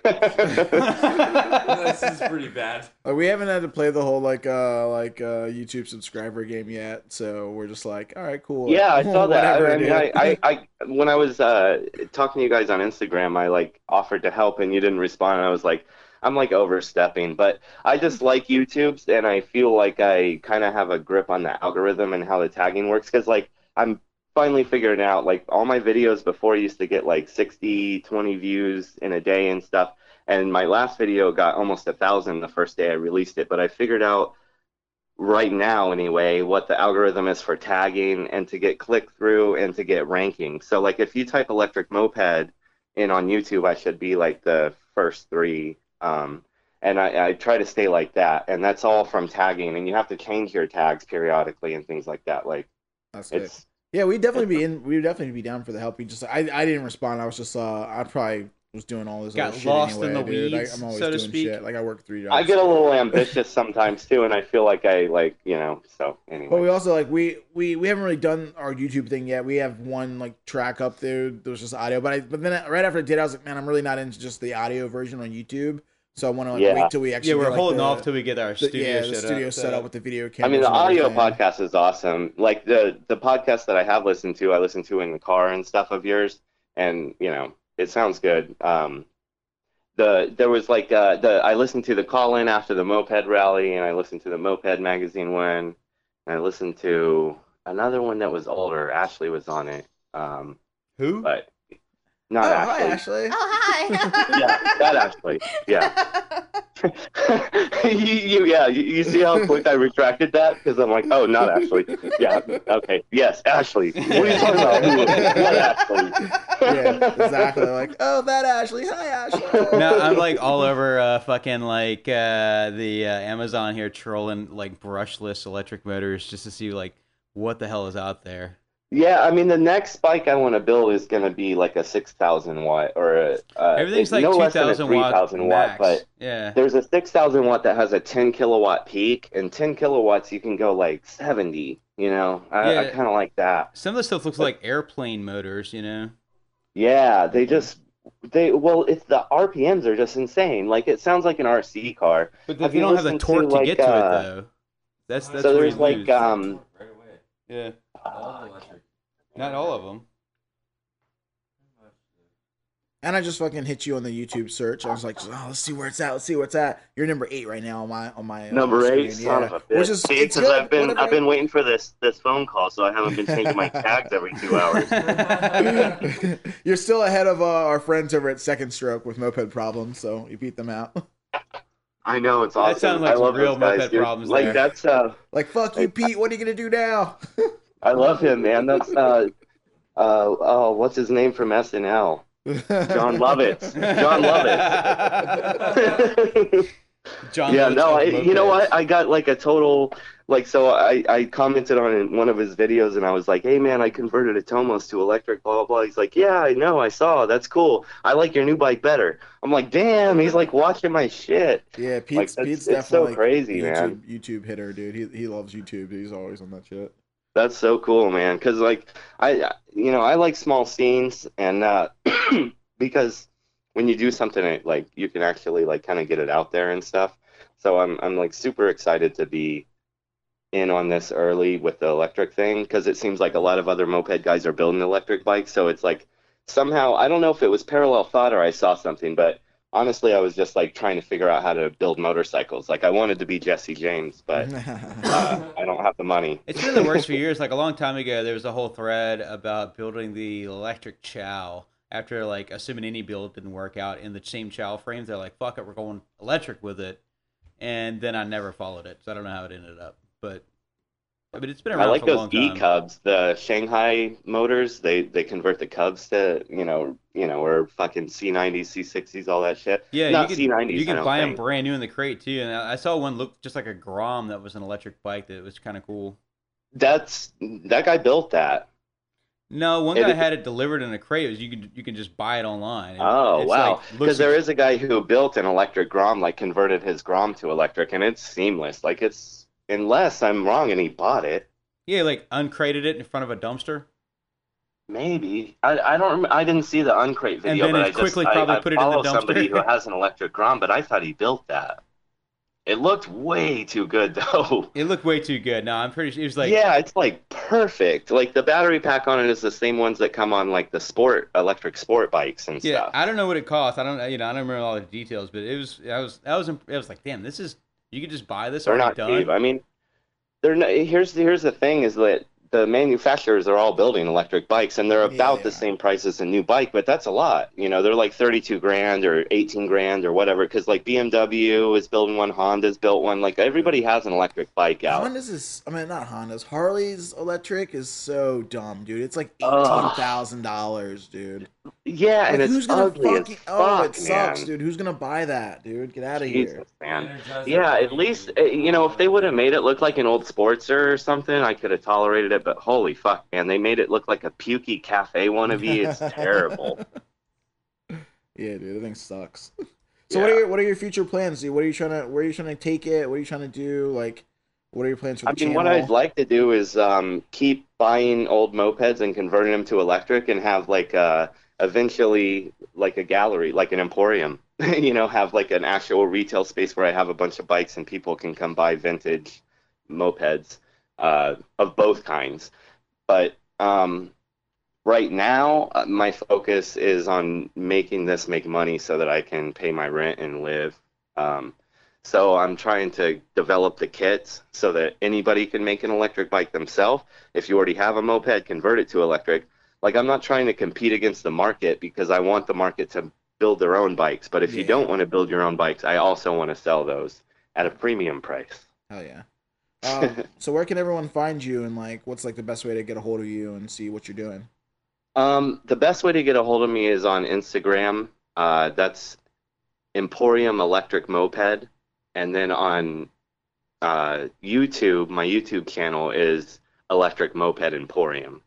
Our this is pretty bad. Like, we haven't had to play the whole like uh like uh YouTube subscriber game yet, so we're just like, all right, cool. Yeah, I saw that. I, I mean. I, I, I, when I was uh, talking to you guys on Instagram, I like offered to help and you didn't respond. And I was like, I'm like overstepping, but I just like YouTube's and I feel like I kind of have a grip on the algorithm and how the tagging works because like I'm finally figuring out like all my videos before used to get like 60, 20 views in a day and stuff. And my last video got almost a thousand the first day I released it, but I figured out right now anyway what the algorithm is for tagging and to get click through and to get ranking. So like if you type electric moped in on youtube i should be like the first three. Um, and I, I try to stay like that. And that's all from tagging. And you have to change your tags periodically and things like that. Like That's good. It's Yeah, we'd definitely be in. We'd definitely be down for the help. We just, I, I didn't respond. I was just, uh, I probably was doing all this Got other shit lost in the dude. I, weeds, I'm always so to doing speak. shit. Like I work three jobs. i get a little ambitious sometimes too and i feel like i like you know so anyway But we also like we we we haven't really done our YouTube thing yet. We have one like track up there. There was just audio, but I but then right after I did, I was like, man, I'm really not into just the audio version on YouTube. So I want to like Yeah. wait till we actually. yeah, we're get, like, holding the- off till we get our studio. the- studio yeah, set the studio up. set up with the video camera. I mean, the audio everything. podcast is awesome. Like the the podcast that I have listened to, I listen to in the car and stuff of yours, and you know, it sounds good. Um, the there was like uh, the I listened to the call in after the moped rally, and I listened to the moped magazine one, and I listened to another one that was older. Ashley was on it. Um, Who? But Oh, not hi, Ashley. Ashley. Oh, hi. Yeah, that Ashley. Yeah. you, you, yeah, you, you see how quick I retracted that? Because I'm like, oh, not Ashley. Yeah, okay. Yes, Ashley. What are you talking about? Who- What Ashley? yeah, exactly. Like, oh, that Ashley. Hi, Ashley. no, I'm like all over uh, fucking like uh, the uh, Amazon here trolling like brushless electric motors just to see like what the hell is out there. Yeah, I mean, the next bike I want to build is going to be like a 6,000 watt or a. Uh, Everything's like no less than 2,000 watt 3,000 watt, but Yeah. there's a 6,000 watt that has a 10 kilowatt peak, and 10 kilowatts you can go like 70. You know, I, I kind of like that. Some of the stuff looks like airplane motors, you know. Yeah, they just they well, it's the RPMs are just insane. Like it sounds like an RC car. But Have you don't have the listened to, torque to, like, get to uh, it though. That's that's so where there's you like lose. um Right away. yeah, All electric. Not all of them. And I just fucking hit you on the YouTube search. I was like, oh, let's see where it's at. Let's see where it's at. You're number eight right now on my on my uh, number screen, eight, son of a bitch. Which is See, it's 'cause good. I've been whatever. I've been waiting for this this phone call, so I haven't been changing my tags every two hours. You're still ahead of uh, our friends over at Second Stroke with moped problems, so you beat them out. I know it's That awesome. sounds like I love real those guys, moped dude. problems Like there. that's uh, Like fuck you, Pete. What are you gonna do now? I love him, man. That's uh, uh, oh, what's his name from SNL? Jon Lovitz. Jon Lovitz. Jon yeah, Lovitz no, I, you know what? I got like a total, like, so I, I commented on one of his videos and I was like, hey, man, I converted a Tomos to electric, blah, blah, blah. He's like, yeah, I know, I saw. That's cool. I like your new bike better. I'm like, damn, he's like watching my shit. yeah, Pete's, Like, Pete's it's so definitely crazy, YouTube, man. YouTube hitter, dude. He he loves YouTube. He's always on that shit. That's so cool, man. Because like I, you know, I like small scenes, and uh, because when you do something, like you can actually like kind of get it out there and stuff. So I'm I'm like super excited to be in on this early with the electric thing because it seems like a lot of other moped guys are building electric bikes. So it's like somehow I don't know if it was parallel thought or I saw something, but honestly, I was just like trying to figure out how to build motorcycles. Like I wanted to be Jesse James, but uh, I don't have the money. It's been the worst for years. Like a long time ago, there was a whole thread about building the electric chow. After like assuming any build didn't work out in the same chow frames, they're like, "Fuck it, we're going electric with it." And then I never followed it, so I don't know how it ended up. But but it's been I like those E Cubs, the Shanghai motors. They they convert the Cubs to you know you know or fucking C90s, C60s, all that shit. Yeah, not you could, C90s. you I don't buy them brand new in the crate too. And I I saw one look just like a Grom that was an electric bike that was kind of cool. That's that guy built that. No, one It- guy had it delivered in a crate. It was you can you can just buy it online. And Oh wow! Because there ex- is a guy who built an electric Grom, like converted his Grom to electric, and it's seamless. Like it's unless I'm wrong and he bought it. yeah, like uncrated it in front of a dumpster. Maybe I I don't rem- I didn't see the uncrate video, then but it I just quickly I, probably I put it in the dumpster. somebody who has an electric Grom, but I thought he built that. It looked way too good though. It looked way too good. No, I'm pretty sure it was like yeah, it's like perfect. Like the battery pack on it is the same ones that come on like the sport electric sport bikes and yeah. stuff. I don't know what it cost. I don't you know I don't remember all the details, but it was I was I was it was like damn this is you could just buy this They're not done. cheap. I mean, they're not, here's here's the thing is that the manufacturers are all building electric bikes and they're about the same price as a new bike, but that's a lot. You know, they're like 32 grand or 18 grand or whatever because like BMW is building one, Honda's built one. Like everybody has an electric bike out. Honda's is, I mean, not Honda's. Harley's electric is so dumb, dude. It's like eighteen Ugh. thousand dollars, dude. Yeah, Like, and it's who's gonna ugly as fucking? Oh, it fuck, sucks, man. dude. Who's gonna buy that, dude? Get out of here. Man. Yeah, at least uh, you know if they would have made it look like an old Sportster or something, I could have tolerated it. But holy fuck, man, they made it look like a pukey cafe wannabe. It's terrible. Yeah, dude, the thing sucks. So what are your what are your future plans, dude? What are you trying to where are you trying to take it? What are you trying to do? Like, what are your plans for the I mean, channel? what I'd like to do is um, keep buying old mopeds and converting them to electric, and have like uh, eventually like a gallery, like an emporium. you know, have like an actual retail space where I have a bunch of bikes and people can come buy vintage mopeds uh, of both kinds. But um, right now, uh, my focus is on making this make money so that I can pay my rent and live. Um, so I'm trying to develop the kits so that anybody can make an electric bike themselves. If you already have a moped, convert it to electric. Like I'm not trying to compete against the market because I want the market to build their own bikes. But if you don't want to build your own bikes, I also want to sell those at a premium price. Hell yeah. Um, so where can everyone find you and like what's like the best way to get a hold of you and see what you're doing? Um, the best way to get a hold of me is on Instagram. Uh, that's Emporium Electric Moped, and then on uh, YouTube, my YouTube channel is Electric Moped Emporium.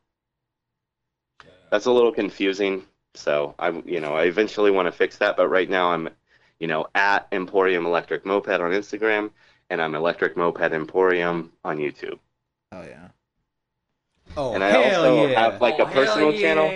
That's a little confusing, so I, you know, I eventually want to fix that. But right now, I'm, you know, at Emporium Electric Moped on Instagram, and I'm Electric Moped Emporium on YouTube. Oh yeah. Oh and I hell also yeah! have like a personal channel.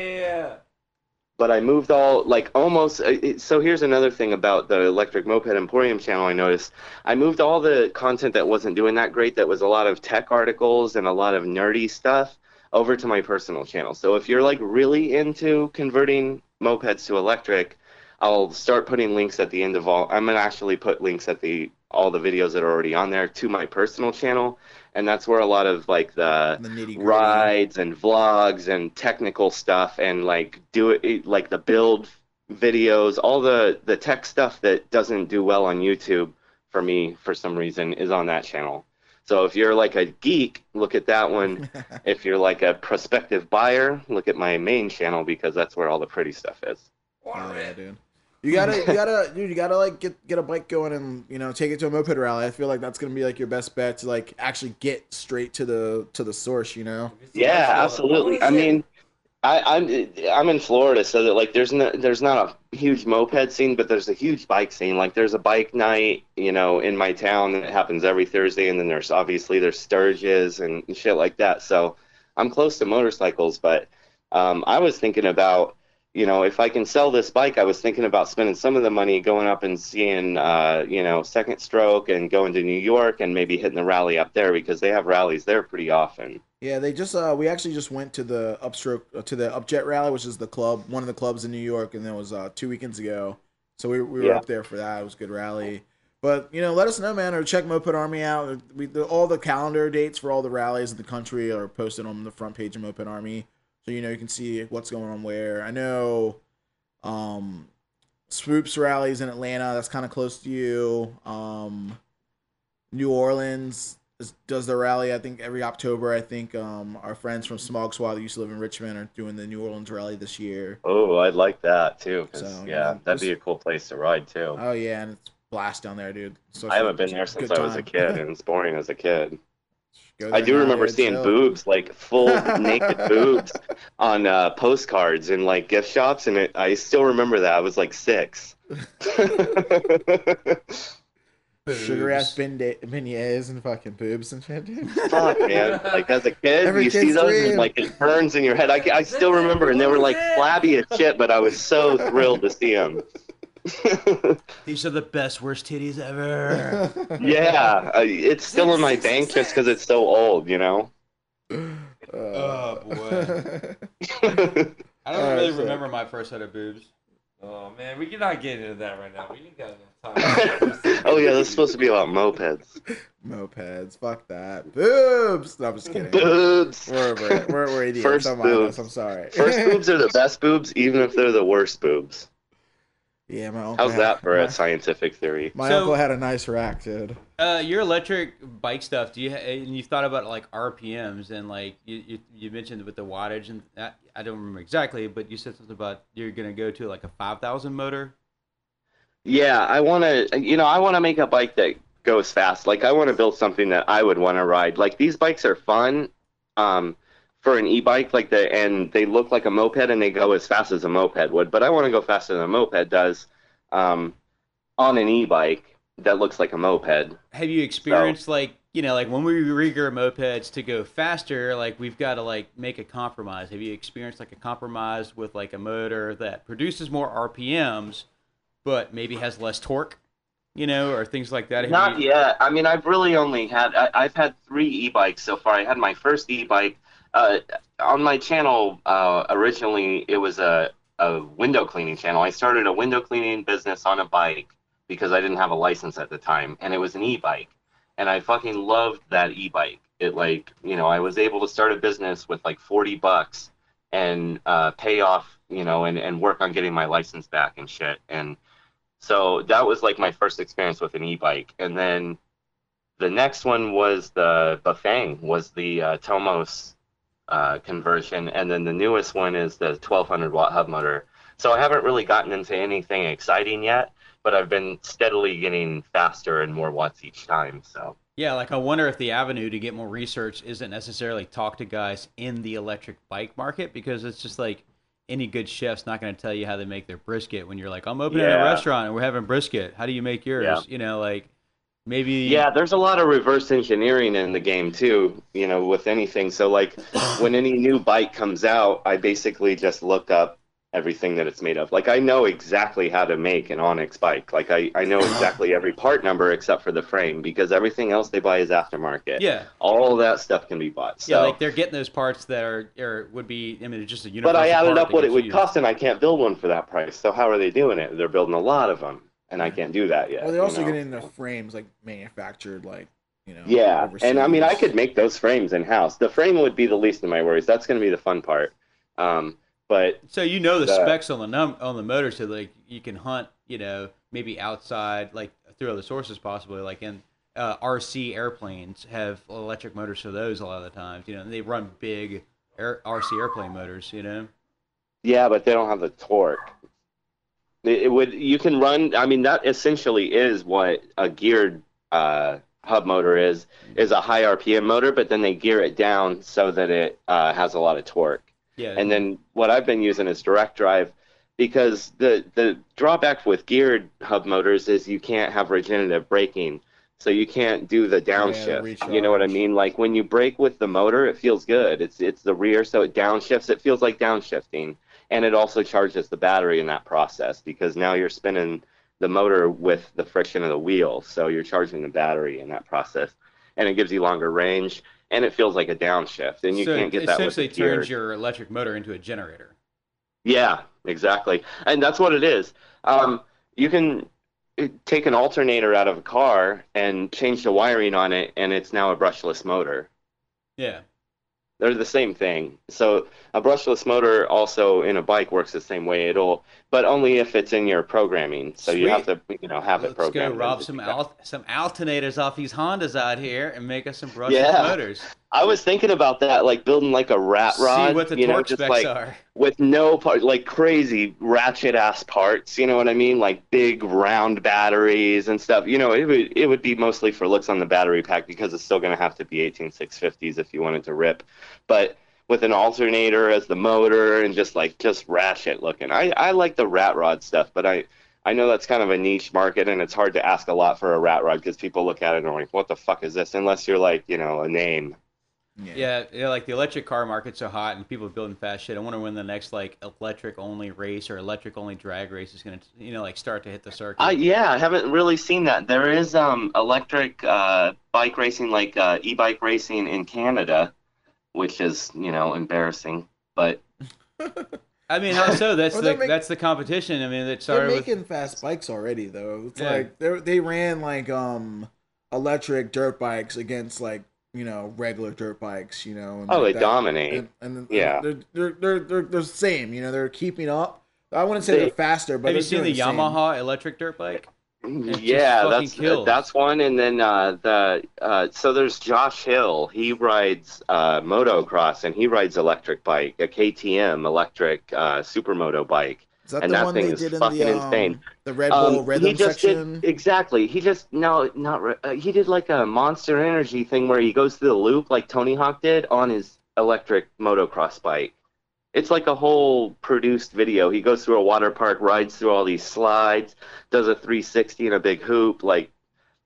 But I moved all like almost. uh, it- So here's another thing about the Electric Moped Emporium channel. I noticed I moved all the content that wasn't doing that great. That was a lot of tech articles and a lot of nerdy stuff over to my personal channel. So if you're like really into converting mopeds to electric, I'll start putting links at the end of all. I'm gonna actually put links at the all the videos that are already on there to my personal channel, and that's where a lot of like the, The rides and vlogs and technical stuff and like do it like the build videos, all the the tech stuff that doesn't do well on YouTube for me for some reason is on that channel. So if you're like a geek, look at that one. if you're like a prospective buyer, look at my main channel because that's where all the pretty stuff is. Oh yeah, dude. You gotta, you gotta, dude. You gotta like get get a bike going and you know take it to a moped rally. I feel like that's gonna be like your best bet to like actually get straight to the to the source. You know. Yeah, absolutely. I mean, I, I'm I'm in Florida, so that like there's no, there's not a huge moped scene, but there's a huge bike scene. Like there's a bike night, you know, in my town that happens every Thursday, and then there's obviously there's Sturgis and shit like that. So I'm close to motorcycles, but um, I was thinking about you know, if I can sell this bike, I was thinking about spending some of the money going up and seeing, uh, you know, Second Stroke and going to New York and maybe hitting the rally up there because they have rallies there pretty often. Yeah, they just uh we actually just went to the upstroke uh, to the Upjet rally, which is the club, one of the clubs in New York, and that was uh two weekends ago. So we, we were Yeah. up there for that. It was a good rally. But you know, let us know, man, or check Moped Army out. We the, all the calendar dates for all the rallies in the country are posted on the front page of Moped Army, so you know you can see what's going on where. I know, um, Swoops rallies in Atlanta. That's kind of close to you. Um, New Orleans does the rally. I think every October. I think um, our friends from Smog Squad that used to live in Richmond are doing the New Orleans rally this year. Oh, I'd like that too. 'cause, So, yeah, yeah, that'd be a cool place to ride too. Oh yeah, and it's blast down there, dude. So I haven't been there since I was a kid, and it's boring as a kid. I do remember seeing boobs, like full naked boobs, on uh, postcards in like gift shops, and it, I still remember that. I was like six. Sugar ass bende- beignets and fucking boobs and shit, dude. Fuck, man! Like as a kid, Every you see kid's those, dream. and like it burns in your head. I, I still remember, and they were like flabby as shit, but I was so thrilled to see them. These are the best, worst titties ever. Yeah, I, it's still in my bank just because it's so old, you know. Uh, oh boy. I don't Alright, really so- remember my first set of boobs. Oh man, we cannot get into that right now. We didn't got enough time. oh yeah, this is supposed to be about mopeds. Mopeds, fuck that. Boobs. No, I'm just kidding. Boobs. We're over it. We're, we're idiots. First Don't mind boobs. us. I'm sorry. First boobs are the best boobs, even if they're the worst boobs. yeah, my uncle. How's had- that for my, a scientific theory? My So- uncle had a nice rack, dude. Uh, your electric bike stuff. Do you ha- and you've thought about like RPMs and like you, you, you mentioned with the wattage and that, I don't remember exactly, but you said something about you're gonna go to like a five thousand motor. Yeah, I want to, you know, I want to make a bike that goes fast. Like I want to build something that I would want to ride. Like these bikes are fun um, for an e-bike, like the and they look like a moped and they go as fast as a moped would. But I want to go faster than a moped does um, on an e-bike that looks like a moped. Have you experienced like you know like when we rigger mopeds to go faster, like we've got to like make a compromise. Have you experienced like a compromise with like a motor that produces more RPMs, but maybe has less torque? You know, or things like that. Have Not you- yet. I mean, I've really only had I, I've had three e-bikes so far. I had my first e-bike uh, on my channel. Uh, originally, it was a a window cleaning channel. I started a window cleaning business on a bike because I didn't have a license at the time, and it was an e-bike, and I fucking loved that e-bike. It like you know I was able to start a business with like forty bucks and uh, pay off you know and and work on getting my license back and shit and so that was like my first experience with an e-bike. And then the next one was the Bafang was the uh, Tomos uh, conversion. And then the newest one is the 1200 watt hub motor. So I haven't really gotten into anything exciting yet but I've been steadily getting faster and more watts each time so. Yeah, like I wonder if the avenue to get more research isn't necessarily talk to guys in the electric bike market because it's just like any good chef's not going to tell you how they make their brisket when you're like, I'm opening a restaurant and we're having brisket. How do you make yours? Yeah. You know, like maybe. Yeah, there's a lot of reverse engineering in the game too, you know, with anything. So like when any new bike comes out, I basically just look up everything that it's made of. Like I know exactly how to make an Onyx bike. Like I, I know exactly every part number except for the frame because everything else they buy is aftermarket. Yeah. All that stuff can be bought. So Yeah, like they're getting those parts that are or would be. I mean, it's just a unit. but. I added up what it would used. cost and I can't build one for that price. So how are they doing it? They're building a lot of them and I can't do that yet. Well, they're you also know? getting the frames like manufactured, like you know. Yeah, and I mean, I could make those frames in house. The frame would be the least of my worries. That's going to be the fun part. Um, but So you know the the- specs on the num on the motor, so like you can hunt, you know, maybe outside, like through other sources, possibly like in uh, RC airplanes have electric motors for those a lot of the times. You know, and they run big air, RC airplane motors. You know. yeah, but they don't have the torque. It, it would you can run. I mean, that essentially is what a geared uh, hub motor is. Is a high RPM motor, but then they gear it down so that it uh, has a lot of torque. Yeah. And then what I've been using is direct drive because the the drawback with geared hub motors is you can't have regenerative braking. So you can't do the downshift. you know what I mean? Like when you brake with the motor, it feels good. It's it's the rear, so it downshifts. It feels like downshifting. and it also charges the battery in that process because now you're spinning the motor with the friction of the wheel, so you're charging the battery in that process, and it gives you longer range, and it feels like a downshift, and you so can't get that with essentially turns your electric motor into a generator. Yeah, exactly. And that's what it is. Um, you can uh, take an alternator out of a car and change the wiring on it, and it's now a brushless motor. Yeah. They're the same thing. So a brushless motor also in a bike works the same way. It'll, but only if it's in your programming. So you have to, you know, have it Let's go rob some al- some alternators off these Hondas out here and make us some brushless Yeah. motors. I was thinking about that, like building like a rat See rod, what the you know, torque just specs like are. with no part, like crazy ratchet ass parts. You know what I mean? Like big round batteries and stuff. You know, it would it would be mostly for looks on the battery pack because it's still going to have to be 18650s if you want it to rip. But with an alternator as the motor and just like just ratchet looking. I I like the rat rod stuff, but I. I know that's kind of a niche market, and it's hard to ask a lot for a rat rod because people look at it and are like, "What the fuck is this?" Unless you're like, you know, a name. Yeah. yeah, like the electric car market's so hot and people are building fast shit. I wonder when the next like electric only race or electric only drag race is gonna, you know, like start to hit the circuit. Uh, yeah, I haven't really seen that. There is um, electric uh, bike racing, like uh, e-bike racing in Canada, which is you know embarrassing. But I mean, how so? That's the make- that's the competition. I mean, that They're started with making fast bikes already, though. It's Yeah. like they they ran like um electric dirt bikes against like you know regular dirt bikes, you know. And Oh, like they that. dominate. And, and, and Yeah. they're, they're they're they're they're the same. You know, they're keeping up. I wouldn't say They- they're faster, but Have you seen the doing same. Yamaha electric dirt bike? It yeah, that's kills. that's one. And then uh, the uh, so there's Josh Hill. He rides uh, motocross and he rides electric bike, a KTM electric uh, supermoto bike. Is that and the that one thing they is did in fucking the um, insane. the Red Bull Um, Rhythm he just section? Did, exactly. He just no, not uh, he did like a Monster Energy thing where he goes through the loop like Tony Hawk did on his electric motocross bike. It's like a whole produced video. He goes through a water park, rides through all these slides, does a 360 in a big hoop. Like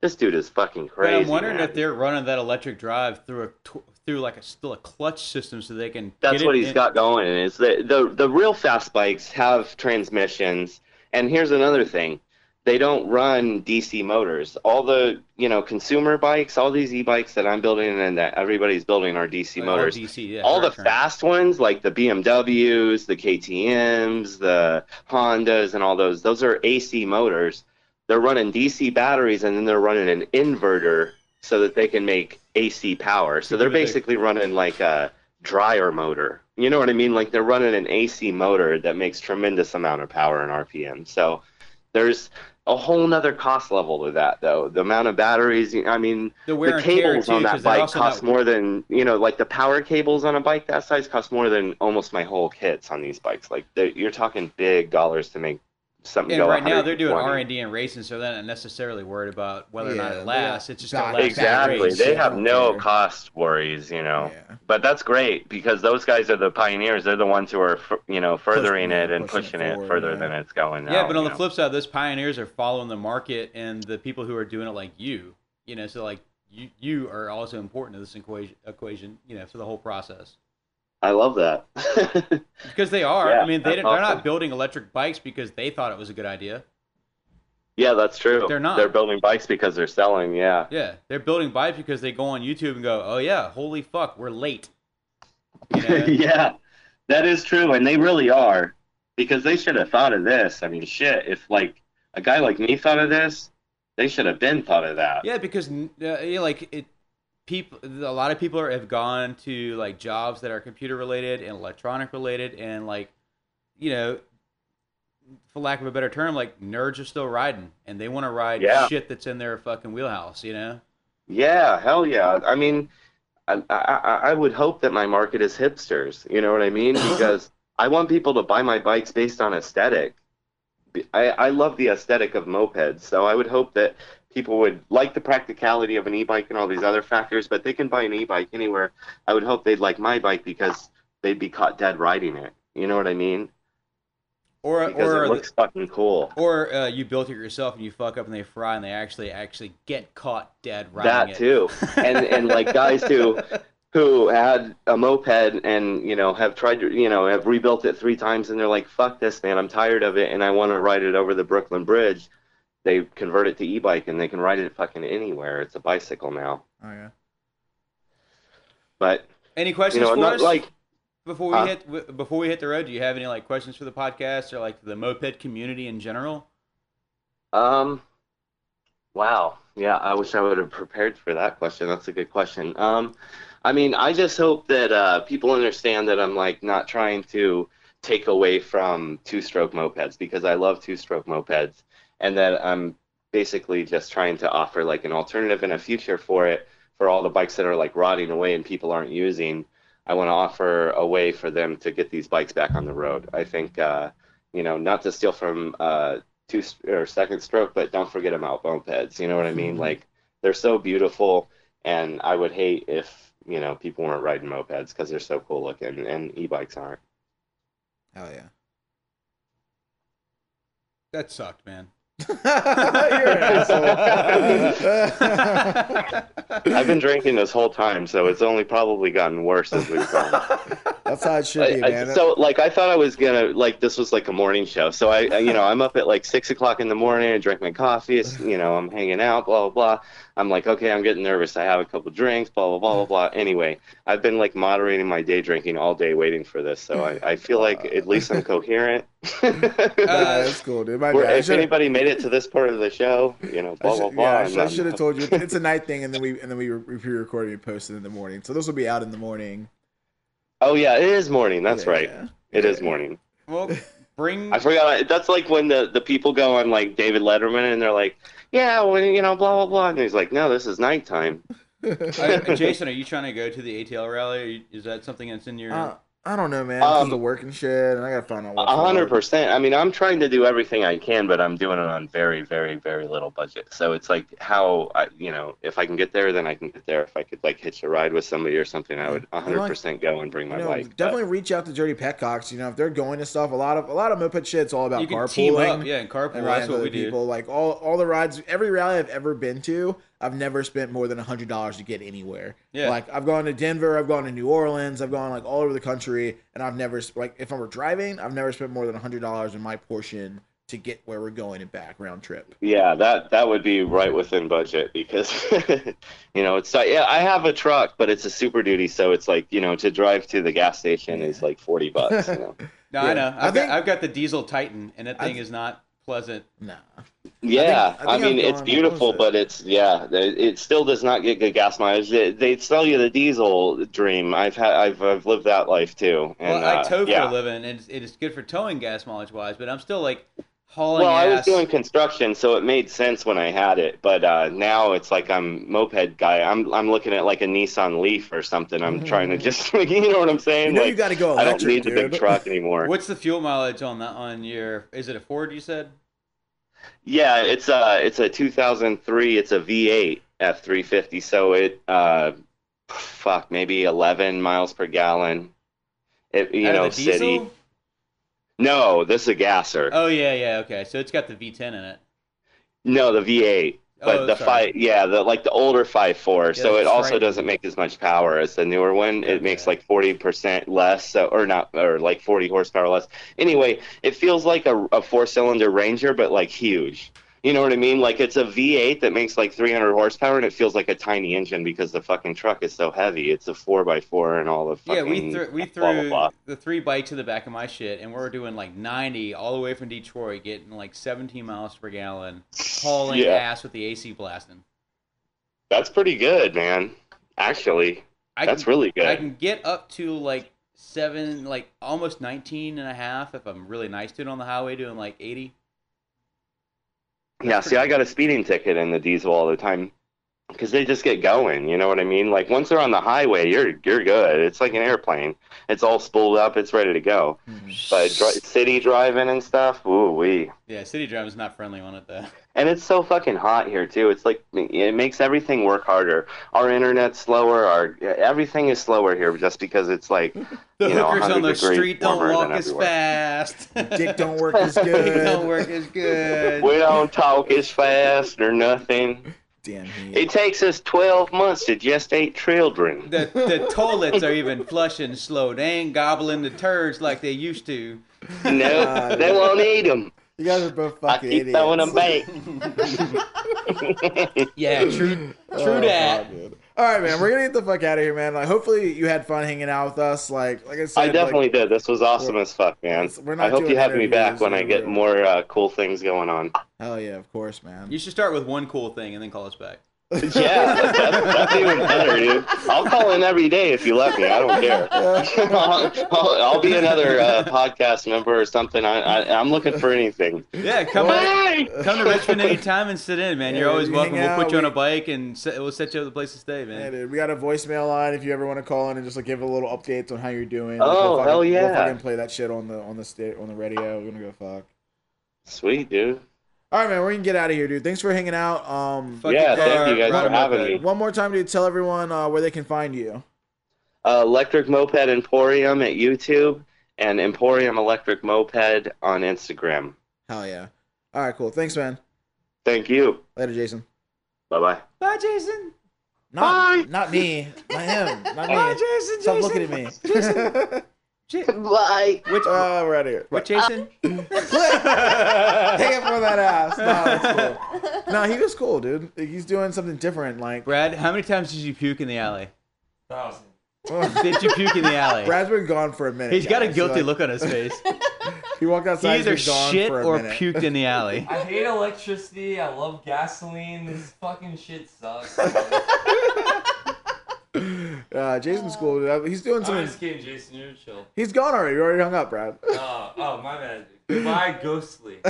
this dude is fucking But crazy. I'm wondering man. if they're running that electric drive through a tw- through like a still a clutch system so they can. That's what he's in- got going. Is that the the real fast bikes have transmissions, and here's another thing: they don't run DC motors. All the you know consumer bikes, all these e-bikes that I'm building and that everybody's building are DC Like all motors. DC, yeah, all the fast ones, like the BMWs, the KTM's, the Hondas, and all those, those are AC motors. They're running DC batteries, and then they're running an inverter so that they can make AC power. So they're basically running like a dryer motor. You know what I mean? Like they're running an AC motor that makes tremendous amount of power in RPM. So there's a whole nother cost level to that, though. The amount of batteries. I mean, The the cables too, on that bike cost not- more than you know, like the power cables on a bike that size cost more than almost my whole kits on these bikes. Like you're talking big dollars to make something And go. right now they're doing R and D and racing, so they're not necessarily worried about whether or not it lasts. It's just gonna last Exactly. They have no care. cost worries, you know. But that's great because those guys are the pioneers. They're the ones who are, you know, furthering it and pushing pushing it it, further yeah. than it's going now. Yeah, but on the know. flip side, those pioneers are following the market and the people who are doing it like you. You know, so like you you are also important to this equation equation. You know, for the whole process I love that. because they are. Yeah, I mean, they don't, they're not building electric bikes because they thought it was a good idea. yeah, that's true. They're not. They're building bikes because they're selling. Yeah. Yeah, they're building bikes because they go on YouTube and go, "Oh yeah, holy fuck, we're late." You know? yeah, that is true, and they really are because they should have thought of this. I mean, shit, if like a guy like me thought of this, they should have been thought of that. Yeah, because uh, like it, people, a lot of people are, have gone to like jobs that are computer related and electronic related, and like, you know, for lack of a better term, like nerds are still riding, and they want to ride Yeah. shit that's in their fucking wheelhouse. You know? Yeah, hell yeah. I mean, I, I, I would hope that my market is hipsters. You know what I mean? Because I want people to buy my bikes based on aesthetic. I, I love the aesthetic of mopeds, so I would hope that people would like the practicality of an e-bike and all these other factors, but they can buy an e-bike anywhere. I would hope they'd like my bike because they'd be caught dead riding it. You know what I mean? Or Because or it looks fucking cool. or uh, you built it yourself and you fuck up and they fry and they actually actually get caught dead riding it. that it. too and and like guys who who had a moped and you know have tried to you know have rebuilt it three times and they're like fuck this man i'm tired of it and i want to ride it over the brooklyn bridge they convert it to e-bike and they can ride it fucking anywhere it's a bicycle now Oh yeah. but Any questions you know for not us? like before we Huh? hit before we hit the road, do you have any like questions for the podcast or like the moped community in general? Um, wow. Yeah, I wish I would have prepared for that question. That's a good question. Um, I mean, I just hope that uh, people understand that I'm like not trying to take away from two-stroke mopeds because I love two-stroke mopeds, and that I'm basically just trying to offer like an alternative and a future for it for all the bikes that are like rotting away and people aren't using. I want to offer a way for them to get these bikes back on the road. I think, uh, you know, not to steal from uh, two st- or second stroke, but don't forget about mopeds. You know what I mean? Like they're so beautiful, and I would hate if you know people weren't riding mopeds because they're so cool looking, and e-bikes aren't. Hell yeah. That sucked, man. You're an asshole. I've been drinking this whole time, so it's only probably gotten worse as we've gone. That's how it should be, I- I- so like I thought I was gonna like this was like a morning show. So I, I you know I'm up at like six o'clock in the morning. I drink my coffee. It's, you know I'm hanging out. Blah blah blah. I'm like okay I'm getting nervous. I have a couple drinks. Blah blah blah blah blah. Anyway, I've been like moderating my day drinking all day waiting for this. So I, I feel like at least I'm coherent. Uh, that's cool, dude. My bad. If anybody made it to this part of the show, you know blah blah should, blah. yeah, I should, have told you it's a night thing, and then we and then we re- pre-recorded and posted in the morning. So this will be out in the morning. Oh yeah, it is morning. That's Yeah. right. It is morning. Well, bring I forgot. That's like when the, the people go on like David Letterman and they're like, yeah, well, you know, blah blah blah, and he's like, no, this is nighttime. uh, Jason, are you trying to go to the ATL rally? Are is that something that's in your? Uh, I don't know, man. Because Um, the work and shit, and I gotta find out what's A hundred percent. I mean, I'm trying to do everything I can, but I'm doing it on very, very, very little budget. So it's like how I, you know, if I can get there, then I can get there. If I could like hitch a ride with somebody or something, I would a hundred percent go and bring my You know, bike. definitely reach out to Dirty Petcocks. You know, if they're going to stuff, a lot of a lot of moped shit's all about You can carpooling. team up, yeah, and carpool, and that's riding what with we other do. people. Like all all the rides, every rally I've ever been to, I've never spent more than hundred dollars to get anywhere. Yeah. Like I've gone to Denver, I've gone to New Orleans, I've gone like all over the country, and I've never like if I were driving, I've never spent more than hundred dollars in my portion to get where we're going and back round trip. Yeah, that that would be right within budget because you know it's uh, yeah I have a truck, but it's a Super Duty, so it's like you know to drive to the gas station is like forty bucks. You know. no, yeah. I know. I I've, think- got, I've got the diesel Titan, and that thing th- is not pleasant. Nah. Yeah, I think I, I've mean it's beautiful, but it's yeah, it, it still does not get good gas mileage. They, they sell you the diesel dream. I've had I've, I've lived that life too. And, well, I uh, tow for yeah. a living, and it's, it is good for towing gas mileage wise, but I'm still like hauling Well, I was doing construction, so it made sense when I had it. But uh, now it's like I'm moped guy. I'm I'm looking at like a Nissan Leaf or something. I'm trying to just you know what I'm saying. You know like, you gotta go I don't electric, need the big truck anymore. What's the fuel mileage on that on your? Is it a Ford? You said. Yeah, it's a it's a 2003. It's a V8 F350. So it uh, fuck maybe 11 miles per gallon. It you Out know of the diesel? No, this is a gasser. Oh yeah, yeah, okay. So it's got the V10 in it. No, the V8. But Oh, the sorry. five, yeah, the like the older five four. so it also Triton. doesn't make as much power as the newer one. It makes like forty percent less, so or not, or like forty horsepower less. Anyway, it feels like a, a four cylinder Ranger, but like huge. You know what I mean? Like it's a V8 that makes like 300 horsepower, and it feels like a tiny engine because the fucking truck is so heavy. It's a four x four and all the fucking Yeah, we threw we blah, blah, threw blah. the three bikes in the back of my shit, and we're doing like 90 all the way from Detroit, getting like 17 miles per gallon, hauling Yeah. ass with the AC blasting. That's pretty good, man. Actually, I that's can, really good. I can get up to like seven, like almost 19 and a half if I'm really nice to it on the highway, doing like 80. Yeah, see, I got a speeding ticket in the diesel all the time because they just get going. You know what I mean? Like once they're on the highway, you're you're good. It's like an airplane. It's all spooled up. It's ready to go. Mm-hmm. But dri- city driving and stuff, ooh wee. Yeah, city driving's not friendly on it though. And it's so fucking hot here too. It's like it makes everything work harder. Our internet's slower. Our everything is slower here just because it's like The you know, hookers on 100 the degrees street don't warmer walk than as everywhere. fast. Dick don't work as good. Dick don't work as good. We don't talk as fast or nothing. Damn heat. It takes us 12 months to gestate children. The the toilets are even flushing slow. They ain't gobbling the turds like they used to. No, they won't eat them. You guys are both fucking I fucking keep idiots. throwing them back. Yeah, true, true Oh, that. fuck, dude. All right, man. We're gonna get the fuck out of here, man. Like, hopefully you had fun hanging out with us. Like, like I said, I definitely like, did. This was awesome as fuck, man. we're not I hope you have me back when I get more uh, cool things going on. Hell yeah, of course, man. You should start with one cool thing and then call us back. Yeah, that's, that's even better, dude. I'll call in every day if you let me. I don't care. I'll, I'll, I'll be another uh, podcast member or something. I, I, I'm looking for anything. Yeah, come Hey! come to Richmond anytime and sit in, man. You're always we welcome. hang We'll put out, you on a bike and set, we'll set you up the place to stay, Yeah, man. dude, we got a voicemail line if you ever want to call in and just like give a little updates on how you're doing. Like, Oh, we'll fucking, hell yeah! We'll yeah. fucking play that shit on the on the sta- on the radio. We're gonna go fuck. Sweet, dude. All right, man. We're gonna get out of here, dude. Thanks for hanging out. Um, Fuck Yeah, thank car, you guys ride for having me. one more time, dude. Tell everyone uh, where they can find you. Uh, Electric Moped Emporium at YouTube and Emporium Electric Moped on Instagram. Hell yeah. All right, cool. Thanks, man. Thank you. Later, Jason. Bye bye. Bye, Jason. Not, not me. Not him. Not me. Bye, Jason. Stop Jason. looking at me. Bye. Which, Oh, uh, we're out of here. what, Jason? Hang up on that ass. No, that's cool. No, he was cool, dude. He's doing something different. Like, Brad, how many times did you puke in the alley? Thousand. Oh. Did you puke in the alley? Brad's been gone for a minute. He's got a guys. guilty Like, look on his face. He walked He outside. either he's gone shit for a or minute. puked in the alley. I hate electricity. I love gasoline. This fucking shit sucks. Uh, Jason's cool. Uh, uh, he's doing I'm something. just kidding, Jason. You're chill. He's gone already. We already hung up, Brad. Oh, oh, my bad. Goodbye, Ghostly.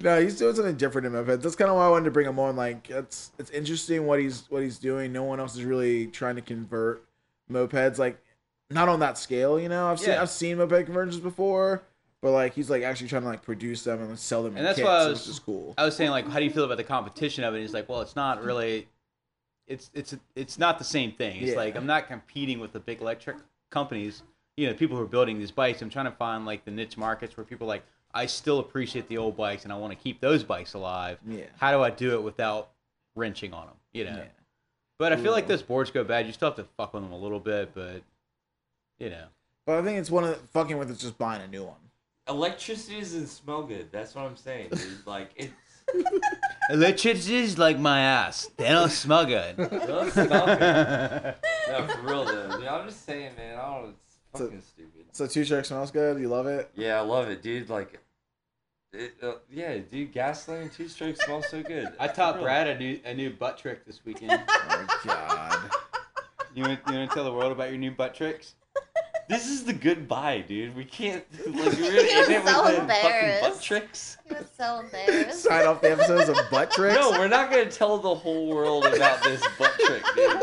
no, he's doing something different in mopeds. That's kind of why I wanted to bring him on. Like, it's it's interesting what he's what he's doing. No one else is really trying to convert mopeds. Like, not on that scale. You know, I've seen I've seen moped conversions before, but like he's like actually trying to like produce them and sell them. And in that's kits, why I was which is cool. I was saying like, how do you feel about the competition of it? He's like, well, it's not really, it's it's it's not the same thing. It's Yeah. like I'm not competing with the big electric companies. You know, the people who are building these bikes. I'm trying to find like the niche markets where people are like, I still appreciate the old bikes and I want to keep those bikes alive. Yeah. How do I do it without wrenching on them? You know. Yeah. But I feel like those boards go bad. You still have to fuck with them a little bit, but you know. But I think it's one of the, fucking with it's just buying a new one. Electricity doesn't smell good. That's what I'm saying, dude. Like, it's. Electricity is like my ass. They don't smell good. It doesn't smell good. No, for real, though. Dude, I'm just saying, man. I don't know. It's fucking stupid. So two stroke smells good. You love it. Yeah, I love it, dude. Like, it, uh, yeah, dude. Gasoline two stroke smells so good. I taught For real. Brad a new a new butt trick this weekend. Oh my God. You want, you want to tell the world about your new butt tricks? This is the goodbye, dude. We can't like we're gonna He end it was so with the fucking butt embarrassed. tricks. He was so embarrassed. Sign off the episodes of butt tricks. No, we're not gonna tell the whole world about this butt trick, dude.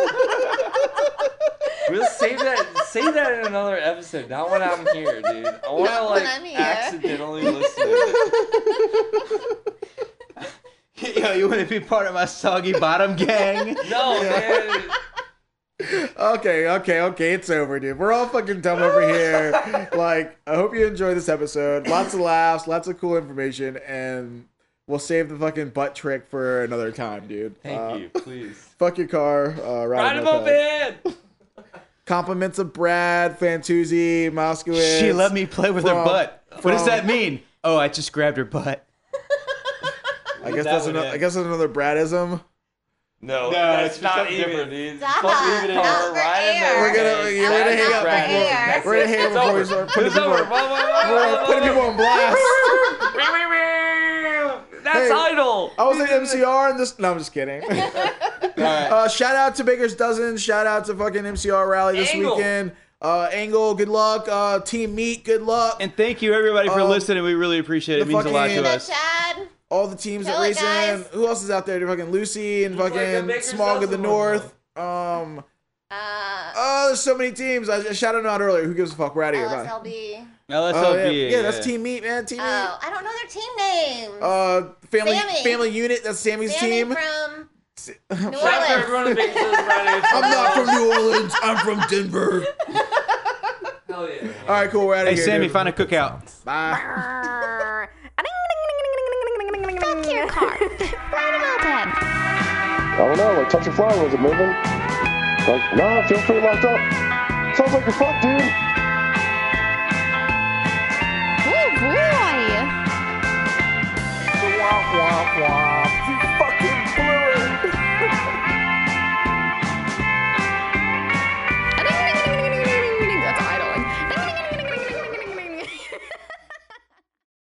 We'll save that. Save that in another episode. Not when I'm here, dude. I want to Not like I'm accidentally listen. To it. Yo, you want to be part of my soggy bottom gang? No, man. Okay, okay, okay. It's over, dude. We're all fucking dumb over here. Like, I hope you enjoyed this episode. Lots of laughs, lots of cool information, and we'll save the fucking butt trick for another time, dude. Thank Uh, you, please. Fuck your car. Uh, ride, Ride a him moped. up, man. Compliments of Brad, Fantuzzi, Moskowitz. She let me play with her from- butt. What does that mean? Oh, I just grabbed her butt. I guess that that's another. in. I guess that's another Bradism. No, No, that's it's not something even, different. dude. Stop. Fuck, leave it in. Not We're for riding air. there. We're gonna- okay? we're gonna That's hang up Brad. for We're gonna hang up It's before we over. start putting It's people- We're putting people on blast. That's Hey, idle. I was at MCR and this. No, I'm just kidding. Uh, shout out to Baker's Dozen. Shout out to fucking MCR rally this Angle. weekend. Uh, Angle, good luck. Uh, Team Meat, good luck. And thank you everybody for Um, listening. We really appreciate it. It means a lot fucking- to That us. Chad. All the teams Kill that it, race in. Who else is out there? Fucking Lucy and Looks like fucking Smog of the Dozen North. Um. Uh, Oh, there's so many teams. I, I shouted them out earlier. Who gives a fuck? We're out of here. Bye. LSLB. LSLB. Oh, yeah. yeah, that's Team Meat, man. Team Meat. Oh, I don't know their team names. Uh, family Sammy. family unit. That's Sammy's Sammy team. from New Shout out to Orleans. everyone in Bakersfield Friday. I'm not from New Orleans. I'm from Denver. Hell yeah. All right, cool. We're out of Hey here. Sammy, dude. find a cookout. Bye. Fuck your car. Ride a moped. I don't know, like touch your fly, was it moving? Like, nah, I feel pretty locked up. Sounds like you're fucked, dude. Oh boy. Wah, wah, wah.